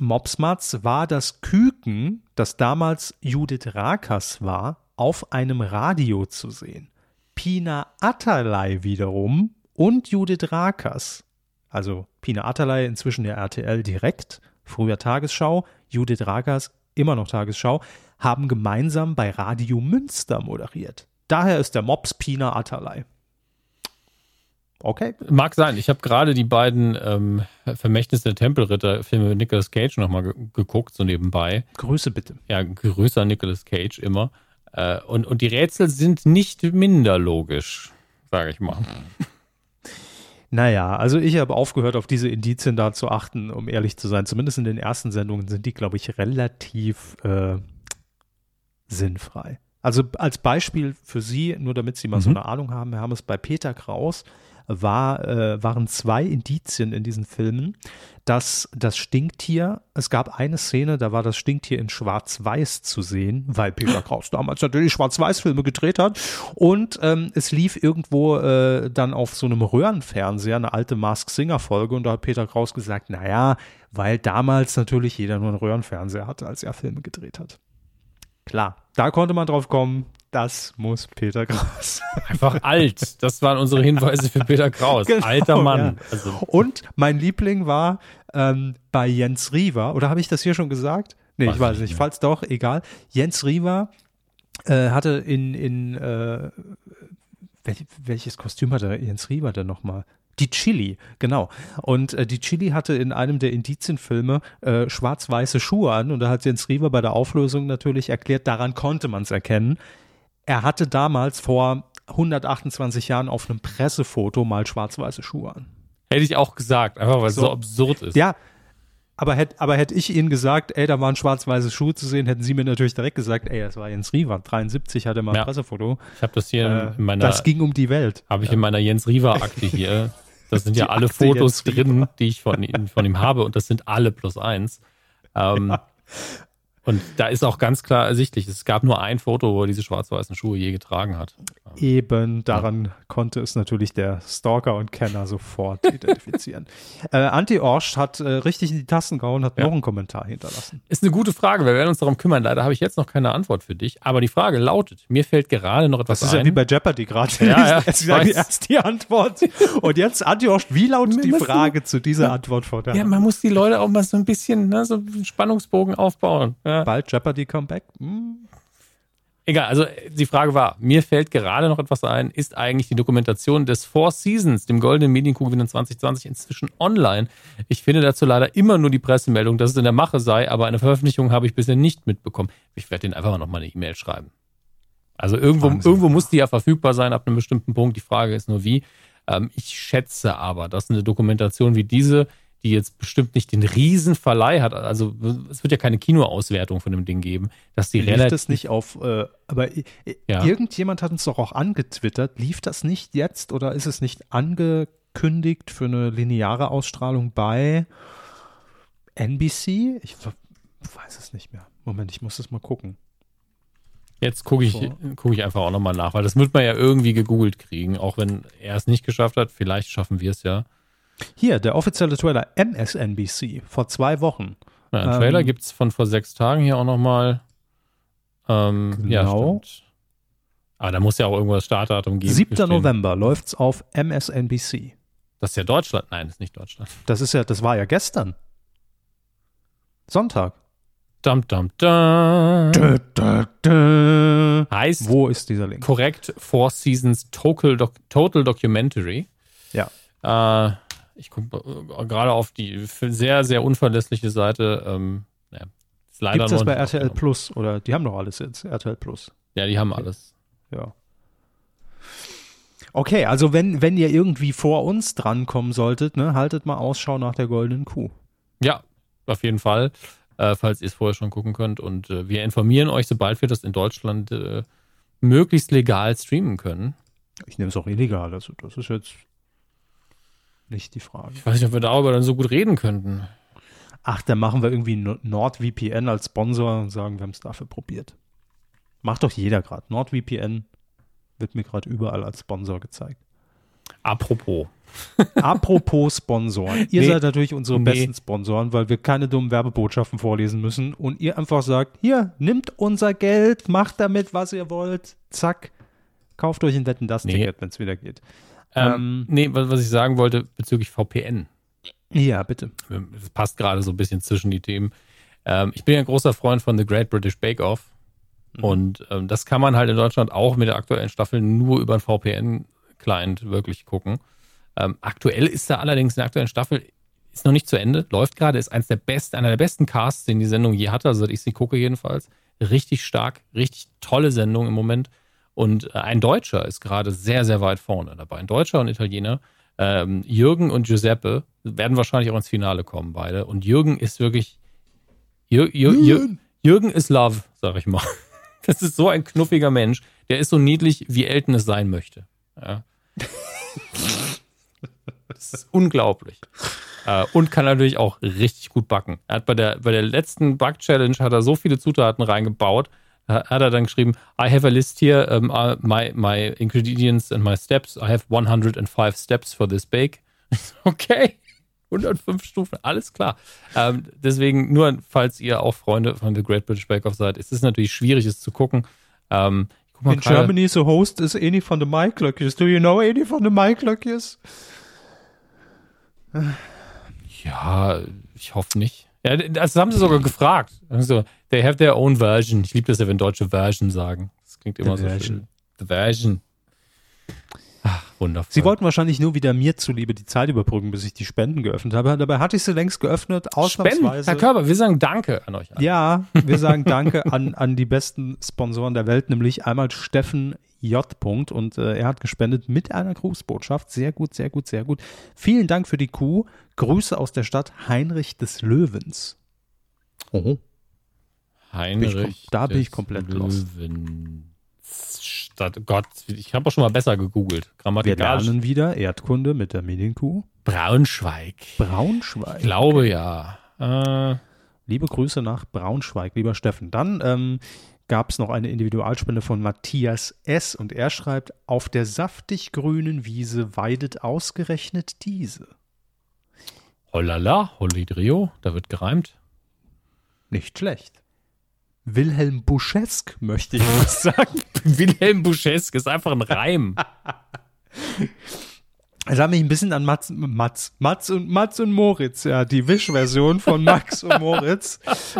Mopsmatz war das Küken, das damals Judith Rakers war, auf einem Radio zu sehen. Pina Atalay wiederum und Judith Rakers, also Pina Atalay inzwischen der RTL direkt, früher Tagesschau, Judith Rakers immer noch Tagesschau, haben gemeinsam bei Radio Münster moderiert. Daher ist der Mops Pina Atalay. Okay. Mag sein. Ich habe gerade die beiden ähm, Vermächtnisse der Tempelritter-Filme mit Nicolas Cage nochmal ge geguckt, so nebenbei. Grüße bitte. Ja, größer Nicolas Cage immer. Äh, und, und die Rätsel sind nicht minder logisch, sage ich mal. Naja, also ich habe aufgehört, auf diese Indizien da zu achten, um ehrlich zu sein. Zumindest in den ersten Sendungen sind die, glaube ich, relativ äh, sinnfrei. Also als Beispiel für Sie, nur damit Sie mal mhm. so eine Ahnung haben, wir haben es bei Peter Kraus war, äh, waren zwei Indizien in diesen Filmen, dass das Stinktier, es gab eine Szene, da war das Stinktier in Schwarz-Weiß zu sehen, weil Peter Kraus damals natürlich Schwarz-Weiß-Filme gedreht hat. Und ähm, es lief irgendwo äh, dann auf so einem Röhrenfernseher eine alte Mask Singer-Folge und da hat Peter Kraus gesagt, naja, weil damals natürlich jeder nur einen Röhrenfernseher hatte, als er Filme gedreht hat. Klar, da konnte man drauf kommen, das muss Peter Kraus. Einfach alt. Das waren unsere Hinweise für Peter Kraus. Genau, Alter Mann. Ja. Also. Und mein Liebling war ähm, bei Jens Riewer, oder habe ich das hier schon gesagt? Nee, weiß ich weiß nicht. nicht. Falls doch, egal. Jens Riewer äh, hatte in, in äh, welch, welches Kostüm hatte Jens Riewer denn nochmal? Die Chili, genau. Und äh, die Chili hatte in einem der Indizienfilme äh, schwarz-weiße Schuhe an und da hat Jens Riewer bei der Auflösung natürlich erklärt, daran konnte man es erkennen er hatte damals vor 128 Jahren auf einem Pressefoto mal schwarz-weiße Schuhe an. Hätte ich auch gesagt, einfach weil es so, so absurd ist. Ja, aber hätte aber hätt ich Ihnen gesagt, ey, da waren schwarz-weiße Schuhe zu sehen, hätten Sie mir natürlich direkt gesagt, ey, das war Jens Riewer, 73 hatte mal ein ja. Pressefoto. Ich habe das hier äh, in meiner. Das ging um die Welt. Habe ich in meiner Jens Riewer-Akte hier. Das sind ja alle Akte Fotos drin, die ich von, von ihm habe und das sind alle plus eins. Ähm, ja. Und da ist auch ganz klar ersichtlich, es gab nur ein Foto, wo er diese schwarz-weißen Schuhe je getragen hat. Eben, daran ja. konnte es natürlich der Stalker und Kenner sofort identifizieren. äh, Anti-Orsch hat äh, richtig in die Tasten gehauen, hat ja. noch einen Kommentar hinterlassen. Ist eine gute Frage, wir werden uns darum kümmern. Leider habe ich jetzt noch keine Antwort für dich. Aber die Frage lautet, mir fällt gerade noch etwas ein. Das ist ein. ja wie bei Jeopardy gerade. Ja, ja, erst die Antwort. Und jetzt Anti-Orsch, wie lautet die Frage zu dieser Antwort von der Ja, man muss die Leute auch mal so ein bisschen, ne, so einen Spannungsbogen aufbauen. Ja. Ja. Bald Jeopardy Comeback. Hm. Egal, also die Frage war, mir fällt gerade noch etwas ein, ist eigentlich die Dokumentation des Four Seasons, dem goldenen Medienkugel 2020 inzwischen online? Ich finde dazu leider immer nur die Pressemeldung, dass es in der Mache sei, aber eine Veröffentlichung habe ich bisher nicht mitbekommen. Ich werde den einfach mal nochmal eine E-Mail schreiben. Also irgendwo, irgendwo muss die ja verfügbar sein ab einem bestimmten Punkt. Die Frage ist nur wie. Ähm, ich schätze aber, dass eine Dokumentation wie diese die jetzt bestimmt nicht den Riesenverleih hat. Also es wird ja keine Kinoauswertung von dem Ding geben, dass die lief relativ. das nicht auf, äh, aber ja. irgendjemand hat uns doch auch angetwittert, lief das nicht jetzt oder ist es nicht angekündigt für eine lineare Ausstrahlung bei NBC? Ich weiß es nicht mehr. Moment, ich muss das mal gucken. Jetzt gucke ich, guck ich einfach auch nochmal nach, weil das wird man ja irgendwie gegoogelt kriegen, auch wenn er es nicht geschafft hat. Vielleicht schaffen wir es ja. Hier, der offizielle Trailer MSNBC vor zwei Wochen. Ja, einen Trailer ähm, gibt es von vor sechs Tagen hier auch nochmal. Ähm, genau. Ja, stimmt. Aber da muss ja auch irgendwo das Startdatum geben. 7. November läuft es auf MSNBC. Das ist ja Deutschland. Nein, das ist nicht Deutschland. Das ist ja, das war ja gestern. Sonntag. Dum, dum, dum. Da, da, da. Heißt. Wo ist dieser Link? Korrekt, Four Seasons Total, Doc Total Documentary. Ja. Äh, ich gucke äh, gerade auf die sehr, sehr unverlässliche Seite. Ähm, ja, ist leider Gibt es das bei RTL Plus? Oder die haben doch alles jetzt, RTL Plus. Ja, die haben alles. Ja. Okay, also wenn, wenn ihr irgendwie vor uns drankommen solltet, ne, haltet mal Ausschau nach der goldenen Kuh. Ja, auf jeden Fall, äh, falls ihr es vorher schon gucken könnt. Und äh, wir informieren euch, sobald wir das in Deutschland äh, möglichst legal streamen können. Ich nehme es auch illegal, also das ist jetzt nicht die Frage. Ich weiß nicht, ob wir darüber dann so gut reden könnten. Ach, dann machen wir irgendwie NordVPN als Sponsor und sagen, wir haben es dafür probiert. Macht doch jeder gerade. NordVPN wird mir gerade überall als Sponsor gezeigt. Apropos. Apropos Sponsoren. Ihr Nee. seid natürlich unsere Nee. besten Sponsoren, weil wir keine dummen Werbebotschaften vorlesen müssen und ihr einfach sagt, hier, nimmt unser Geld, macht damit, was ihr wollt. Zack. Kauft euch ein Wetten das Nee. Ticket, wenn es wieder geht. Ähm, Ähm, nee, was, was ich sagen wollte bezüglich VPN. Ja, bitte. Das passt gerade so ein bisschen zwischen die Themen. Ähm, ich bin ja ein großer Freund von The Great British Bake Off. Und ähm, das kann man halt in Deutschland auch mit der aktuellen Staffel nur über einen VPN-Client wirklich gucken. Ähm, aktuell ist da allerdings in der aktuellen Staffel, ist noch nicht zu Ende, läuft gerade, ist eins der besten, einer der besten Casts, den die Sendung je hatte, also ich sie gucke jedenfalls. Richtig stark, richtig tolle Sendung im Moment. Und äh, ein Deutscher ist gerade sehr, sehr weit vorne dabei. Ein Deutscher und Italiener. Ähm, Jürgen und Giuseppe werden wahrscheinlich auch ins Finale kommen, beide. Und Jürgen ist wirklich. Jür, Jür, Jür, Jürgen ist Love, sag ich mal. Das ist so ein knuffiger Mensch. Der ist so niedlich, wie Elton es sein möchte. Ja. Das ist unglaublich. Äh, und kann natürlich auch richtig gut backen. Er hat bei der, bei der letzten Back-Challenge hat er so viele Zutaten reingebaut, hat er dann geschrieben, I have a list here, um, uh, my, my ingredients and my steps. I have 105 steps for this bake. Okay. 105 Stufen, alles klar. Ähm, deswegen, nur falls ihr auch Freunde von The Great British Bake Off seid, ist es natürlich schwierig, es zu gucken. Ähm, In gerade- Germany, the host is Eni von the Maiklöckjes. Do you know Eni von the Maiklöckjes? Ja, ich hoffe nicht. Ja, das haben sie sogar gefragt. Also, they have their own version. Ich liebe das ja, wenn Deutsche Version sagen. Das klingt immer The so version. schön. The Version. Ach, wundervoll. Sie wollten wahrscheinlich nur wieder mir zuliebe die Zeit überbrücken, bis ich die Spenden geöffnet habe. Dabei hatte ich sie längst geöffnet, Spenden. ausnahmsweise. Herr Körber, wir sagen Danke an euch alle. Ja, wir sagen Danke an, an die besten Sponsoren der Welt, nämlich einmal Steffen J. Punkt und äh, er hat gespendet mit einer Grußbotschaft. Sehr gut, sehr gut, sehr gut. Vielen Dank für die Kuh. Grüße aus der Stadt Heinrich des Löwens. Oh. Heinrich. Bin ich da bin ich komplett lost. Löwenstadt. Gott, ich habe auch schon mal besser gegoogelt. Wir Grammatikalisch. lernen wieder Erdkunde mit der Medienkuh. Braunschweig. Braunschweig. Ich glaube ja. Äh, Liebe Grüße nach Braunschweig, lieber Steffen. Dann ähm, gab es noch eine Individualspende von Matthias S. und er schreibt, auf der saftig grünen Wiese weidet ausgerechnet diese. Hollala, Hollidrio, da wird gereimt. Nicht schlecht. Wilhelm Buschesk, möchte ich mal sagen. Wilhelm Buschesk ist einfach ein Reim. Es hat mich ein bisschen an Mats, Mats, Mats und Mats und Moritz, ja, die Wish-Version von Max und Moritz.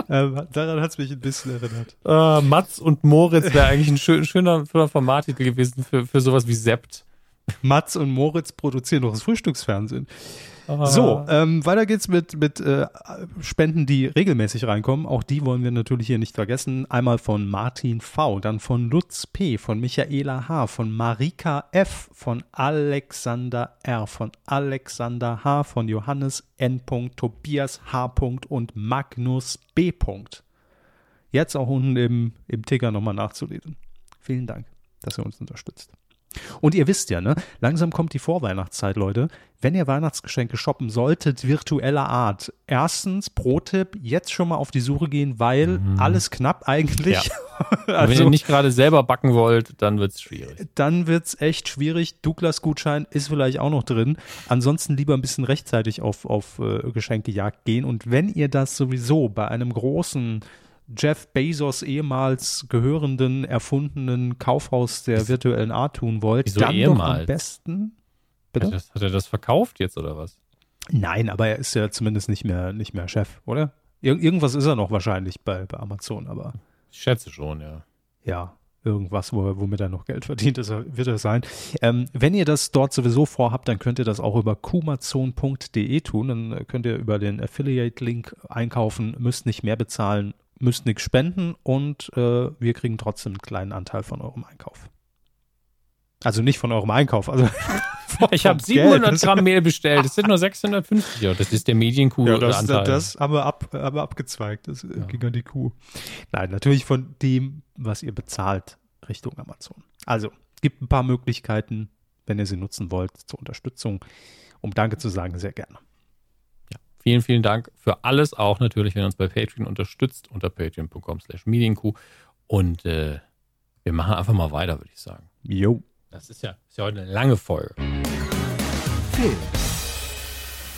Ähm, daran hat es mich ein bisschen erinnert. Äh, Mats und Moritz wäre eigentlich ein schön, schöner, schöner Formattitel gewesen für, für sowas wie Sept. Mats und Moritz produzieren noch das Frühstücksfernsehen. So, ähm, weiter geht's mit, mit äh, Spenden, die regelmäßig reinkommen. Auch die wollen wir natürlich hier nicht vergessen. Einmal von Martin V., dann von Lutz P., von Michaela H., von Marika F., von Alexander R., von Alexander H., von Johannes N. Tobias H. und Magnus B. Jetzt auch unten im, im Ticker nochmal nachzulesen. Vielen Dank, dass ihr uns unterstützt. Und ihr wisst ja, ne, langsam kommt die Vorweihnachtszeit, Leute. Wenn ihr Weihnachtsgeschenke shoppen solltet, virtueller Art. Erstens, Pro-Tipp, jetzt schon mal auf die Suche gehen, weil alles knapp eigentlich. Wenn also, ihr nicht gerade selber backen wollt, dann wird's schwierig. dann wird's echt schwierig. Douglas-Gutschein ist vielleicht auch noch drin. Ansonsten lieber ein bisschen rechtzeitig auf, auf äh, Geschenkejagd gehen. Und wenn ihr das sowieso bei einem großen Jeff Bezos ehemals gehörenden, erfundenen Kaufhaus der virtuellen Art tun wollt, Wieso dann doch am ehemals? besten. Hat, Bitte? das, hat er das verkauft jetzt oder was? Nein, aber er ist ja zumindest nicht mehr, nicht mehr Chef, oder? Ir irgendwas ist er noch wahrscheinlich bei, bei Amazon, aber Ich schätze schon, ja. ja, irgendwas, wo, womit er noch Geld verdient, ist wird er sein. Ähm, wenn ihr das dort sowieso vorhabt, dann könnt ihr das auch über kumazon.de tun. Dann könnt ihr über den Affiliate-Link einkaufen, müsst nicht mehr bezahlen, müsst nichts spenden und äh, wir kriegen trotzdem einen kleinen Anteil von eurem Einkauf. Also nicht von eurem Einkauf, also Ich habe vom 700 Geld. Gramm Mehl bestellt. Das sind nur 650. Ja, das ist der medienkuh Ja, das, Anteil. das haben wir, ab, haben wir abgezweigt. Das äh, ging an die Kuh. Nein, natürlich von dem, was ihr bezahlt, Richtung Amazon. Also, gibt ein paar Möglichkeiten, wenn ihr sie nutzen wollt, zur Unterstützung. Um Danke zu sagen, sehr gerne. Vielen, vielen Dank für alles. Auch natürlich, wenn ihr uns bei Patreon unterstützt, unter patreon.com slash medienkuh. Und äh, wir machen einfach mal weiter, würde ich sagen. Jo. Das ist ja, ist ja heute eine lange Folge. Film.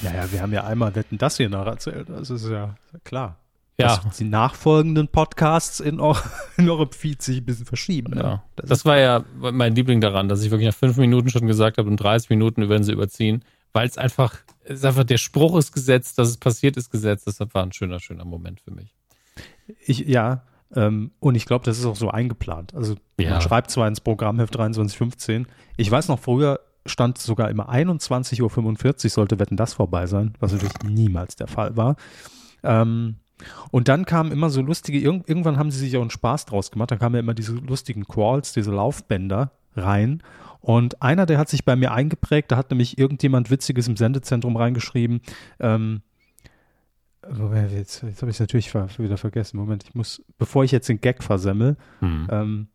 Naja, wir haben ja einmal Wetten das hier nacherzählt. Das ist ja klar. Ja. Dass die nachfolgenden Podcasts in, eu in eurem Feed sich ein bisschen verschieben. Ne? Ja. Das, war ja mein Liebling daran, dass ich wirklich nach fünf Minuten schon gesagt habe, und 30 Minuten werden sie überziehen, weil es einfach, es ist einfach der Spruch ist gesetzt, dass es passiert ist gesetzt. Das war ein schöner, schöner Moment für mich. Ich, ja, ähm, und ich glaube, das ist auch so eingeplant. Also Ja. man schreibt zwar ins Programmheft 2315. Ich weiß noch, früher stand sogar immer 21.45 Uhr sollte Wetten das vorbei sein, was natürlich niemals der Fall war. Ähm, und dann kamen immer so lustige, irg irgendwann haben sie sich auch einen Spaß draus gemacht, dann kamen ja immer diese lustigen Qualls, diese Laufbänder rein. Und einer, der hat sich bei mir eingeprägt, da hat nämlich irgendjemand Witziges im Sendezentrum reingeschrieben. Ähm, jetzt, jetzt habe ich es natürlich wieder vergessen. Moment, ich muss, bevor ich jetzt den Gag versemmel, Hm. ähm,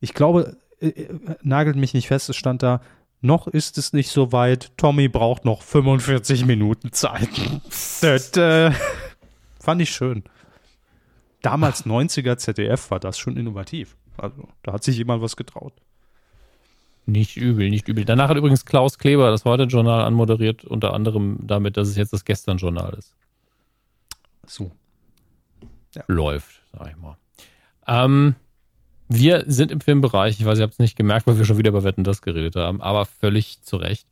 ich glaube, äh, äh, nagelt mich nicht fest, es stand da, noch ist es nicht so weit, Tommy braucht noch 45 Minuten Zeit. das, äh, fand ich schön. Damals 90er ZDF war das schon innovativ. Also, da hat sich jemand was getraut. Nicht übel, nicht übel. Danach hat übrigens Klaus Kleber das Heute-Journal anmoderiert, unter anderem damit, dass es jetzt das Gestern-Journal ist. So. Läuft, sag ich mal. Ähm, wir sind im Filmbereich, ich weiß, ihr habt es nicht gemerkt, weil wir schon wieder über Wetten das geredet haben, aber völlig zu Recht.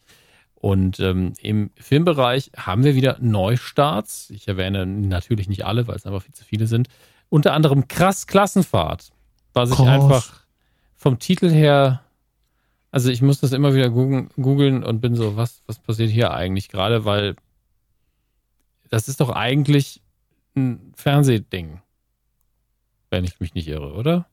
Und ähm, im Filmbereich haben wir wieder Neustarts. Ich erwähne natürlich nicht alle, weil es einfach viel zu viele sind. Unter anderem Krass Klassenfahrt, was ich Krass. einfach vom Titel her, also ich muss das immer wieder googeln, und bin so, was, was passiert hier eigentlich gerade, weil das ist doch eigentlich ein Fernsehding. Wenn ich mich nicht irre, oder?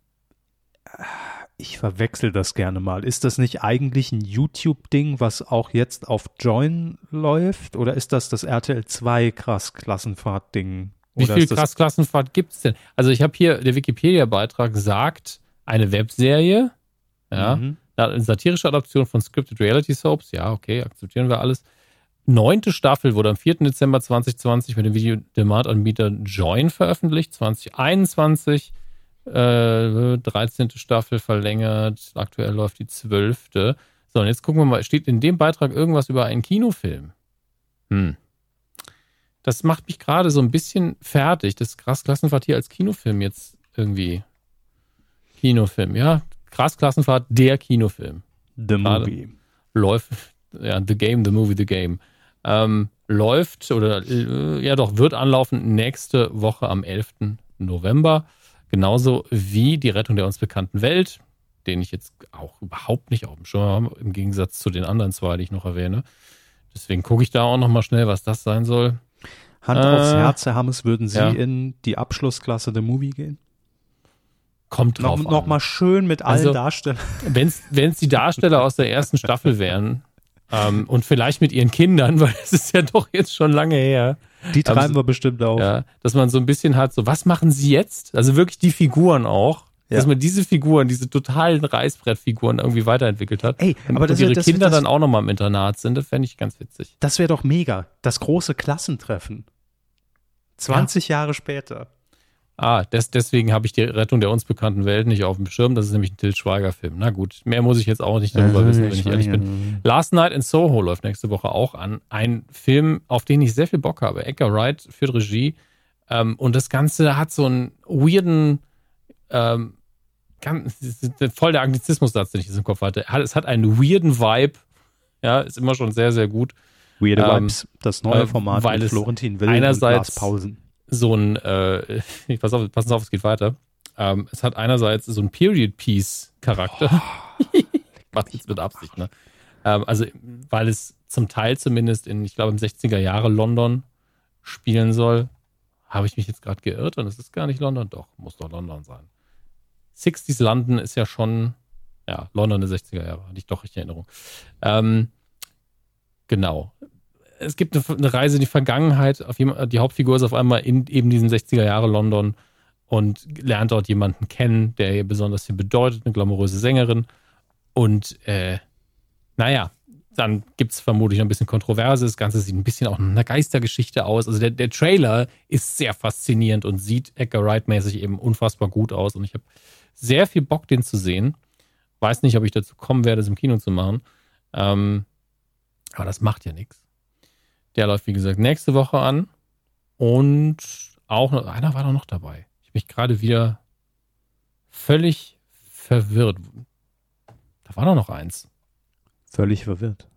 Ich verwechsel das gerne mal. Ist das nicht eigentlich ein YouTube-Ding, was auch jetzt auf Join läuft? Oder ist das das RTL 2 krass Klassenfahrt-Ding? Wie viel krass Klassenfahrt gibt's denn? Also ich habe hier, der Wikipedia-Beitrag sagt, eine Webserie, ja, Mhm. Eine satirische Adaption von Scripted Reality Soaps, ja, okay, akzeptieren wir alles. Neunte Staffel wurde am 4. Dezember 2020 mit dem Video-Demand-Anbieter Join veröffentlicht. 2021 äh, 13. Staffel verlängert. Aktuell läuft die 12. So, und jetzt gucken wir mal, steht in dem Beitrag irgendwas über einen Kinofilm? Hm. Das macht mich gerade so ein bisschen fertig, das Krass Klassenfahrt hier als Kinofilm jetzt irgendwie. Kinofilm, ja. Krass Klassenfahrt, der Kinofilm The Gerade. Movie. läuft, ja, The Game, The Movie, The Game, ähm, läuft oder äh, ja doch, wird anlaufen nächste Woche am 11. November. Genauso wie die Rettung der uns bekannten Welt, den ich jetzt auch überhaupt nicht auf dem Schirm habe, im Gegensatz zu den anderen zwei, die ich noch erwähne. Deswegen gucke ich da auch nochmal schnell, was das sein soll. Hand Äh, aufs Herz, Herr Hammes, würden Sie ja. in die Abschlussklasse The Movie gehen? Kommt drauf Noch, an. noch mal schön mit allen Also- Darstellern. wenn es die Darsteller aus der ersten Staffel wären ähm, und vielleicht mit ihren Kindern, weil es ist ja doch jetzt schon lange her, Die Aber treiben so- wir bestimmt auf. ja, dass man so ein bisschen hat, so was machen sie jetzt? Also wirklich die Figuren auch, Ja. dass man diese Figuren, diese totalen Reißbrettfiguren irgendwie weiterentwickelt hat. Ey, und, aber das und ihre das Kinder das- dann auch nochmal im Internat sind, das fände ich ganz witzig. Das wäre doch mega. Das große Klassentreffen. 20 Jahre später. Ah, des, deswegen habe ich die Rettung der uns bekannten Welt nicht auf dem Schirm. Das ist nämlich ein Til Schweiger-Film. Na gut, mehr muss ich jetzt auch nicht darüber wissen, wenn ich ehrlich bin. Last Night in Soho läuft nächste Woche auch an. Ein Film, auf den ich sehr viel Bock habe. Edgar Wright führt Regie. Ähm, und das Ganze hat so einen weirden, ähm, ganz, voll der Anglizismus-Satz, den ich jetzt im Kopf hatte. Hat- Es hat einen weirden Vibe. Ja, ist immer schon sehr, sehr gut. Weirde Ähm, Vibes, das neue äh, Format weil mit Florentin Will einerseits- und Lars Pausen. So ein, äh, pass auf, pass auf, es geht weiter. Ähm, es hat einerseits so einen Period-Piece-Charakter. Macht jetzt mit Absicht, ne? Ähm, also, weil es zum Teil zumindest in, ich glaube, im 60er Jahre London spielen soll. Habe ich mich jetzt gerade geirrt und es ist gar nicht London? Doch, muss doch London sein. 60s London ist ja schon, ja, London der 60er Jahre, hatte ich doch richtig in Erinnerung. Ähm, genau es gibt eine, Reise in die Vergangenheit. Auf jemand, die Hauptfigur ist auf einmal in eben diesem 60er Jahre London und lernt dort jemanden kennen, der ihr besonders viel bedeutet, eine glamouröse Sängerin. Und äh, naja, dann gibt es vermutlich noch ein bisschen Kontroverse. Das Ganze sieht ein bisschen auch einer Geistergeschichte aus. Also der, der Trailer ist sehr faszinierend und sieht Edgar Wright-mäßig eben unfassbar gut aus. Und ich habe sehr viel Bock, den zu sehen. Weiß nicht, ob ich dazu kommen werde, es im Kino zu machen. Ähm, Aber das macht ja nichts. Der läuft, wie gesagt, nächste Woche an. Und auch noch, einer war doch noch dabei. Ich bin gerade wieder völlig verwirrt. Da war doch noch eins. Völlig verwirrt.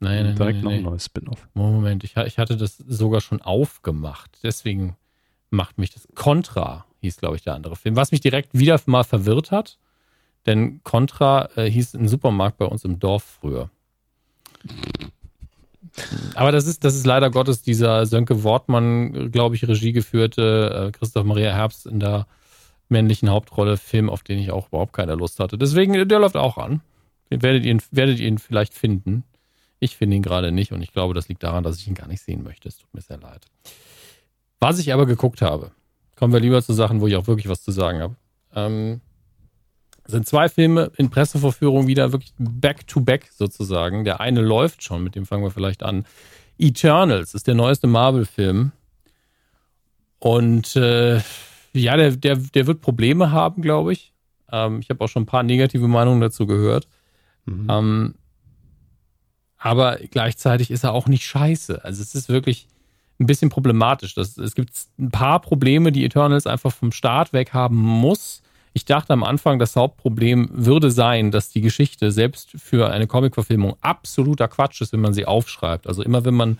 Nein, nein, Direkt nein, noch ein neues Spin-off. Moment, ich, ich hatte das sogar schon aufgemacht. Deswegen macht mich das. Contra hieß, glaube ich, der andere Film. Was mich direkt wieder mal verwirrt hat, denn Contra äh, hieß ein Supermarkt bei uns im Dorf früher. Aber das ist, das ist leider Gottes dieser Sönke Wortmann, glaube ich, Regie geführte, äh, Christoph Maria Herbst in der männlichen Hauptrolle Film, auf den ich auch überhaupt keine Lust hatte. Deswegen, der läuft auch an. Werdet ihr, werdet ihn vielleicht finden. Ich finde ihn gerade nicht und ich glaube, das liegt daran, dass ich ihn gar nicht sehen möchte. Es tut mir sehr leid. Was ich aber geguckt habe, kommen wir lieber zu Sachen, wo ich auch wirklich was zu sagen habe. Ähm, sind zwei Filme in Pressevorführung wieder wirklich back-to-back sozusagen. Der eine läuft schon, mit dem fangen wir vielleicht an. Eternals ist der neueste Marvel-Film. Und äh, ja, der, der, der wird Probleme haben, glaube ich. Ähm, ich habe auch schon ein paar negative Meinungen dazu gehört. Mhm. Ähm, aber gleichzeitig ist er auch nicht scheiße. Also es ist wirklich ein bisschen problematisch. Das, es gibt ein paar Probleme, die Eternals einfach vom Start weg haben muss. Ich dachte am Anfang, das Hauptproblem würde sein, dass die Geschichte selbst für eine Comic-Verfilmung absoluter Quatsch ist, wenn man sie aufschreibt. Also immer wenn man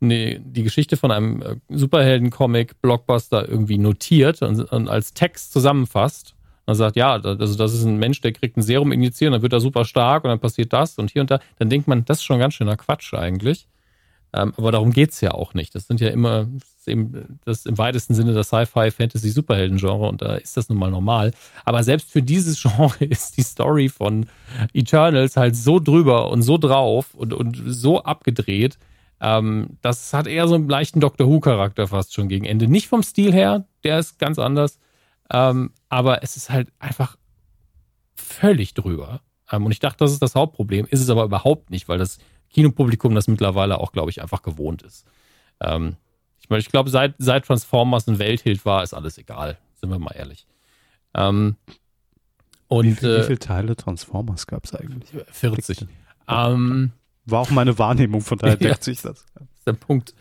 eine, die Geschichte von einem äh, Superhelden-Comic, Blockbuster irgendwie notiert und, und als Text zusammenfasst, man sagt, ja, also das ist ein Mensch, der kriegt ein Serum injizieren, dann wird er super stark und dann passiert das und hier und da. Dann denkt man, das ist schon ganz schöner Quatsch eigentlich. Ähm, aber darum geht's ja auch nicht. Das sind ja immer das eben das im weitesten Sinne das Sci-Fi-Fantasy-Superhelden-Genre und da ist das nun mal normal. Aber selbst für dieses Genre ist die Story von Eternals halt so drüber und so drauf und, und so abgedreht. Ähm, das hat eher so einen leichten Doctor Who-Charakter fast schon gegen Ende. Nicht vom Stil her, der ist ganz anders. Ähm, aber es ist halt einfach völlig drüber. Ähm, und ich dachte, das ist das Hauptproblem. Ist es aber überhaupt nicht, weil das Kinopublikum das mittlerweile auch, glaube ich, einfach gewohnt ist. Ähm, ich meine, ich glaube, seit, seit Transformers ein Welthit war, ist alles egal. Sind wir mal ehrlich. Ähm, und wie, viel, wie äh, viele Teile Transformers gab es eigentlich? 40. Ähm, War auch meine Wahrnehmung, von daher Ja. deckt sich das. ist der Punkt.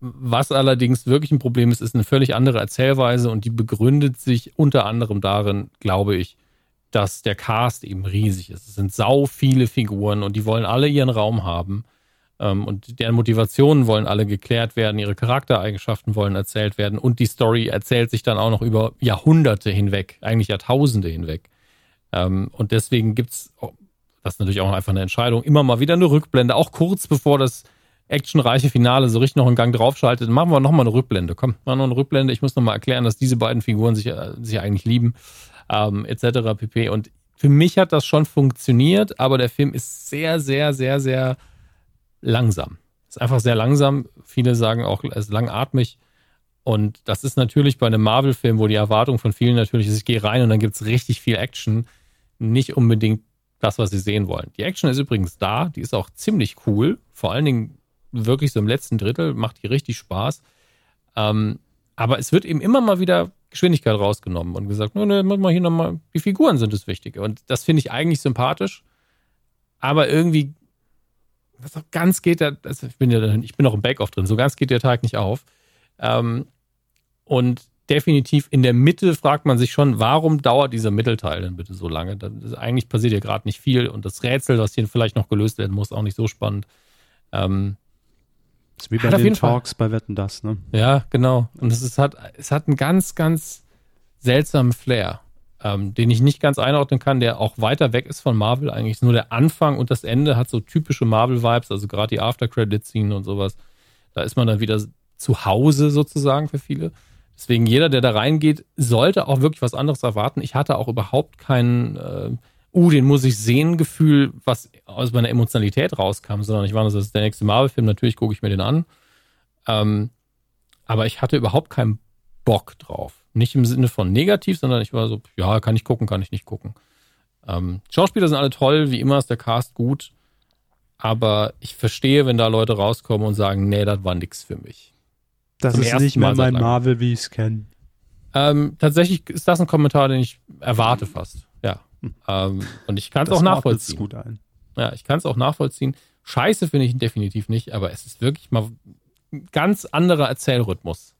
Was allerdings wirklich ein Problem ist, ist eine völlig andere Erzählweise und die begründet sich unter anderem darin, glaube ich, dass der Cast eben riesig ist. Es sind sau viele Figuren und die wollen alle ihren Raum haben. Ähm, und deren Motivationen wollen alle geklärt werden, ihre Charaktereigenschaften wollen erzählt werden und die Story erzählt sich dann auch noch über Jahrhunderte hinweg, eigentlich Jahrtausende hinweg. Ähm, und deswegen gibt's, oh, das ist natürlich auch einfach eine Entscheidung, immer mal wieder eine Rückblende, auch kurz bevor das actionreiche Finale so richtig noch einen Gang draufschaltet, machen wir nochmal eine Rückblende. Komm, wir noch eine Rückblende. Ich muss nochmal erklären, dass diese beiden Figuren sich, äh, sich eigentlich lieben, ähm, etc. pp. Und für mich hat das schon funktioniert, aber der Film ist sehr, sehr, sehr, sehr langsam. Ist einfach sehr langsam. Viele sagen auch, er ist langatmig. Und das ist natürlich bei einem Marvel-Film, wo die Erwartung von vielen natürlich ist, ich gehe rein und dann gibt's richtig viel Action, nicht unbedingt das, was sie sehen wollen. Die Action ist übrigens da, die ist auch ziemlich cool. Vor allen Dingen wirklich so im letzten Drittel macht die richtig Spaß. Ähm, aber es wird eben immer mal wieder Geschwindigkeit rausgenommen und gesagt, ne, ne, mach mal hier nochmal, die Figuren sind das Wichtige. Und das finde ich eigentlich sympathisch. Aber irgendwie, was auch ganz geht der, also ich bin ja, ich bin noch im Bake-Off drin, so ganz geht der Tag nicht auf. Ähm, und definitiv in der Mitte fragt man sich schon, warum dauert dieser Mittelteil denn bitte so lange? Das, ist- eigentlich passiert ja gerade nicht viel und das Rätsel, was hier vielleicht noch gelöst werden muss, auch nicht so spannend. Ähm, Das ist wie bei Hat den jeden Fall- Talks bei Wetten das, ne? ja, genau. Und es ist, hat, es hat einen ganz, ganz seltsamen Flair, ähm, den ich nicht ganz einordnen kann, der auch weiter weg ist von Marvel. Eigentlich nur der Anfang und das Ende hat so typische Marvel-Vibes, also gerade die After-Credit-Scene und sowas. Da ist man dann wieder zu Hause sozusagen für viele. Deswegen jeder, der da reingeht, sollte auch wirklich was anderes erwarten. Ich hatte auch überhaupt kein, äh, uh, den muss ich sehen, Gefühl, was aus meiner Emotionalität rauskam, sondern ich war das ist der nächste Marvel-Film, natürlich gucke ich mir den an. Ähm, aber ich hatte überhaupt keinen Bock drauf. Nicht im Sinne von negativ, sondern ich war so, ja, kann ich gucken, kann ich nicht gucken. Ähm, Schauspieler sind alle toll, wie immer ist der Cast gut. Aber ich verstehe, wenn da Leute rauskommen und sagen, nee, das war nix für mich. Das Zum ist nicht mehr mein. Marvel, wie ich es kenne. Ähm, tatsächlich ist das ein Kommentar, den ich erwarte fast. Ähm, und ich kann es auch nachvollziehen. gut ein. Ja, ich kann es auch nachvollziehen. Scheiße finde ich ihn definitiv nicht, aber es ist wirklich mal ein ganz anderer Erzählrhythmus.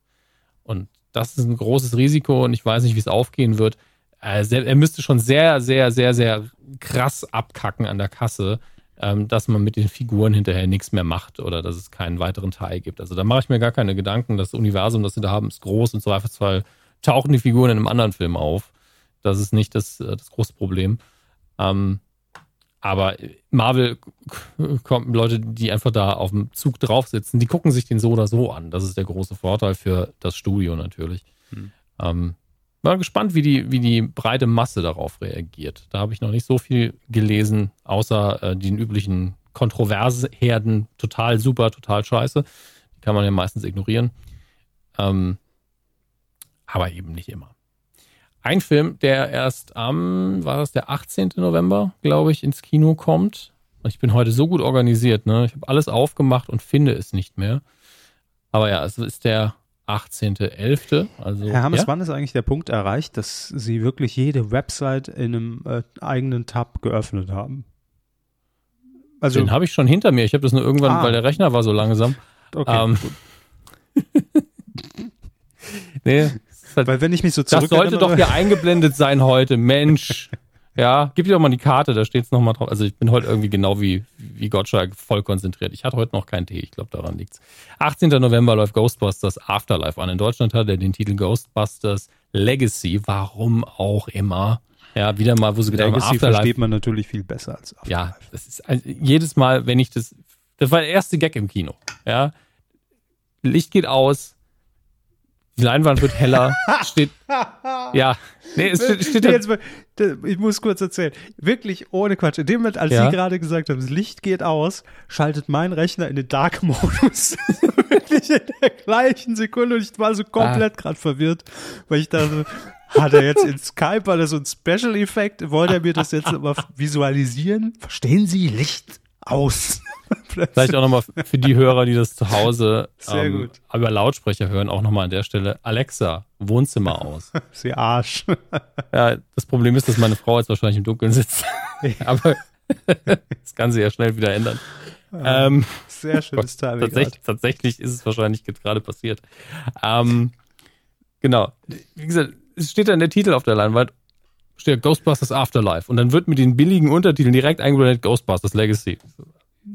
Und das ist ein großes Risiko und ich weiß nicht, wie es aufgehen wird. Er müsste schon sehr, sehr, sehr, sehr krass abkacken an der Kasse, ähm, dass man mit den Figuren hinterher nichts mehr macht oder dass es keinen weiteren Teil gibt. Also da mache ich mir gar keine Gedanken. Das Universum, das sie da haben, ist groß und Zweifelsfall tauchen die Figuren in einem anderen Film auf. Das ist nicht das, äh, das große Problem. Ähm, aber Marvel kommen Leute, die einfach da auf dem Zug drauf sitzen, die gucken sich den so oder so an. Das ist der große Vorteil für das Studio natürlich. Hm. Ähm, war gespannt, wie die, wie die breite Masse darauf reagiert. Da habe ich noch nicht so viel gelesen, außer äh, den üblichen Kontroverseherden. Total super, total scheiße. Die kann man ja meistens ignorieren. Ähm, aber eben nicht immer. Ein Film, der erst am, war das der 18. November, glaube ich, ins Kino kommt. Und ich bin heute so gut organisiert, ne? Ich habe alles aufgemacht und finde es nicht mehr. Aber ja, es ist der 18.11. Also, Herr Hammes, ja? wann ist eigentlich der Punkt erreicht, dass Sie wirklich jede Website in einem äh, eigenen Tab geöffnet haben? Also, Den habe ich schon hinter mir. Ich habe das nur irgendwann, ah. weil der Rechner war so langsam. Okay. Ähm, nee, Weil wenn ich mich so zurück Das sollte doch hier eingeblendet sein heute, Mensch. Ja, gib dir doch mal die Karte, da steht es nochmal drauf. Also ich bin heute irgendwie genau wie, wie Gottschalk voll konzentriert. Ich hatte heute noch keinen Tee, ich glaube, daran liegt's. 18. November läuft Ghostbusters Afterlife an. In Deutschland hat er den Titel Ghostbusters Legacy, warum auch immer. Ja, wieder mal, wo sie gedacht haben, Afterlife. versteht man natürlich viel besser als Afterlife. Ja, das ist also jedes Mal, wenn ich das, das war der erste Gag im Kino. Ja, Licht geht aus, die Leinwand wird heller. steht. Ja. Nee, es steht. steht nee, jetzt mal, ich muss kurz erzählen. Wirklich ohne Quatsch. In dem Moment, als ja? Sie gerade gesagt haben, das Licht geht aus, schaltet mein Rechner in den Dark-Modus. Wirklich in der gleichen Sekunde. Und ich war so komplett ah. gerade verwirrt, weil ich dachte, hat er jetzt in Skype, das so ein Special-Effekt? Wollte er mir das jetzt immer visualisieren? Verstehen Sie? Licht aus. Vielleicht auch nochmal für die Hörer, die das zu Hause ähm, über Lautsprecher hören, auch nochmal an der Stelle. Alexa, Wohnzimmer aus. Sie Arsch. Ja, das Problem ist, dass meine Frau jetzt wahrscheinlich im Dunkeln sitzt. Aber das kann sie ja schnell wieder ändern. Ja, ähm, sehr schönes Timing. Tatsächlich, tatsächlich ist es wahrscheinlich gerade passiert. Ähm, genau. Wie gesagt, es steht da in der Titel auf der Leinwand steht Ghostbusters Afterlife und dann wird mit den billigen Untertiteln direkt eingeblendet Ghostbusters Legacy.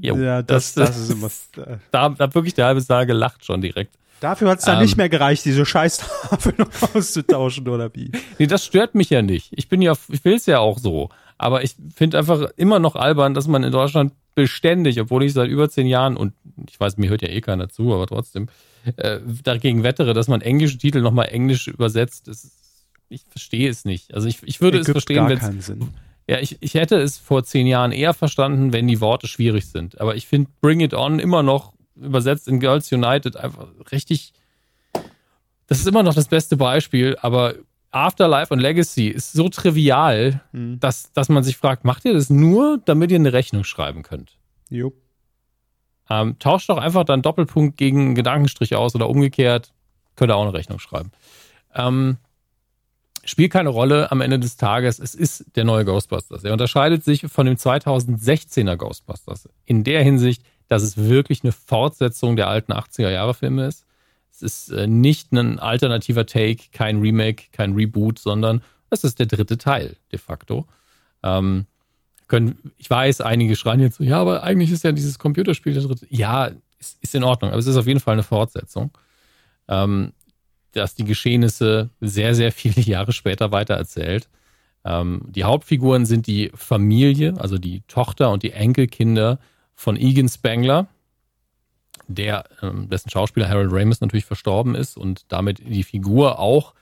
Jo, ja, das, das, das, ist immer. Äh, da, da wirklich der halbe Saal gelacht schon direkt. Dafür hat es dann ähm, nicht mehr gereicht, diese Scheißtafel noch auszutauschen, oder wie? Nee, das stört mich ja nicht. Ich bin ja, ich will es ja auch so. Aber ich finde einfach immer noch albern, dass man in Deutschland beständig, obwohl ich seit über zehn Jahren und ich weiß, mir hört ja eh keiner zu, aber trotzdem äh, dagegen wettere, dass man englische Titel nochmal englisch übersetzt. Ist ich verstehe es nicht. Also ich, ich würde es verstehen, wenn Ja, ich, ich hätte es vor zehn Jahren eher verstanden, wenn die Worte schwierig sind. Aber ich finde Bring It On immer noch übersetzt in Girls United einfach richtig. Das ist immer noch das beste Beispiel, aber Afterlife und Legacy ist so trivial, mhm. dass, dass man sich fragt, macht ihr das nur, damit ihr eine Rechnung schreiben könnt? Jo. Ähm, tauscht doch einfach dann Doppelpunkt gegen Gedankenstrich aus oder umgekehrt, könnt ihr auch eine Rechnung schreiben. Ähm, spielt keine Rolle am Ende des Tages. Es ist der neue Ghostbusters. Er unterscheidet sich von dem 2016er Ghostbusters in der Hinsicht, dass es wirklich eine Fortsetzung der alten 80er Jahre Filme ist. Es ist äh, nicht ein alternativer Take, kein Remake, kein Reboot, sondern es ist der dritte Teil de facto. Ähm, können, ich weiß, einige schreien jetzt so, ja, aber eigentlich ist ja dieses Computerspiel der dritte. Ja, ist, ist in Ordnung, aber es ist auf jeden Fall eine Fortsetzung. Ähm, dass die Geschehnisse sehr, sehr viele Jahre später weitererzählt. Ähm, die Hauptfiguren sind die Familie, also die Tochter und die Enkelkinder von Egan Spangler, der, ähm, dessen Schauspieler Harold Ramis natürlich verstorben ist und damit die Figur auch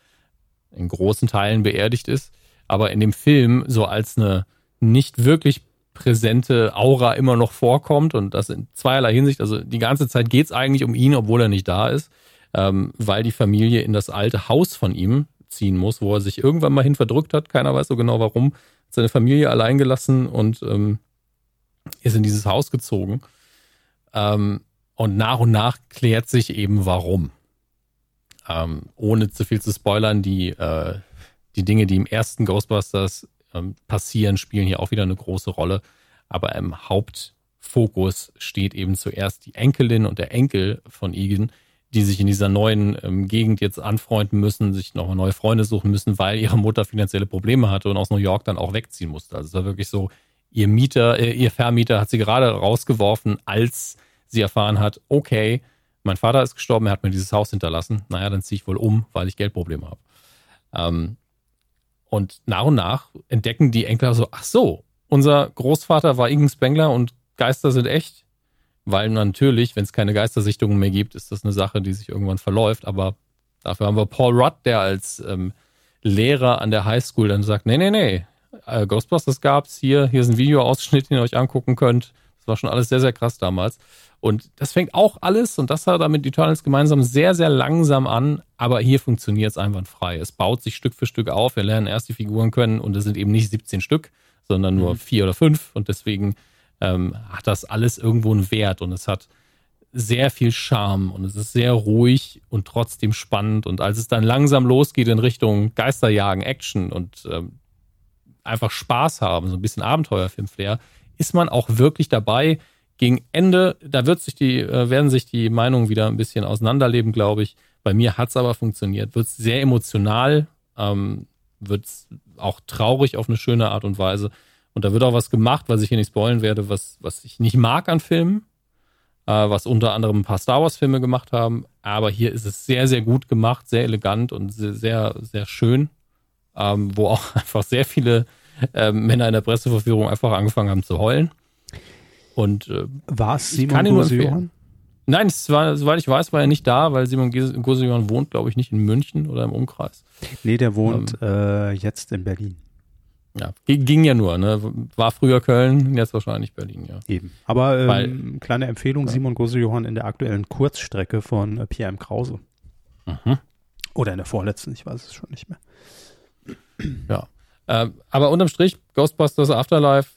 in großen Teilen beerdigt ist, aber in dem Film so als eine nicht wirklich präsente Aura immer noch vorkommt und das in zweierlei Hinsicht. Also die ganze Zeit geht es eigentlich um ihn, obwohl er nicht da ist ähm, weil die Familie in das alte Haus von ihm ziehen muss, wo er sich irgendwann mal hin verdrückt hat. Keiner weiß so genau warum. Hat seine Familie allein gelassen und ähm, ist in dieses Haus gezogen. Ähm, und nach und nach klärt sich eben warum. Ähm, ohne zu viel zu spoilern, die, äh, die Dinge, die im ersten Ghostbusters ähm, passieren, spielen hier auch wieder eine große Rolle. Aber im Haupt Fokus steht eben zuerst die Enkelin und der Enkel von Egan, die sich in dieser neuen ähm, Gegend jetzt anfreunden müssen, sich noch neue Freunde suchen müssen, weil ihre Mutter finanzielle Probleme hatte und aus New York dann auch wegziehen musste. Also es war wirklich so, ihr Mieter, äh, ihr Vermieter hat sie gerade rausgeworfen, als sie erfahren hat, okay, mein Vater ist gestorben, er hat mir dieses Haus hinterlassen. Naja, dann ziehe ich wohl um, weil ich Geldprobleme habe. Ähm, und nach und nach entdecken die Enkel so, ach so, unser Großvater war Igen Spengler und Geister sind echt. Weil natürlich, wenn es keine Geistersichtungen mehr gibt, ist das eine Sache, die sich irgendwann verläuft. Aber dafür haben wir Paul Rudd, der als ähm, Lehrer an der Highschool dann sagt, nee, nee, nee, äh, Ghostbusters gab's hier, hier ist ein Videoausschnitt, den ihr euch angucken könnt. Das war schon alles sehr, sehr krass damals. Und das fängt auch alles, und das hat er mit Eternals gemeinsam, sehr, sehr langsam an, aber hier funktioniert es einwandfrei. Es baut sich Stück für Stück auf, wir lernen erst die Figuren können und es sind eben nicht 17 Stück, sondern nur mhm. vier oder fünf und deswegen ähm, hat das alles irgendwo einen Wert und es hat sehr viel Charme und es ist sehr ruhig und trotzdem spannend. Und als es dann langsam losgeht in Richtung Geisterjagen, Action und ähm, einfach Spaß haben, so ein bisschen Abenteuerfilm-Flair, ist man auch wirklich dabei. Gegen Ende, da wird sich die, äh, werden sich die Meinungen wieder ein bisschen auseinanderleben, glaube ich. Bei mir hat es aber funktioniert. Wird sehr emotional, ähm, wird auch traurig auf eine schöne Art und Weise. Und da wird auch was gemacht, was ich hier nicht spoilen werde, was, was ich nicht mag an Filmen, äh, was unter anderem ein paar Star Wars-Filme gemacht haben. Aber hier ist es sehr, sehr gut gemacht, sehr elegant und sehr, sehr, sehr schön, ähm, wo auch einfach sehr viele äh, Männer in der Presseverführung einfach angefangen haben zu heulen. Und äh, war es Simon Gosejohann? Nein, es war, soweit ich weiß, war er nicht da, weil Simon Gosejohann wohnt, glaube ich, nicht in München oder im Umkreis. Nee, der wohnt ähm, äh, jetzt in Berlin. Ja, ging ja nur, ne? War früher Köln, jetzt wahrscheinlich Berlin, ja. Eben. Aber ähm, Weil, kleine Empfehlung, ja. Simon Gose-Johann in der aktuellen Kurzstrecke von äh, Pierre M. Krause. Mhm. Oder in der vorletzten, ich weiß es schon nicht mehr. Ja. Äh, aber unterm Strich, Ghostbusters Afterlife,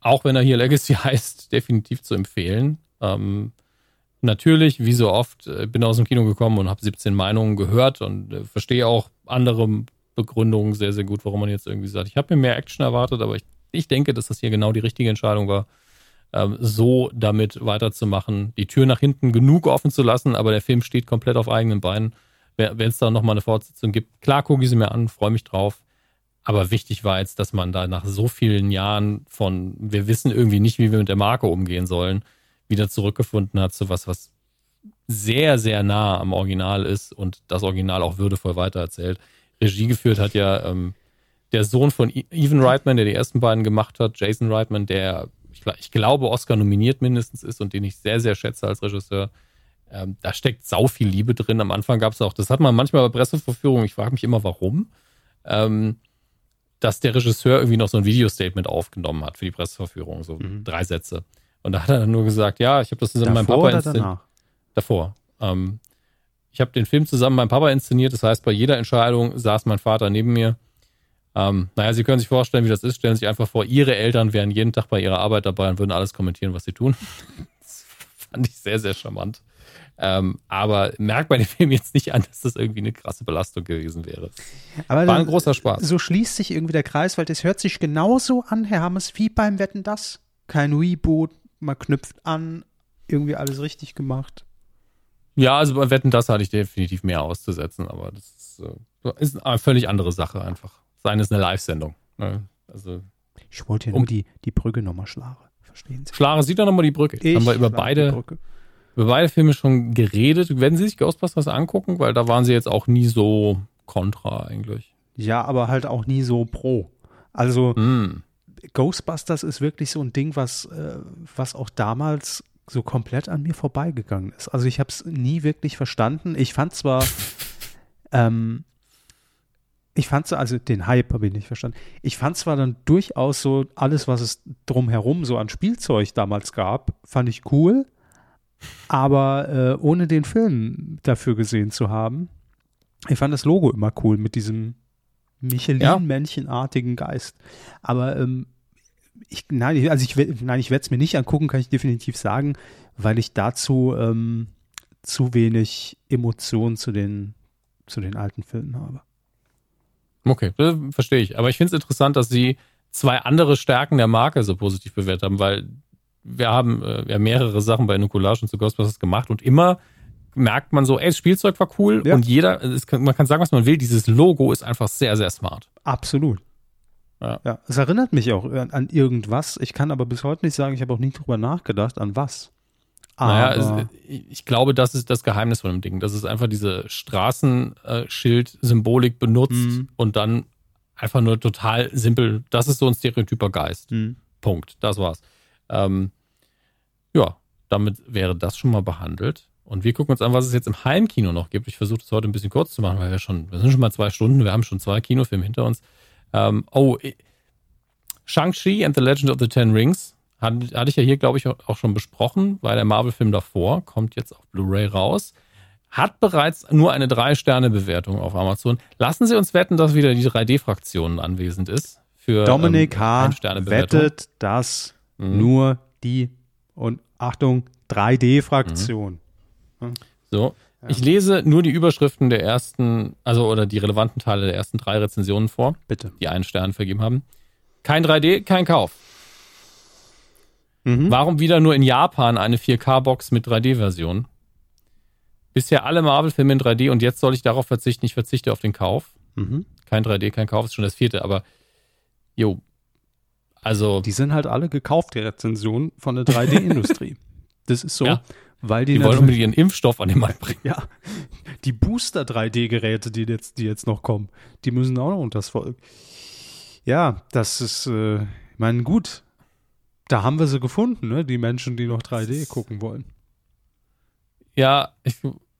auch wenn er hier Legacy heißt, definitiv zu empfehlen. Ähm, natürlich, wie so oft, äh, bin aus dem Kino gekommen und habe 17 Meinungen gehört und äh, verstehe auch andere Begründung sehr, sehr gut, warum man jetzt irgendwie sagt, ich habe mir mehr Action erwartet, aber ich, ich denke, dass das hier genau die richtige Entscheidung war, ähm, so damit weiterzumachen, die Tür nach hinten genug offen zu lassen, aber der Film steht komplett auf eigenen Beinen. Wenn es da nochmal eine Fortsetzung gibt, klar gucke ich sie mir an, freue mich drauf. Aber wichtig war jetzt, dass man da nach so vielen Jahren von, wir wissen irgendwie nicht, wie wir mit der Marke umgehen sollen, wieder zurückgefunden hat zu was, was sehr, sehr nah am Original ist und das Original auch würdevoll weitererzählt. Regie geführt hat ja ähm, der Sohn von Evan Reitman, der die ersten beiden gemacht hat, Jason Reitman, der ich, ich glaube Oscar nominiert mindestens ist und den ich sehr, sehr schätze als Regisseur. Ähm, da steckt sau viel Liebe drin. Am Anfang gab es auch, das hat man manchmal bei Presseverführungen, ich frage mich immer, warum, ähm, dass der Regisseur irgendwie noch so ein Videostatement aufgenommen hat für die Presseverführung, so mhm. drei Sätze. Und da hat er dann nur gesagt, ja, ich habe das zusammen mit meinem Papa inszeniert. Davor. Ähm, ich habe den Film zusammen mit meinem Papa inszeniert. Das heißt, bei jeder Entscheidung saß mein Vater neben mir. Ähm, naja, Sie können sich vorstellen, wie das ist. Stellen Sie sich einfach vor, Ihre Eltern wären jeden Tag bei ihrer Arbeit dabei und würden alles kommentieren, was sie tun. das fand ich sehr, sehr charmant. Ähm, aber merkt bei dem Film jetzt nicht an, dass das irgendwie eine krasse Belastung gewesen wäre. Aber War ein großer Spaß. So schließt sich irgendwie der Kreis, weil das hört sich genauso an, Herr Hammes, wie beim Wetten das. Kein Reboot, man knüpft an, irgendwie alles richtig gemacht. Ja, also bei Wetten, das hatte ich definitiv mehr auszusetzen, aber das ist, äh, ist eine völlig andere Sache einfach. Sein ist eine Live-Sendung. Ne? Also, ich wollte ja um, nur die, die Brücke nochmal schlage. Verstehen Sie? Schlage sieht doch nochmal die Brücke. Ich haben wir über beide, über beide Filme schon geredet. Werden Sie sich Ghostbusters angucken? Weil da waren Sie jetzt auch nie so kontra eigentlich. Ja, aber halt auch nie so pro. Also, mm. Ghostbusters ist wirklich so ein Ding, was, äh, was auch damals so komplett an mir vorbeigegangen ist. Also ich habe es nie wirklich verstanden. Ich fand zwar, ähm, ich fand zwar, also den Hype habe ich nicht verstanden. Ich fand zwar dann durchaus so alles, was es drumherum so an Spielzeug damals gab, fand ich cool, aber äh, ohne den Film dafür gesehen zu haben, ich fand das Logo immer cool mit diesem Michelin-Männchenartigen Geist. Aber ähm, ich, nein, also ich, nein, ich werde es mir nicht angucken, kann ich definitiv sagen, weil ich dazu ähm, zu wenig Emotionen zu den, zu den alten Filmen habe. Okay, verstehe ich. Aber ich finde es interessant, dass sie zwei andere Stärken der Marke so positiv bewertet haben, weil wir haben äh, ja mehrere Sachen bei Nukulage und zu Ghostbusters gemacht und immer merkt man so, ey, das Spielzeug war cool Ja. und jeder, kann, man kann sagen, was man will, dieses Logo ist einfach sehr, sehr smart. Absolut. Ja. ja. Es erinnert mich auch an, an irgendwas. Ich kann aber bis heute nicht sagen, ich habe auch nie drüber nachgedacht, an was. Naja, Aber es, ich glaube, das ist das Geheimnis von dem Ding, dass es einfach diese Straßenschild-Symbolik benutzt Mhm. und dann einfach nur total simpel, das ist so ein stereotyper Geist. Hm. Punkt. Das war's. Ähm, ja, damit wäre das schon mal behandelt. Und wir gucken uns an, was es jetzt im Heimkino noch gibt. Ich versuche es heute ein bisschen kurz zu machen, weil wir schon, wir sind schon mal zwei Stunden, wir haben schon zwei Kinofilme hinter uns. Ähm, oh, Shang-Chi and the Legend of the Ten Rings hatte, hatte ich ja hier, glaube ich, auch schon besprochen, weil der Marvel-Film davor kommt jetzt auf Blu-ray raus. Hat bereits nur eine Drei-Sterne-Bewertung auf Amazon. Lassen Sie uns wetten, dass wieder die 3D-Fraktion anwesend ist. Für, Dominik ähm, H. Wettet, dass Mhm. nur die und Achtung 3D-Fraktion. So. Ich lese nur die Überschriften der ersten, also oder die relevanten Teile der ersten drei Rezensionen vor, Bitte. die einen Stern vergeben haben. Kein 3D, kein Kauf. Mhm. Warum wieder nur in Japan eine 4K-Box mit 3D-Version? Bisher alle Marvel-Filme in 3D und jetzt soll ich darauf verzichten. Ich verzichte auf den Kauf. Mhm. Kein 3D, kein Kauf, ist schon das vierte, aber jo. Also, Die sind halt alle gekauft, die Rezensionen von der 3D-Industrie. das ist so, Ja. Weil die, die wollen unbedingt ihren Impfstoff an den Markt bringen. ja, die Booster 3D-Geräte, die jetzt, die jetzt noch kommen, die müssen auch noch unters Volk. Ja, das ist, äh, ich meine, gut, da haben wir sie gefunden, ne? Die Menschen, die noch 3D gucken wollen. Ja, ich,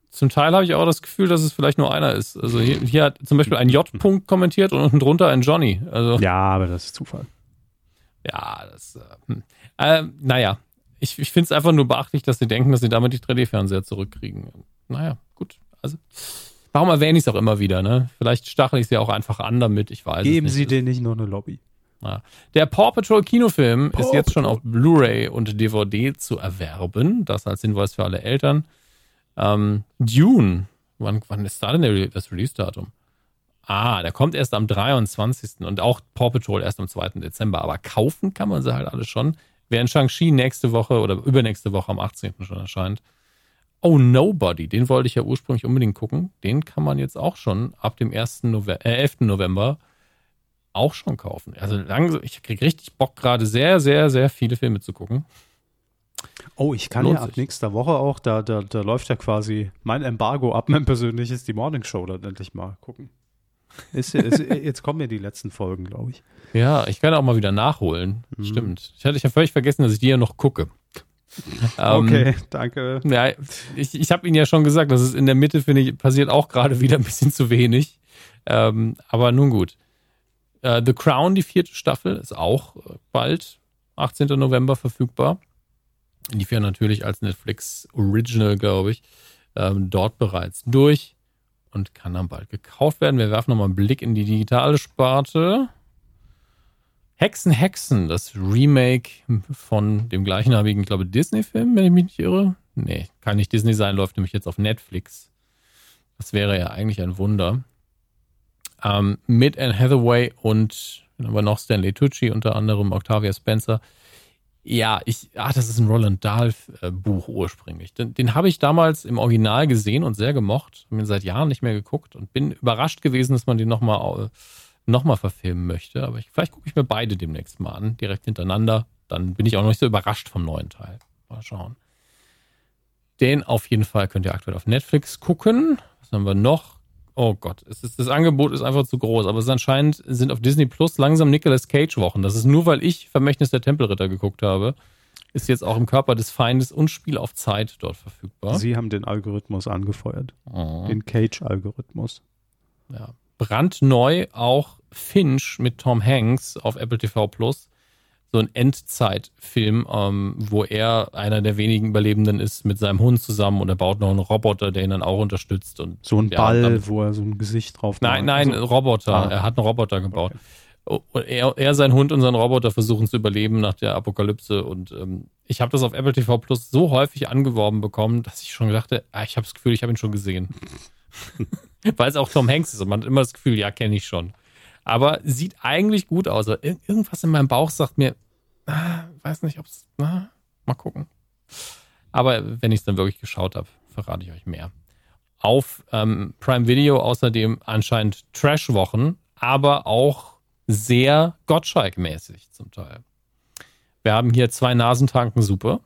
zum Teil habe ich auch das Gefühl, dass es vielleicht nur einer ist. Also hier, hier hat zum Beispiel ein J-Punkt kommentiert und unten drunter ein Johnny. Also Ja, aber das ist Zufall. ja, das. Äh, äh, naja, ich, ich finde es einfach nur beachtlich, dass sie denken, dass sie damit die 3D-Fernseher zurückkriegen. Naja, gut. Also warum erwähne ich es auch immer wieder? Ne? Vielleicht stachel ich sie auch einfach an damit. Ich weiß. Geben Sie denen nicht nur eine Lobby. Ja. Der Paw Patrol Kinofilm Paw ist jetzt schon auf Blu-ray und DVD zu erwerben. Das als Hinweis für alle Eltern. Ähm, Dune. Wann, wann ist da denn das Release-Datum? Ah, der kommt erst am 23. und auch Paw Patrol erst am 2. Dezember. Aber kaufen kann man sie halt alle schon. Während Shang-Chi nächste Woche oder übernächste Woche am 18. schon erscheint. Oh, Nobody, den wollte ich ja ursprünglich unbedingt gucken. Den kann man jetzt auch schon ab dem 1. November, äh, 11. November auch schon kaufen. Also langsam, ich kriege richtig Bock gerade sehr, sehr, sehr viele Filme zu gucken. Oh, ich kann Lohnt ja ab sich. nächster Woche auch, da, da, da läuft ja quasi mein Embargo ab, mein persönliches, die Morning Show dann endlich mal gucken. Ist, ist, jetzt kommen ja die letzten Folgen, glaube ich. Ja, ich kann auch mal wieder nachholen. Stimmt. Ich hatte ja völlig vergessen, dass ich die ja noch gucke. Ähm, Okay, danke. Ja, ich, ich habe Ihnen ja schon gesagt, dass es in der Mitte, finde ich, passiert auch gerade wieder ein bisschen zu wenig. Ähm, aber nun gut. Äh, The Crown, die vierte Staffel, ist auch äh, bald, 18. November verfügbar. Lief ja natürlich als Netflix Original, glaube ich, ähm, dort bereits durch und kann dann bald gekauft werden. Wir werfen nochmal einen Blick in die digitale Sparte. Hexen, Hexen, das Remake von dem gleichnamigen, glaube Disney-Film, wenn ich mich nicht irre. Nee, kann nicht Disney sein, läuft nämlich jetzt auf Netflix. Das wäre ja eigentlich ein Wunder. Ähm, mit Anne Hathaway und dann haben wir noch Stanley Tucci, unter anderem Octavia Spencer. Ja, ich, ah, das ist ein Roland Dahl-Buch ursprünglich. Den, den habe ich damals im Original gesehen und sehr gemocht. Habe ihn seit Jahren nicht mehr geguckt und bin überrascht gewesen, dass man den nochmal noch mal verfilmen möchte. Aber ich, vielleicht gucke ich mir beide demnächst mal an, direkt hintereinander. Dann bin ich auch noch nicht so überrascht vom neuen Teil. Mal schauen. Den auf jeden Fall könnt ihr aktuell auf Netflix gucken. Was haben wir noch? Oh Gott, ist, das Angebot ist einfach zu groß. Aber es anscheinend sind auf Disney Plus langsam Nicolas Cage Wochen. Das ist nur, weil ich Vermächtnis der Tempelritter geguckt habe. Ist jetzt auch im Körper des Feindes und Spiel auf Zeit dort verfügbar. Sie haben den Algorithmus angefeuert. Oh. Den Cage-Algorithmus. Ja. Brandneu auch Finch mit Tom Hanks auf Apple TV Plus. So ein Endzeitfilm, ähm, wo er einer der wenigen Überlebenden ist mit seinem Hund zusammen und er baut noch einen Roboter, der ihn dann auch unterstützt. Und So ein Ball, dann- wo er so ein Gesicht drauf Nein, nein, Also, Roboter. Ah. Er hat einen Roboter gebaut. Und er, er, sein Hund und sein Roboter versuchen zu überleben nach der Apokalypse. Und ähm, ich habe das auf Apple TV Plus so häufig angeworben bekommen, dass ich schon dachte, ah, ich habe das Gefühl, ich habe ihn schon gesehen. Weil es auch Tom Hanks ist und man hat immer das Gefühl, ja, kenne ich schon. Aber sieht eigentlich gut aus. Aber ir- Irgendwas in meinem Bauch sagt mir, ah, weiß nicht, ob es, Mal gucken. Aber wenn ich es dann wirklich geschaut habe, verrate ich euch mehr. Auf ähm, Prime Video außerdem anscheinend Trash-Wochen, aber auch sehr Gottschalk-mäßig zum Teil. Wir haben hier zwei Nasentanken super.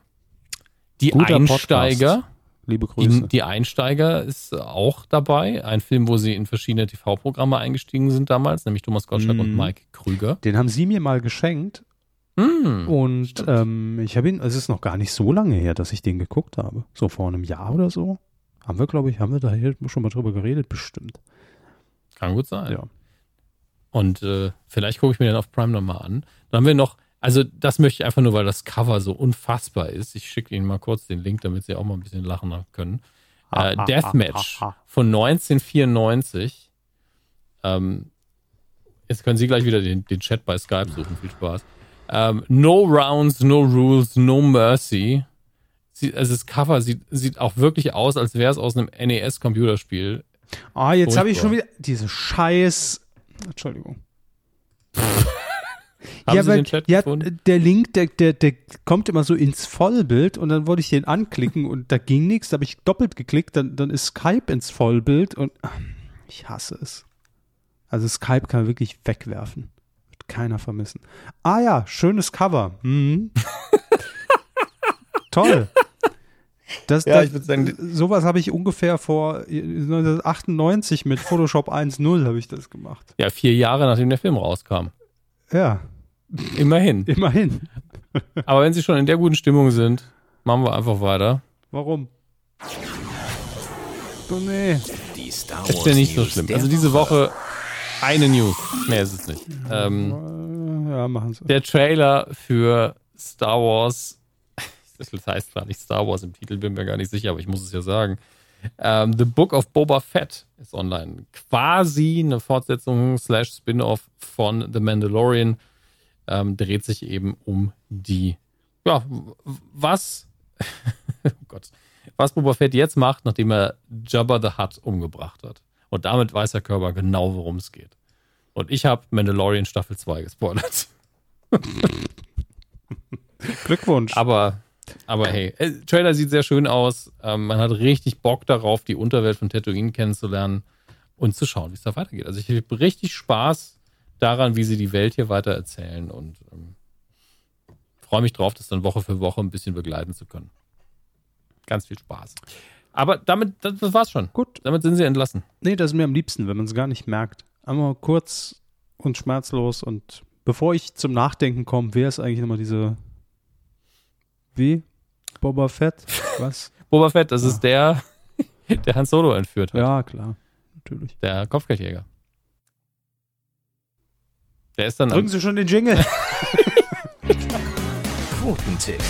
Die Guter Einsteiger. Podcast. Liebe Die, Grüße. die Einsteiger ist auch dabei. Ein Film, wo sie in verschiedene TV-Programme eingestiegen sind damals, nämlich Thomas Gottschalk und Mhm. Mike Krüger. Den haben sie mir mal geschenkt Hm. und ähm, ich habe ihn, es ist noch gar nicht so lange her, dass ich den geguckt habe. So vor einem Jahr oder so. Haben wir, glaube ich, haben wir da schon mal drüber geredet, bestimmt. Kann gut sein. Ja. Und äh, vielleicht gucke ich mir den auf Prime nochmal an. Dann haben wir noch, also das möchte ich einfach nur, weil das Cover so unfassbar ist. Ich schicke Ihnen mal kurz den Link, damit Sie auch mal ein bisschen lachen können. Äh, Deathmatch von 1994. Ähm, jetzt können Sie gleich wieder den, den Chat bei Skype suchen. Viel Spaß. Ähm, no Rounds, no Rules, no Mercy. Sie, also das Cover sieht, sieht auch wirklich aus, als wäre es aus einem NES-Computerspiel. Ah, jetzt habe ich schon wieder diese Scheiß. Entschuldigung. Haben ja, Sie weil, den Chat ja, gefunden? der Link, der, der, der kommt immer so ins Vollbild und dann wollte ich den anklicken und da ging nichts. Da habe ich doppelt geklickt, dann, dann ist Skype ins Vollbild und ah, ich hasse es. Also Skype kann man wirklich wegwerfen. Wird keiner vermissen. Ah ja, schönes Cover. Mhm. Toll. Das, Ja, das, ich würd sagen, sowas habe ich ungefähr vor 1998 mit Photoshop 1.0 habe ich das gemacht. Ja, vier Jahre nachdem der Film rauskam. Ja, Immerhin. immerhin. Aber wenn Sie schon in der guten Stimmung sind, machen wir einfach weiter. Warum? Oh nee. Die Star Ist Wars ja nicht so News schlimm. der Also diese Woche eine News. Mehr ist es nicht. Ähm, Äh, Ja, machen Sie. der Trailer für Star Wars, das heißt zwar nicht Star Wars im Titel, bin mir gar nicht sicher, aber ich muss es ja sagen. Ähm, The Book of Boba Fett ist online. Quasi eine Fortsetzung slash Spin-off von The Mandalorian. Ähm, dreht sich eben um die, ja, was, oh Gott, was Boba Fett jetzt macht, nachdem er Jabba the Hutt umgebracht hat. Und damit weiß der Körper genau, worum es geht. Und ich habe Mandalorian Staffel 2 gespoilert. Glückwunsch. Aber, aber hey, äh, Trailer sieht sehr schön aus. Ähm, man hat richtig Bock darauf, die Unterwelt von Tatooine kennenzulernen und zu schauen, wie es da weitergeht. Also ich habe richtig Spaß daran, wie sie die Welt hier weiter erzählen und ähm, freue mich drauf, das dann Woche für Woche ein bisschen begleiten zu können. Ganz viel Spaß. Aber damit, das, das war's schon. Gut. Damit sind sie entlassen. Nee, das ist mir am liebsten, wenn man es gar nicht merkt. Einmal kurz und schmerzlos und bevor ich zum Nachdenken komme, wer ist eigentlich nochmal diese wie? Boba Fett? Was? Boba Fett, das ist der, der Han Solo entführt hat. ja, klar. Natürlich. Der Kopfgeldjäger. Der ist dann Drücken Sie schon den Jingle. Quotentipp.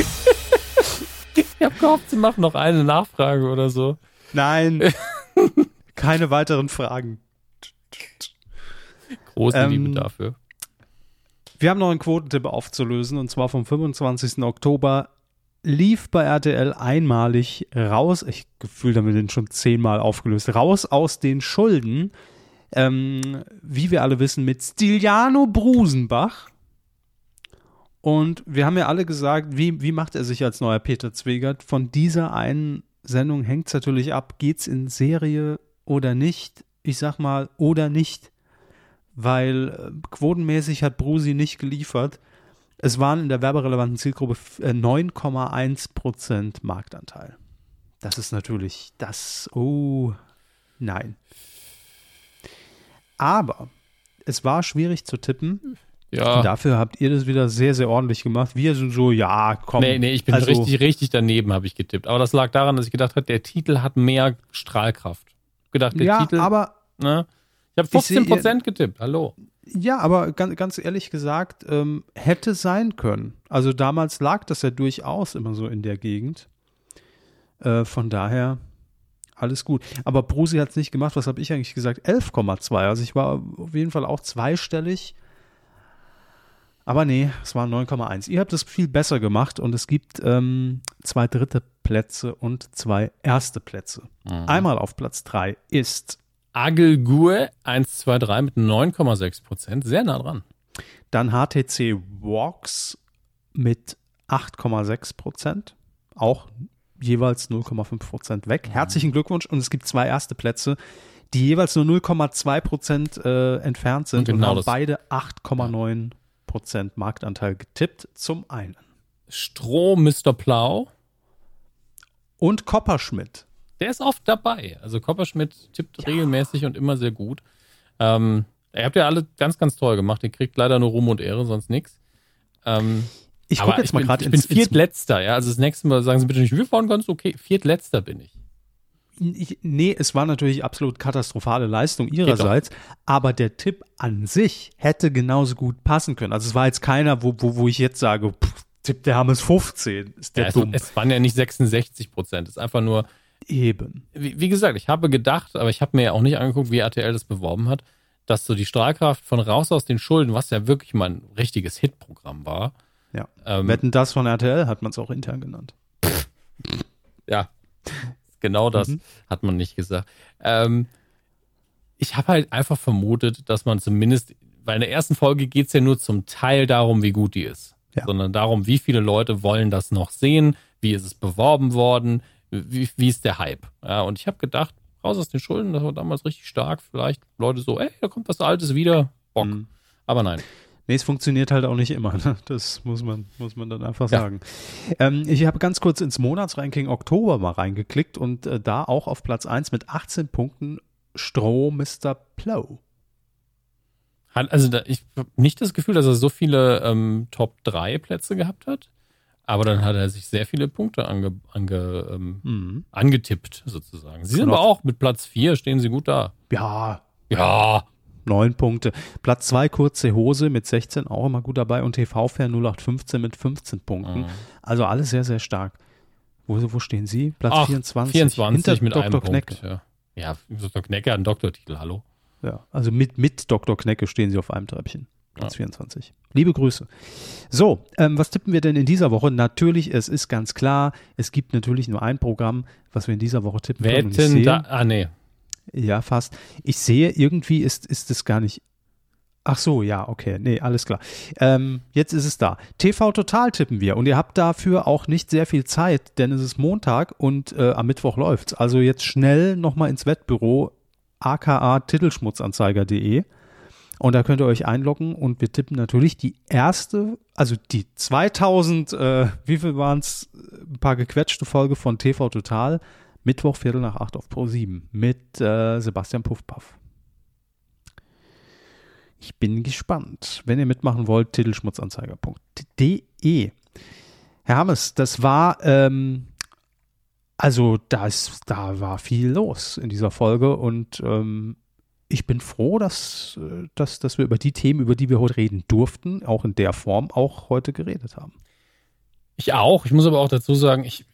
Ich habe gehofft, sie machen noch eine Nachfrage oder so. Nein. Keine weiteren Fragen. Große Ähm, Liebe dafür. Wir haben noch einen Quotentipp aufzulösen und zwar vom 25. Oktober lief bei RTL einmalig raus, ich gefühl damit den schon zehnmal aufgelöst, raus aus den Schulden, ähm, wie wir alle wissen, mit Stiliano Brusenbach. Und wir haben ja alle gesagt, wie, wie macht er sich als neuer Peter Zwegert? Von dieser einen Sendung hängt es natürlich ab, geht's in Serie oder nicht? Ich sag mal, oder nicht weil äh, quotenmäßig hat Brusi nicht geliefert. Es waren in der werberelevanten Zielgruppe f- äh, 9,1% Marktanteil. Das ist natürlich das, oh, nein. Aber es war schwierig zu tippen. Ja. Dafür habt ihr das wieder sehr, sehr ordentlich gemacht. Wir sind so, ja, komm. Nee, nee, ich bin Also- richtig, richtig daneben, habe ich getippt. Aber das lag daran, dass ich gedacht habe, der Titel hat mehr Strahlkraft. Gedacht, der Ja, Titel. aber ne? Ich habe Ich seh 15% getippt. Hallo. Ja, aber ganz, ganz ehrlich gesagt, ähm, hätte sein können. Also damals lag das ja durchaus immer so in der Gegend. Äh, von daher alles gut. Aber Brusi hat es nicht gemacht. Was habe ich eigentlich gesagt? 11,2. Also ich war auf jeden Fall auch zweistellig. Aber nee, es waren 9,1. Ihr habt es viel besser gemacht und es gibt ähm, zwei dritte Plätze und zwei erste Plätze. Einmal auf Platz 3 ist Agelgur 123 mit 9,6%. Sehr nah dran. Dann HTC Walks mit 8,6 Prozent. Auch jeweils 0,5 Prozent weg. Herzlichen Glückwunsch. Und es gibt zwei erste Plätze, die jeweils nur 0,2 Prozent äh, entfernt sind und, Genau haben das- beide 8,9 Prozent Marktanteil getippt. Zum einen. Strom Mr. Plau, Und Kopperschmidt. der ist oft dabei. Also Kopperschmidt tippt regelmäßig und immer sehr gut. Ähm, ihr habt ja alle ganz, ganz toll gemacht. Ihr kriegt leider nur Ruhm und Ehre, sonst nichts. Ähm, Ich gucke jetzt mal bin- gerade Ich bin Viertletzter, ja. Also das nächste Mal sagen Sie bitte nicht, wir waren ganz okay. Viertletzter bin ich. Ich, nee, es war natürlich absolut katastrophale Leistung ihrerseits, aber der Tipp an sich hätte genauso gut passen können. Also es war jetzt keiner, wo, wo, wo ich jetzt sage, pff, Tipp der Hammes 15, ist der Ja, es, dumm. es waren ja nicht 66 Prozent. Es ist einfach nur, Eben. wie, wie gesagt, ich habe gedacht, aber ich habe mir ja auch nicht angeguckt, wie RTL das beworben hat, dass so die Strahlkraft von Raus aus den Schulden, was ja wirklich mal ein richtiges Hitprogramm war. Ja. Ähm, Wetten das von RTL hat man es auch intern genannt. Ja, genau das Mhm. hat man nicht gesagt. Ähm, ich habe halt einfach vermutet, dass man zumindest, weil in der ersten Folge geht es ja nur zum Teil darum, wie gut die ist, Ja. sondern darum, wie viele Leute wollen das noch sehen, wie ist es beworben worden, wie, wie ist der Hype. Ja, und ich habe gedacht, raus aus den Schulden, das war damals richtig stark, vielleicht Leute so, ey, da kommt was Altes wieder, Bock. Mhm. Aber nein. Nee, es funktioniert halt auch nicht immer. Ne? Das muss man, muss man dann einfach Ja. sagen. Ähm, ich habe ganz kurz ins Monatsranking Oktober mal reingeklickt und äh, da auch auf Platz 1 mit 18 Punkten Stroh Mr. Plow. Hat, also da, ich habe nicht das Gefühl, dass er so viele ähm, Top 3 Plätze gehabt hat. Aber dann hat er sich sehr viele Punkte ange, ange, ähm, Mhm. angetippt, sozusagen. Sie sind Genau. aber auch mit Platz 4, stehen sie gut da. Ja, Ja. Neun Punkte. Platz 2 kurze Hose mit 16 auch immer gut dabei und TV-Fan 0815 mit 15 Punkten. Mhm. Also alles sehr, sehr stark. Wo, wo stehen Sie? Platz Ach, 24. 24 hinter mit Dr. einem Knecke. Punkt. Ja. ja, Dr. Knecke hat einen Doktortitel, hallo. Ja, also mit, mit Dr. Knecke stehen Sie auf einem Treppchen. Platz Ja. 24. Liebe Grüße. So, ähm, was tippen wir denn in dieser Woche? Natürlich, es ist ganz klar, es gibt natürlich nur ein Programm, was wir in dieser Woche tippen können. Wetten sehe, da, ah nee, Ja, fast. Ich sehe, irgendwie ist, ist es gar nicht. Ach so, ja, okay. Nee, alles klar. Ähm, jetzt ist es da. TV Total tippen wir. Und ihr habt dafür auch nicht sehr viel Zeit, denn es ist Montag und äh, am Mittwoch läuft's. Also jetzt schnell nochmal ins Wettbüro aka titelschmutzanzeiger.de und da könnt ihr euch einloggen und wir tippen natürlich die erste, also die 2000, äh, wie viel waren es, ein paar gequetschte Folge von TV Total, Mittwoch Viertel nach acht auf Pro 7 mit äh, Sebastian Puffpaff. Ich bin gespannt. Wenn ihr mitmachen wollt, titelschmutzanzeiger.de. Herr Hammes, das war, ähm, also da, ist, da war viel los in dieser Folge und ähm, ich bin froh, dass, äh, dass, dass wir über die Themen, über die wir heute reden durften, auch in der Form auch heute geredet haben. ich auch. Ich muss aber auch dazu sagen, ich,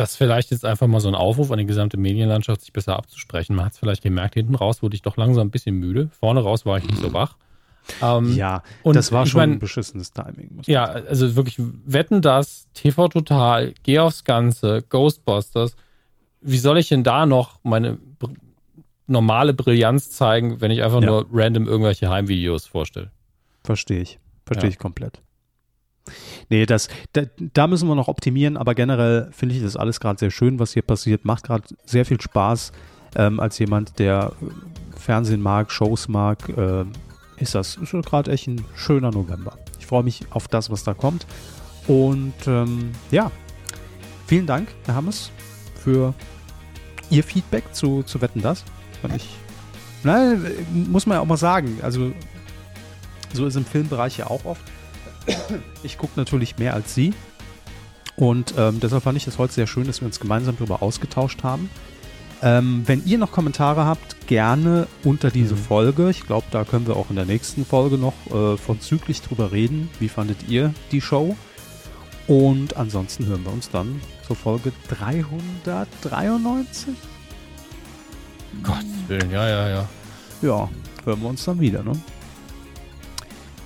das vielleicht jetzt einfach mal so ein Aufruf an die gesamte Medienlandschaft, sich besser abzusprechen. Man hat es vielleicht gemerkt, hinten raus wurde ich doch langsam ein bisschen müde. Vorne raus war ich nicht so wach. Ähm, Ja, und das war schon mein- ein beschissenes Timing. Ja, also wirklich, wetten das, TV Total, geh aufs Ganze, Ghostbusters. Wie soll ich denn da noch meine br normale Brillanz zeigen, wenn ich einfach Ja. nur random irgendwelche Heimvideos vorstelle? Verstehe ich. Verstehe Ja. ich komplett. Nee, das, da, da müssen wir noch optimieren, aber generell finde ich das alles gerade sehr schön, was hier passiert. Macht gerade sehr viel Spaß. Ähm, als jemand, der Fernsehen mag, Shows mag, äh, ist das gerade echt ein schöner November. Ich freue mich auf das, was da kommt. Und ähm, ja, vielen Dank, Herr Hammes, für Ihr Feedback zu, zu Wetten das. Fand ich. Nein, muss man ja auch mal sagen. Also, so ist im Filmbereich ja auch oft. Ich gucke natürlich mehr als Sie. Und ähm, deshalb fand ich es heute sehr schön, dass wir uns gemeinsam darüber ausgetauscht haben. Ähm, wenn ihr noch Kommentare habt, gerne unter diese Mhm. Folge. Ich glaube, da können wir auch in der nächsten Folge noch äh, vorzüglich drüber reden. Wie fandet ihr die Show? Und ansonsten hören wir uns dann zur Folge 393. Gottes Willen, ja, ja, ja. Ja, hören wir uns dann wieder, ne?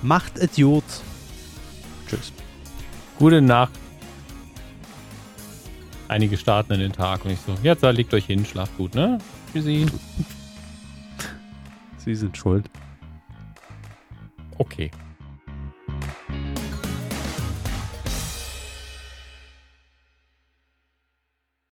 Macht Idiot. Tschüss. Gute Nacht. Einige starten in den Tag und ich so, jetzt legt euch hin, schlaft gut, ne? Tschüssi. Sie sind schuld. Okay.